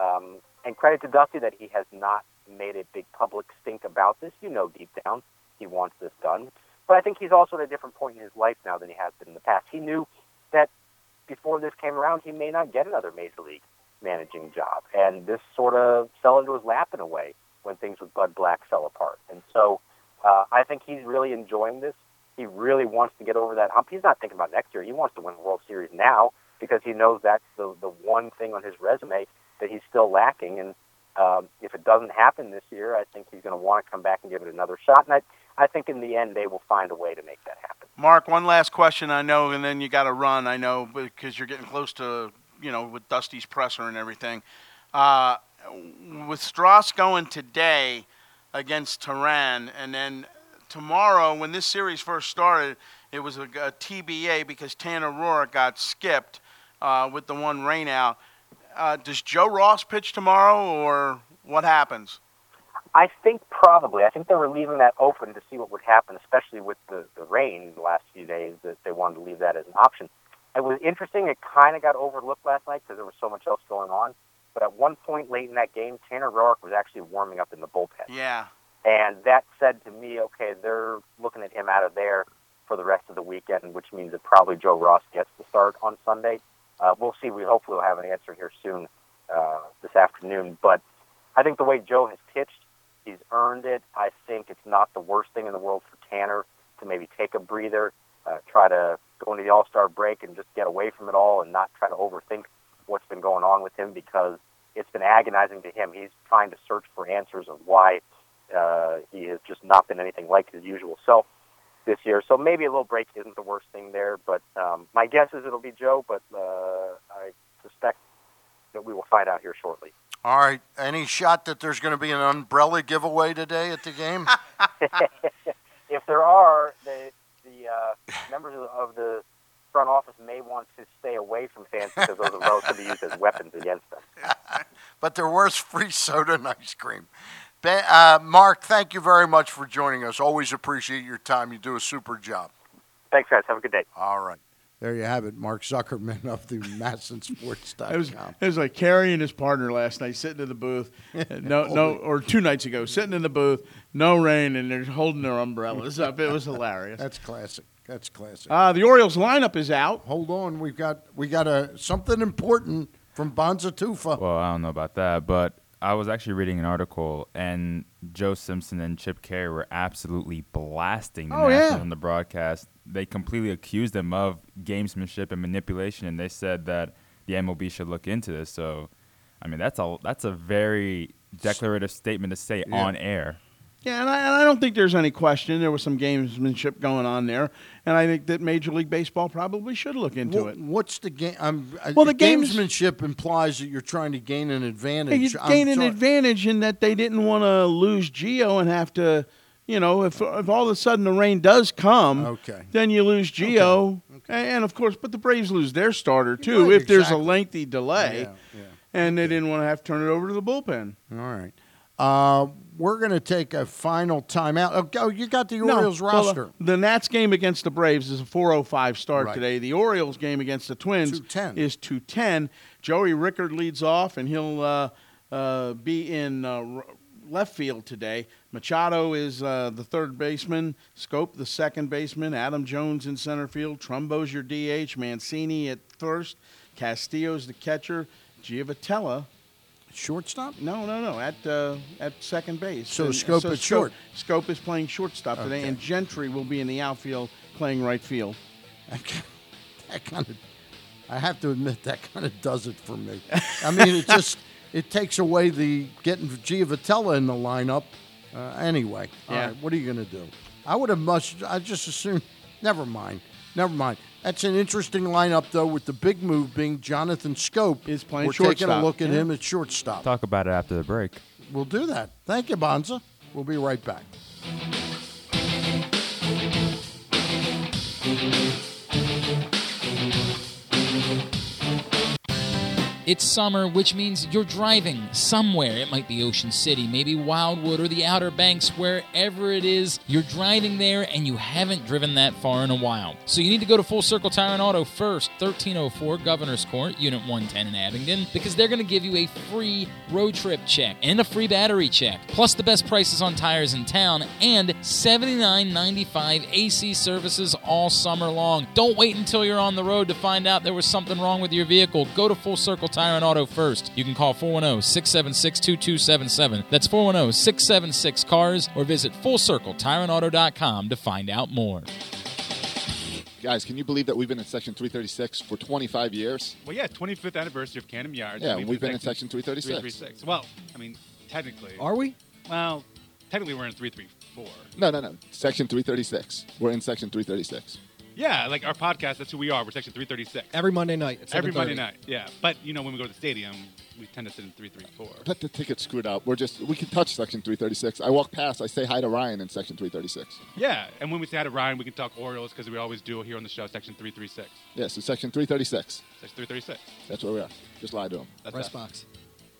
um, and credit to Dusty that he has not made a big public stink about this. You know, deep down, he wants this done. But I think he's also at a different point in his life now than he has been in the past. He knew that before this came around, he may not get another major league managing job, and this sort of fell into his lap in a way when things with Bud Black fell apart. And so uh, I think he's really enjoying this. He really wants to get over that hump. He's not thinking about next year. He wants to win the World Series now because he knows that's the the one thing on his resume that he's still lacking. And um, if it doesn't happen this year, I think he's going to want to come back and give it another shot. And I, I think in the end they will find a way to make that happen. Mark, one last question. I know, and then you got to run. I know because you're getting close to you know with Dusty's presser and everything. Uh, with Stras going today against Teheran, and then tomorrow when this series first started, it was a, a TBA because Tanner Roark got skipped uh, with the one rainout. Uh, does Joe Ross pitch tomorrow, or what happens? I think probably. I think they were leaving that open to see what would happen, especially with the, the rain the last few days, that they wanted to leave that as an option. It was interesting. It kind of got overlooked last night because there was so much else going on. But at one point late in that game, Tanner Roark was actually warming up in the bullpen. Yeah. And that said to me, okay, they're looking at him out of there for the rest of the weekend, which means that probably Joe Ross gets the start on Sunday. Uh, we'll see. We hopefully will have an answer here soon uh, this afternoon. But I think the way Joe has pitched, he's earned it. I think it's not the worst thing in the world for Tanner to maybe take a breather, uh, try to go into the All Star break and just get away from it all and not try to overthink what's been going on with him because it's been agonizing to him. He's trying to search for answers of why uh, he has just not been anything like his usual self this year. So maybe a little break isn't the worst thing there. But um, my guess is it'll be Joe, but uh, I suspect that we will find out here shortly. All right. Any shot that there's going to be an umbrella giveaway today at the game? if there are, the the uh, members of- the front office may want to stay away from fans because those are be used as weapons against them. but they're worse free soda and ice cream. Ben, uh, Mark, thank you very much for joining us. Always appreciate your time. You do a super job. Thanks, guys. Have a good day. All right. There you have it, Mark Zuckerman of the MASNsports.com. It was, it was like Caray and his partner last night sitting in the booth. No, no, or two nights ago, sitting in the booth, no rain, and they're holding their umbrellas up. It was hilarious. That's classic. That's classic. Uh, the Orioles lineup is out. Hold on, we've got we got a something important from Bonza Tufa. Well, I don't know about that, but I was actually reading an article, and Joe Simpson and Chip Caray were absolutely blasting the Oh, Nationals yeah. on the broadcast. They completely accused them of gamesmanship and manipulation, and they said that the MLB should look into this. So, I mean, that's a that's a very declarative statement to say Yeah. on air. Yeah, and I, and I don't think there's any question. There was some gamesmanship going on there, and I think that Major League Baseball probably should look into it. What's the game? Well, the games- gamesmanship implies that you're trying to gain an advantage. you I'm gain an advantage in that they didn't want to lose Geo and have to, you know, if if all of a sudden the rain does come, Okay. then you lose Geo, And, and of course, but the Braves lose their starter too Right, if there's a lengthy delay, Yeah, yeah. and they didn't want to have to turn it over to the bullpen. All right. Uh, we're going to take a final timeout. Oh, you got the Orioles No, well, roster. the Nats game against the Braves is a 4:05 start Right. today. The Orioles game against the Twins 2:10. is 2:10. Joey Rickard leads off, and he'll uh, uh, be in uh, r- left field today. Machado is uh, the third baseman. Schoop the second baseman. Adam Jones in center field. Trumbo's your DH. Mancini at first. Castillo's the catcher. Giavotella. Shortstop? No, no, no. At uh, at second base. So And- Schoop at short. Schoop is playing shortstop today, and Gentry will be in the outfield playing right field. That kind of, I have to admit, that kind of does it for me. I mean, it just it takes away the getting Giavotella in the lineup. Uh, anyway, Yeah. right, what are you going to do? I would have much. I just assumed. Never mind. Never mind. That's an interesting lineup, though, with the big move being Jonathan Schoop is playing We're taking a look at yeah. him at shortstop. Talk about it after the break. We'll do that. Thank you, Bonza. We'll be right back. It's summer, which means you're driving somewhere. It might be Ocean City, maybe Wildwood, or the Outer Banks, wherever it is. You're driving there and you haven't driven that far in a while. So you need to go to Full Circle Tire and Auto first, 1304 Governor's Court, Unit 110 in Abingdon, because they're going to give you a free road trip check and a free battery check, plus the best prices on tires in town, and $79.95 AC services all summer long. Don't wait until you're on the road to find out there was something wrong with your vehicle. Go to Full Circle Tire and Auto first. You can call 410 676 2277. That's 410 676 CARS or visit FullCircleTireandAuto.com to find out more. Guys, can you believe that we've been in Section 336 for 25 years? Well, yeah, 25th anniversary of Camden Yards. Yeah, We've we've been in Section 336. 336. Well, I mean, technically. Are we? Well, technically we're in 334. No, no, no. Section 336. We're in Section 336. Yeah, like our podcast, that's who we are. We're Section 336. Every Monday night at Every 7:30. Monday night, yeah. But, you know, when we go to the stadium, we tend to sit in 334. Let the ticket screwed up. We're just, we can touch Section 336. I walk past, I say hi to Ryan in Section 336. Yeah, and when we say hi to Ryan, we can talk Orioles because we always do here on the show, Section 336. Yeah, so Section 336. Section 336. That's where we are. Just lie to him. That's Press us. box.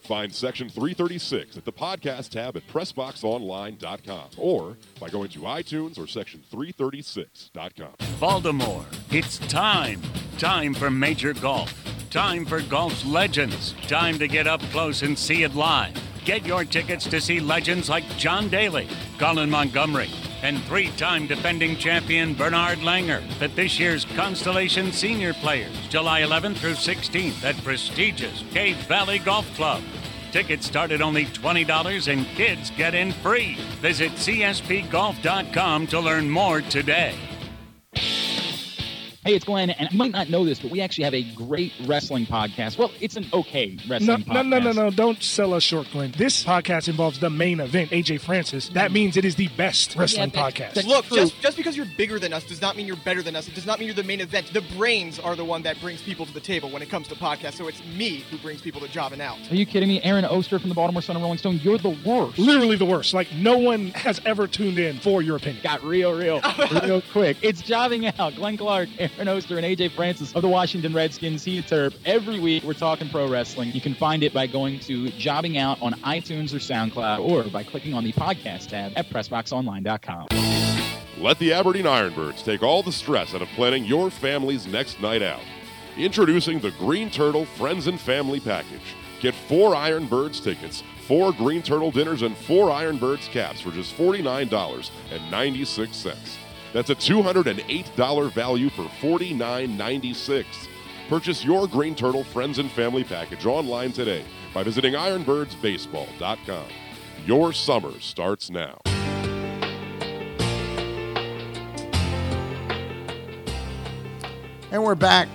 Find Section 336 at the podcast tab at PressBoxOnline.com or by going to iTunes or Section336.com. Baltimore, it's time. Time for Major Golf. Time for golf's legends. Time to get up close and see it live. Get your tickets to see legends like John Daly, Colin Montgomerie, and three time defending champion Bernard Langer at this year's Constellation Senior Players, July 11th through 16th at prestigious Cave Valley Golf Club. Tickets start at only $20 and kids get in free. Visit CSPGolf.com to learn more today. Hey, it's Glenn, and you might not know this, but we actually have a great wrestling podcast. Well, it's an okay No, wrestling no, podcast. no, no, no! Don't sell us short, Glenn. This podcast involves the main event, AJ Francis. That mm. means it is the best wrestling podcast. Look, just, just because you're bigger than us does not mean you're better than us. It does not mean you're the main event. The brains are the one that brings people to the table when it comes to podcasts. So it's me who brings people to job and out. Are you kidding me? Aaron Oster from the Baltimore Sun and Rolling Stone, you're the worst. Literally the worst. Like no one has ever tuned in for your opinion. Got real, real, real quick. It's Jobbing Out. Glenn Clark, Aaron Oster, and AJ Francis of the Washington Redskins. He and Terp. Every week we're talking pro wrestling. You can find it by going to Jobbing Out on iTunes or SoundCloud or by clicking on the podcast tab at PressBoxOnline.com. Let the Aberdeen Ironbirds take all the stress out of planning your family's next night out. Introducing the Green Turtle Friends and Family Package. Get four Ironbirds tickets, four Green Turtle dinners, and four Ironbirds caps for just $49.96. That's a $208 value for $49.96. Purchase your Green Turtle Friends and Family Package online today by visiting ironbirdsbaseball.com. Your summer starts now. And we're back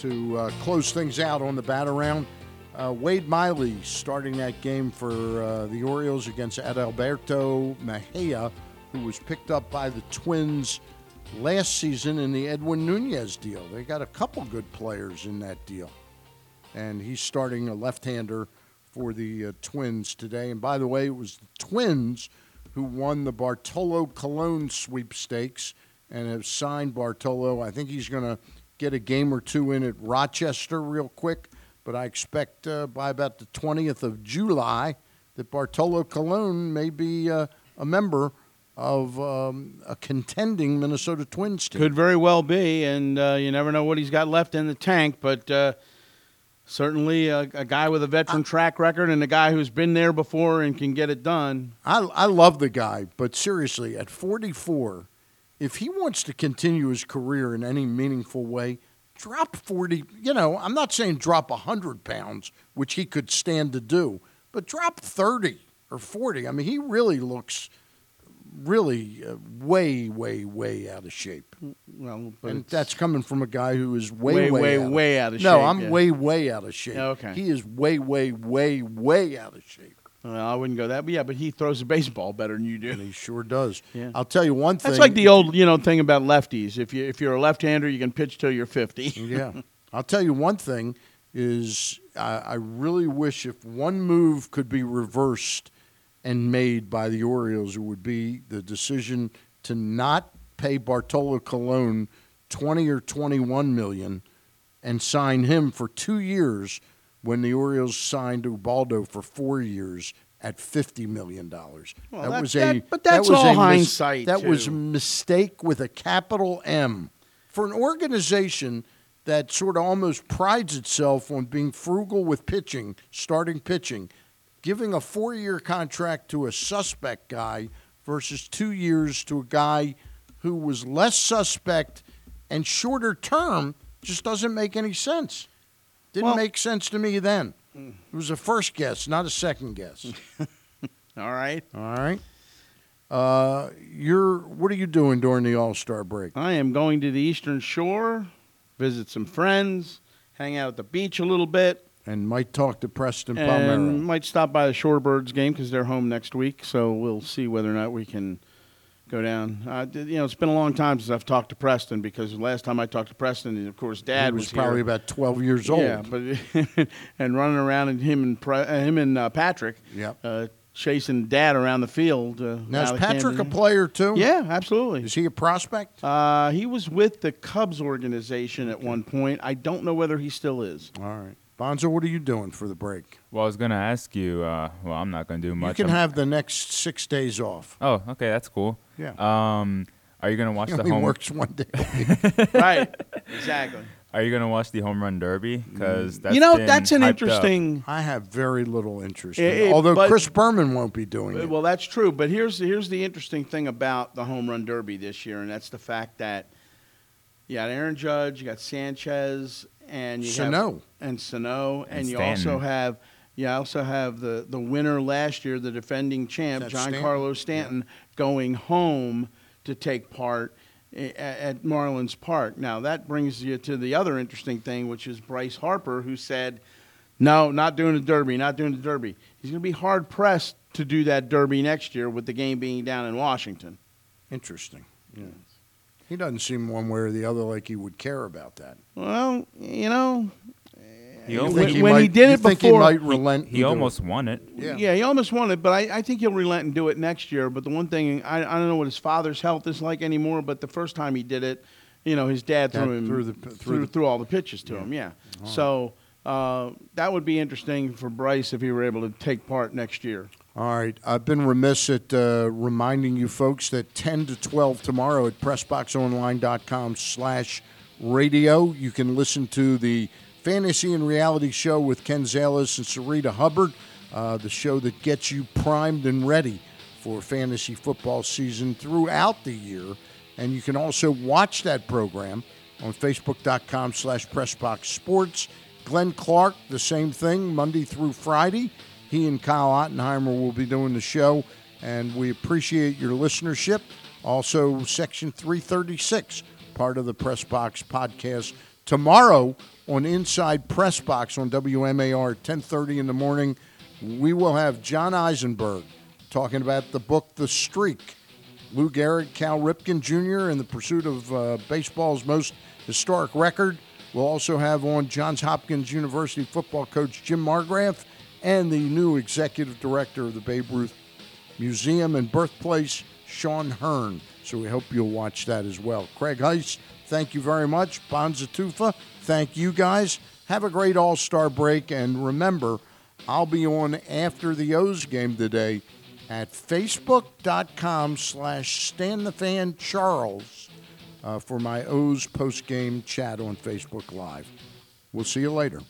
to uh, close things out on the bat around. Uh, Wade Miley starting that game for uh, the Orioles against Adalberto Mejia, who was picked up by the Twins last season in the Edwin Nunez deal. They got a couple good players in that deal. And he's starting a left hander for the uh, Twins today. And by the way, it was the Twins who won the Bartolo Colon sweepstakes and have signed Bartolo. I think he's going to get a game or two in at Rochester real quick, but I expect uh, by about the 20th of July that Bartolo Colon may be uh, a member of um, a contending Minnesota Twins team. Could very well be, and uh, you never know what he's got left in the tank. But uh, certainly a, a guy with a veteran track record and a guy who's been there before and can get it done. I, I love the guy, but seriously, at 44, if he wants to continue his career in any meaningful way, drop 40. You know, I'm not saying drop 100 pounds, which he could stand to do, but drop 30 or 40. I mean, he really looks really uh, way, way, way out of shape. Well, but and that's coming from a guy who is way, Way, way, way, out way out of no, shape, No, I'm yeah. way, way out of shape. Okay. He is way, way, way, way out of shape. Well, I wouldn't go that, but yeah, but he throws a baseball better than you do. he sure does. Yeah. I'll tell you one thing. That's like the old, you know, thing about lefties. If you if you're a left-hander, you can pitch till you're 50. yeah. I'll tell you one thing is I, I really wish if one move could be reversed and made by the Orioles, it would be the decision to not pay Bartolo Colon twenty or twenty-one million and sign him for two years when the Orioles signed Ubaldo for four years at fifty million dollars. Well, that that- was that- a but that's that was all a mis- hindsight, that was a mistake with a capital M for an organization that sort of almost prides itself on being frugal with pitching, starting pitching, giving a four-year contract to a suspect guy versus two years to a guy who was less suspect and shorter term just doesn't make any sense. Didn't Well- make sense to me then. It was a first guess, not a second guess. All right. All right. Uh, you're what are you doing during the All Star break? I am going to the Eastern Shore, visit some friends, hang out at the beach a little bit, And might talk to Preston and Palmeiro. might stop by the Shorebirds game because they're home next week. So we'll see whether or not we can go down. Uh, you know, it's been a long time since I've talked to Preston because the last time I talked to Preston, of course, Dad He was here. probably about 12 years old. Yeah, but and running around and him and Pre- uh, him and uh, Patrick. Yep. Uh, chasing Dad around the field. Uh, Now is Patrick a player too? Yeah, absolutely. Is he a prospect? Uh, he was with the Cubs organization at one point. I don't know whether he still is. All right. Bonzo, what are you doing for the break? Well, I was gonna ask you. Uh, well, I'm not gonna do much. You can I'm- have the next six days off. Oh, okay, that's cool. Yeah. Um, are you gonna watch He the only home? works one day right. Exactly. Are you gonna watch the home run derby? Because You know, that's an interesting. I have very little interest. In it, eh, although but- Chris Berman won't be doing it. Well, that's true. But here's here's the interesting thing about the home run derby this year, and that's the fact that you got Aaron Judge, you got Sanchez, and you Sano. have and Sano, and, And you Stanton. also have you also have the the winner last year, the defending champ, That's John Stanton? Carlos Stanton, going home to take part i- at Marlins Park. Now that brings you to the other interesting thing, which is Bryce Harper, who said, "No, not doing the Derby, not doing the Derby." He's going to be hard pressed to do that Derby next year with the game being down in Washington. Interesting. Yeah. He doesn't seem one way or the other like he would care about that. Well, you know, You when, he when he did you it think he before, might relent He almost won it. Yeah. yeah, he almost won it, but I, I think he'll relent and do it next year. But the one thing I, I don't know what his father's health is like anymore. But the first time he did it, you know, his dad Dad threw him threw the- threw, threw the- threw all the pitches to him. Yeah, so uh, that would be interesting for Bryce if he were able to take part next year. All right. I've been remiss at uh, reminding you folks that 10 to 12 tomorrow at PressBoxOnline.com slash radio, you can listen to the Fantasy and Reality Show with Ken Zales and Sarita Hubbard, uh, the show that gets you primed and ready for fantasy football season throughout the year. And you can also watch that program on Facebook.com slash PressBoxSports. Glenn Clark, the same thing, Monday through Friday. He and Kyle Ottenheimer will be doing the show, and we appreciate your listenership. Also, Section 336, part of the Press Box podcast. Tomorrow on Inside Press Box on WMAR, 10:30 in the morning, we will have John Eisenberg talking about the book The Streak. Lou Gehrig, Cal Ripken Jr. in the pursuit of uh, baseball's most historic record. We'll also have on Johns Hopkins University football coach Jim Margraff and the new executive director of the Babe Ruth Museum and Birthplace, Sean Hearn. So we hope you'll watch that as well. Craig Heist, thank you very much. Bonza Tufa, thank you guys. Have a great All Star break. And remember, I'll be on after the O's game today at facebook.com slash Stan the Fan Charles uh, for my O's post game chat on Facebook Live. We'll see you later.